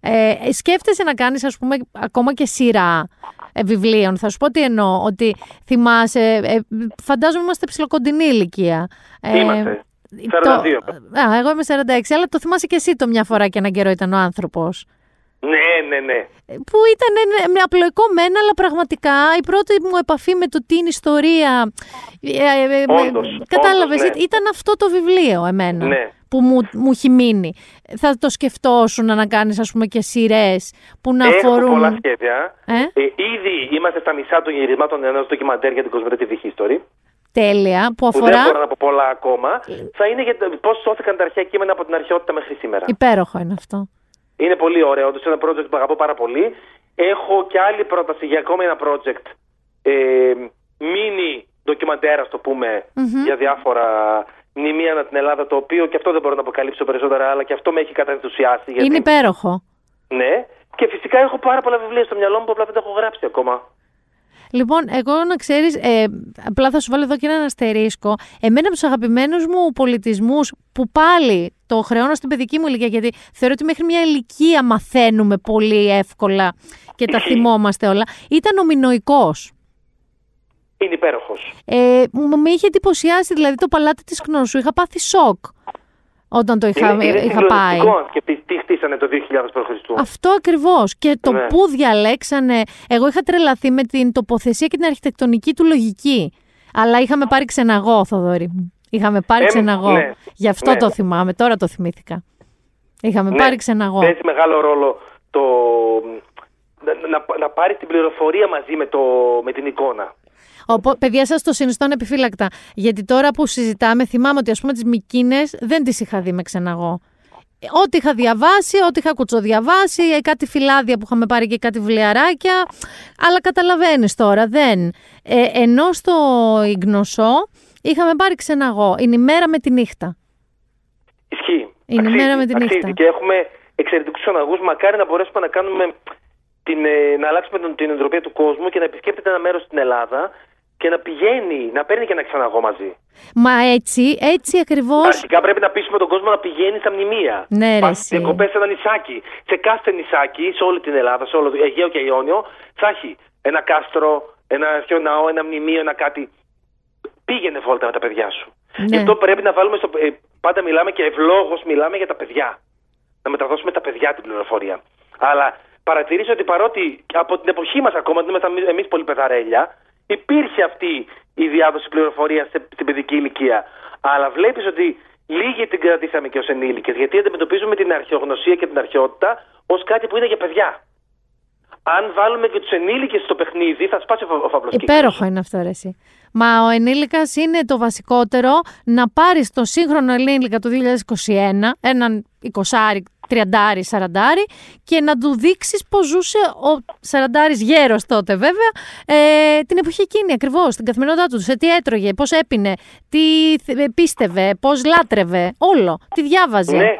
Ε, ε, σκέφτεσαι να κάνεις ας πούμε ακόμα και σειρά ε, βιβλίων. Θα σου πω τι εννοώ, ότι θυμάσαι, ε, φαντάζομαι είμαστε ψηλοκοντινή ηλικία. Ε, Είμαστε. το- 42. Α, εγώ είμαι 46, αλλά το θυμάσαι και εσύ το μια φορά και έναν καιρό ήταν ο άνθρωπος. Ναι, ναι, ναι. Που ήταν ναι, με απλοϊκό μένα, αλλά πραγματικά η πρώτη μου επαφή με το τι είναι ιστορία. ε, ε, ε, Όντως, Κατάλαβες, όντως, ναι. ήταν αυτό το βιβλίο εμένα Ναι. που μου, μου έχει μείνει. Θα το σκεφτόσουν να κάνεις ας πούμε και σειρές που να Έχω αφορούν. πολλά σχέδια. Ε; Ε, ήδη είμαστε στα μισά των γυρισμάτων ενός ντοκιμαντέρ για την Cosmetics History. Τέλεια, που Που δεν αφορά. μπορώ να πω πολλά ακόμα. Θα είναι για το πώς σώθηκαν τα αρχαία κείμενα από την αρχαιότητα μέχρι σήμερα. Υπέροχο είναι αυτό. Είναι πολύ ωραίο, όντως ένα project που αγαπώ πάρα πολύ. Έχω και άλλη πρόταση για ακόμα ένα project. Ε, mini ντοκιμαντέρ, ας το πουμε για διάφορα μνημεία ανά την Ελλάδα, το οποίο και αυτό δεν μπορώ να αποκαλύψω περισσότερα, αλλά και αυτό με έχει καταενθουσιάσει. γιατί- Είναι υπέροχο. Ναι. Και φυσικά έχω πάρα πολλά βιβλία στο μυαλό μου που απλά δεν τα έχω γράψει ακόμα. Λοιπόν, εγώ να ξέρεις, ε, απλά θα σου βάλω εδώ και έναν αστερίσκο. Εμένα από τους αγαπημένους μου πολιτισμούς, που πάλι το χρεώνω στην παιδική μου ηλικία, γιατί θεωρώ ότι μέχρι μια ηλικία μαθαίνουμε πολύ εύκολα και τα Ισχύει. θυμόμαστε όλα, ήταν ο Μινοϊκός. Είναι υπέροχος. Ε, μου με είχε εντυπωσιάσει, δηλαδή το παλάτι της Κνώσου. Είχα πάθει σοκ όταν το είχα, είναι, είναι είχα πάει. συγκλονιστικό αν σκεφτείς τι χτίσανε το 2000 π.Χ. Αυτό ακριβώς. Και το Ναι. που διαλέξανε. Εγώ είχα τρελαθεί με την τοποθεσία και την αρχιτεκτονική του λογική. Αλλά είχαμε πάρει ξεναγό, Θοδωρή. μου. Είχαμε πάρει Ε, ξεναγό. ναι. Γι' αυτό Ναι. το θυμάμαι. Τώρα το θυμήθηκα. Είχαμε Ναι, πάρει ξεναγό. Παίζει μεγάλο ρόλο το να, να, να πάρει την πληροφορία μαζί με, το, με την εικόνα. Οπό, παιδιά, σας το συνιστώ ανεπιφύλακτα. Γιατί τώρα που συζητάμε, θυμάμαι ότι ας πούμε τις Μικίνες δεν τις είχα δει με ξεναγό. Ό,τι είχα διαβάσει, ό,τι είχα κουτσοδιαβάσει, ε, κάτι φυλάδια που είχαμε πάρει και κάτι βιβλιαράκια. Αλλά καταλαβαίνεις τώρα, δεν. Ε, ενώ στο Ιγνωσό είχαμε πάρει ξεναγό. Είναι η μέρα με τη νύχτα. Ισχύει. Είναι η Αξίζει, μέρα με τη αξίζει. νύχτα. Και έχουμε εξαιρετικούς αναγούς. Μακάρι να μπορέσουμε να κάνουμε την, ε, να αλλάξουμε τον, την εντροπία του κόσμου και να επισκέπτεται ένα μέρος στην Ελλάδα και να πηγαίνει, να παίρνει και ένα ξαναγό μαζί. Μα έτσι, έτσι ακριβώς. Αρχικά πρέπει να πείσουμε τον κόσμο να πηγαίνει στα μνημεία. Ναι, ρε, Πας εσύ. διακοπές σε ένα νησάκι. Σε κάθε νησάκι, σε όλη την Ελλάδα, σε όλο το Αιγαίο και Ιόνιο, θα έχει ένα κάστρο, ένα αρχαίο ναό, ένα μνημείο, ένα κάτι. Πήγαινε βόλτα με τα παιδιά σου. Ναι. Γι' αυτό πρέπει να βάλουμε στο. ε, πάντα μιλάμε και ευλόγως μιλάμε για τα παιδιά. Να μεταδώσουμε τα παιδιά την πληροφορία. Αλλά παρατηρήσω ότι παρότι από την εποχή μας ακόμα, ότι ήμασταν εμείς πολύ παιδαρέλια, υπήρχε αυτή η διάδοση πληροφορίας στην παιδική ηλικία. Αλλά βλέπεις ότι λίγοι την κρατήσαμε και ως ενήλικες, γιατί αντιμετωπίζουμε την αρχαιογνωσία και την αρχαιότητα ως κάτι που είναι για παιδιά. Αν βάλουμε και τους ενήλικες στο παιχνίδι, θα σπάσει ο φαύλος Υπέροχο είναι αυτό, ρε, εσύ. Μα ο ενήλικας είναι το βασικότερο να πάρει το σύγχρονο ενήλικα του 2021, έναν 20 τριαντάρι, σαραντάρι και να του δείξεις πώς ζούσε ο σαραντάρης γέρος τότε βέβαια ε, την εποχή εκείνη ακριβώς, την καθημερινότητά του, σε τι έτρωγε, πώς έπινε, τι πίστευε, πώς λάτρευε, όλο, τι διάβαζε. Ναι.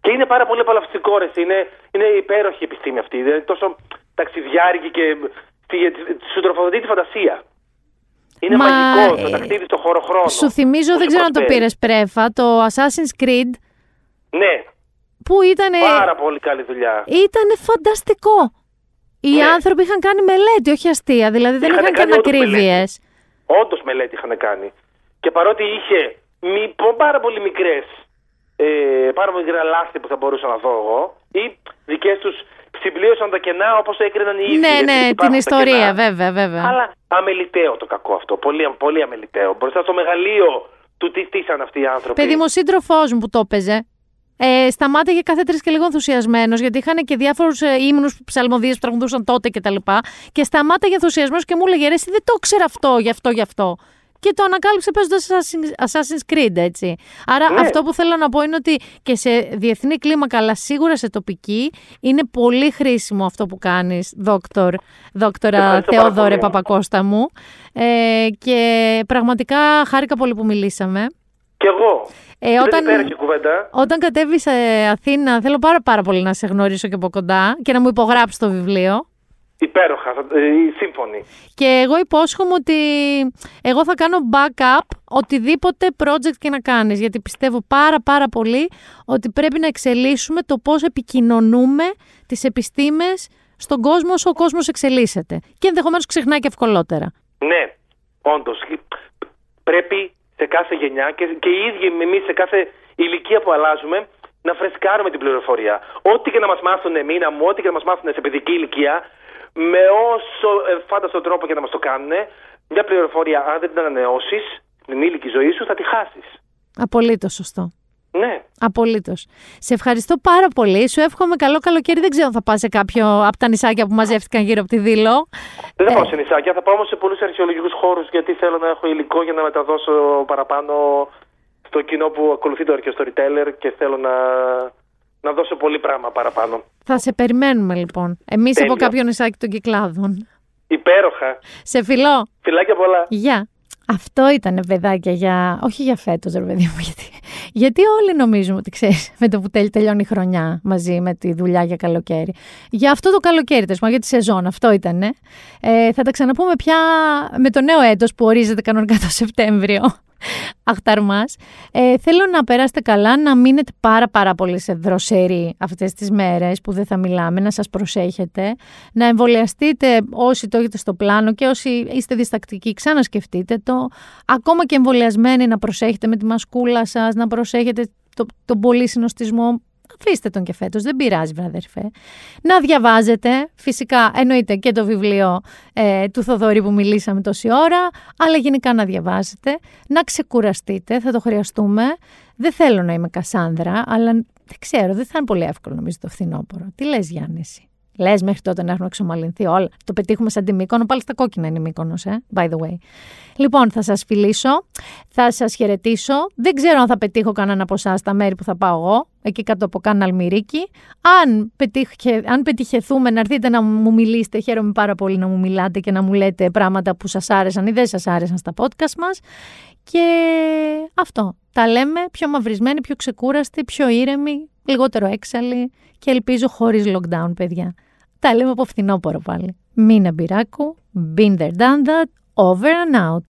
Και είναι πάρα πολύ απολαυστικό ρε, είναι, είναι υπέροχη η επιστήμη αυτή, είναι τόσο ταξιδιάρικη και σου τροφοδοτεί τη φαντασία. Είναι Μα, μαγικό το ε, ταξίδι στο χώρο χρόνο. Σου θυμίζω, δεν ξέρω αν το πήρες πρέφα, το Assassin's Creed. Ναι, που ήταν. Πάρα πολύ καλή δουλειά. Ήταν φανταστικό. Οι ναι. άνθρωποι είχαν κάνει μελέτη, όχι αστεία. Δηλαδή δεν είχαν, είχαν και ανακρίβειε. Όντως μελέτη είχαν κάνει. Και παρότι είχε μη, πάρα πολύ μικρές. Ε, πάρα πολύ μικρά λάθη που θα μπορούσα να δω εγώ, ή δικές τους συμπλήρωσαν τα κενά όπως έκριναν οι ίδιοι. Ναι, ναι, την ιστορία, βέβαια, βέβαια. Αλλά αμεληταίο το κακό αυτό. Πολύ, πολύ αμεληταίο. Μπροστά στο μεγαλείο του τι στήσαν αυτοί οι άνθρωποι. Παιδί μου, σύντροφός μου που το έπαιζε, ε, σταμάτηγε κάθε τρεις και λίγο ενθουσιασμένος, γιατί είχαν και διάφορους ε, ύμνους ψαλμοδίες που τραγουδούσαν τότε κτλ. Και, και σταμάτηγε ενθουσιασμένος και μου έλεγε Ρε, εσύ δεν το ήξερα αυτό, γι' αυτό, γι' αυτό. Και το ανακάλυψε παίζοντας Assassin's Creed, έτσι. Άρα ναι. αυτό που θέλω να πω είναι ότι και σε διεθνή κλίμακα, αλλά σίγουρα σε τοπική, είναι πολύ χρήσιμο αυτό που κάνεις, δόκτωρ, δόκτωρα Θεόδωρε Παπακώστα μου. Ε, και πραγματικά χάρηκα πολύ που μιλήσαμε. Κι εγώ. Ε, όταν, κουβέντα. όταν κατέβεις σε Αθήνα, θέλω πάρα, πάρα πολύ να σε γνωρίσω και από κοντά και να μου υπογράψεις το βιβλίο. Υπέροχα, ε, σύμφωνη. Και εγώ υπόσχομαι ότι εγώ θα κάνω backup οτιδήποτε project και να κάνεις, γιατί πιστεύω πάρα πάρα πολύ ότι πρέπει να εξελίσσουμε το πώς επικοινωνούμε τις επιστήμες στον κόσμο όσο ο κόσμος εξελίσσεται. Και ενδεχομένως ξεχνάει και ευκολότερα. Ναι, όντως. Πρέπει σε κάθε γενιά και, και οι ίδιοι εμείς σε κάθε ηλικία που αλλάζουμε να φρεσκάρουμε την πληροφορία. Ό,τι και να μας μάθουν μήνα μου, ό,τι και να μας μάθουν σε παιδική ηλικία, με όσο φάνταστο τρόπο και να μας το κάνουν, μια πληροφορία, αν δεν την ανανεώσεις την ηλική ζωή σου, θα τη χάσεις. Απολύτως σωστό. Ναι. Απολύτως. Σε ευχαριστώ πάρα πολύ. Σου εύχομαι καλό καλοκαίρι. Δεν ξέρω αν θα πας σε κάποιο από τα νησάκια που μαζεύτηκαν γύρω από τη Δήλο. Δεν θα ε... πάω σε νησάκια, θα πάω όμως σε πολλούς αρχαιολογικούς χώρους γιατί θέλω να έχω υλικό για να μεταδώσω παραπάνω στο κοινό που ακολουθεί το αρχαίο storyteller και θέλω να, να δώσω πολύ πράγμα παραπάνω. Θα σε περιμένουμε λοιπόν. Εμείς από κάποιο νησάκι των κυκλάδων. Υπέροχα. Σε φιλό. Φιλάκια πολλά. Γεια. Αυτό ήταν παιδάκια για. Όχι για φέτος, ρε παιδί μου, γιατί. Γιατί όλοι νομίζουμε ότι ξέρεις, με το που τελειώνει η χρονιά μαζί με τη δουλειά για καλοκαίρι. Για αυτό το καλοκαίρι, τέλος για τη σεζόν, αυτό ήταν. Ε, θα τα ξαναπούμε πια με το νέο έτος που ορίζεται κανονικά το Σεπτέμβριο. Αχταρμάς. Ε, θέλω να περάσετε καλά, να μείνετε πάρα πάρα πολύ σε δροσερή αυτές τις μέρες που δεν θα μιλάμε, να σας προσέχετε, να εμβολιαστείτε όσοι το έχετε στο πλάνο και όσοι είστε διστακτικοί, ξανασκεφτείτε το. Ακόμα και εμβολιασμένοι να προσέχετε με τη μασκούλα σας, να προσέχετε το, τον πολύ συνοστισμό Αφήστε τον και φέτος, δεν πειράζει βραδερφέ. Να διαβάζετε, φυσικά εννοείται και το βιβλίο ε, του Θοδωρή που μιλήσαμε τόση ώρα, αλλά γενικά να διαβάζετε, να ξεκουραστείτε, θα το χρειαστούμε. Δεν θέλω να είμαι Κασάνδρα, αλλά δεν ξέρω, δεν θα είναι πολύ εύκολο νομίζω το φθινόπωρο. Τι λες Γιάννη εσύ; Λες μέχρι τότε να έχουμε εξομαλυνθεί όλα. Το πετύχουμε σαν τη Μύκονο, πάλι στα κόκκινα είναι η Μύκονος, ε, by the way. Λοιπόν, θα σας φιλήσω, θα σας χαιρετήσω. Δεν ξέρω αν θα πετύχω κανένα από εσάς στα μέρη που θα πάω εγώ, εκεί κάτω από κάνα αλμυρίκι. Αν, πετύχε, αν πετυχεθούμε να έρθετε να μου μιλήσετε, χαίρομαι πάρα πολύ να μου μιλάτε και να μου λέτε πράγματα που σας άρεσαν ή δεν σας άρεσαν στα podcast μας. Και αυτό. Τα λέμε πιο μαυρισμένοι, πιο ξεκούραστοι, πιο ήρεμοι, λιγότερο έξαλλοι και ελπίζω χωρίς lockdown, παιδιά. Τα λέμε από φθινόπωρο πάλι. Μίνα Μπυράκου, been there, done that, over and out.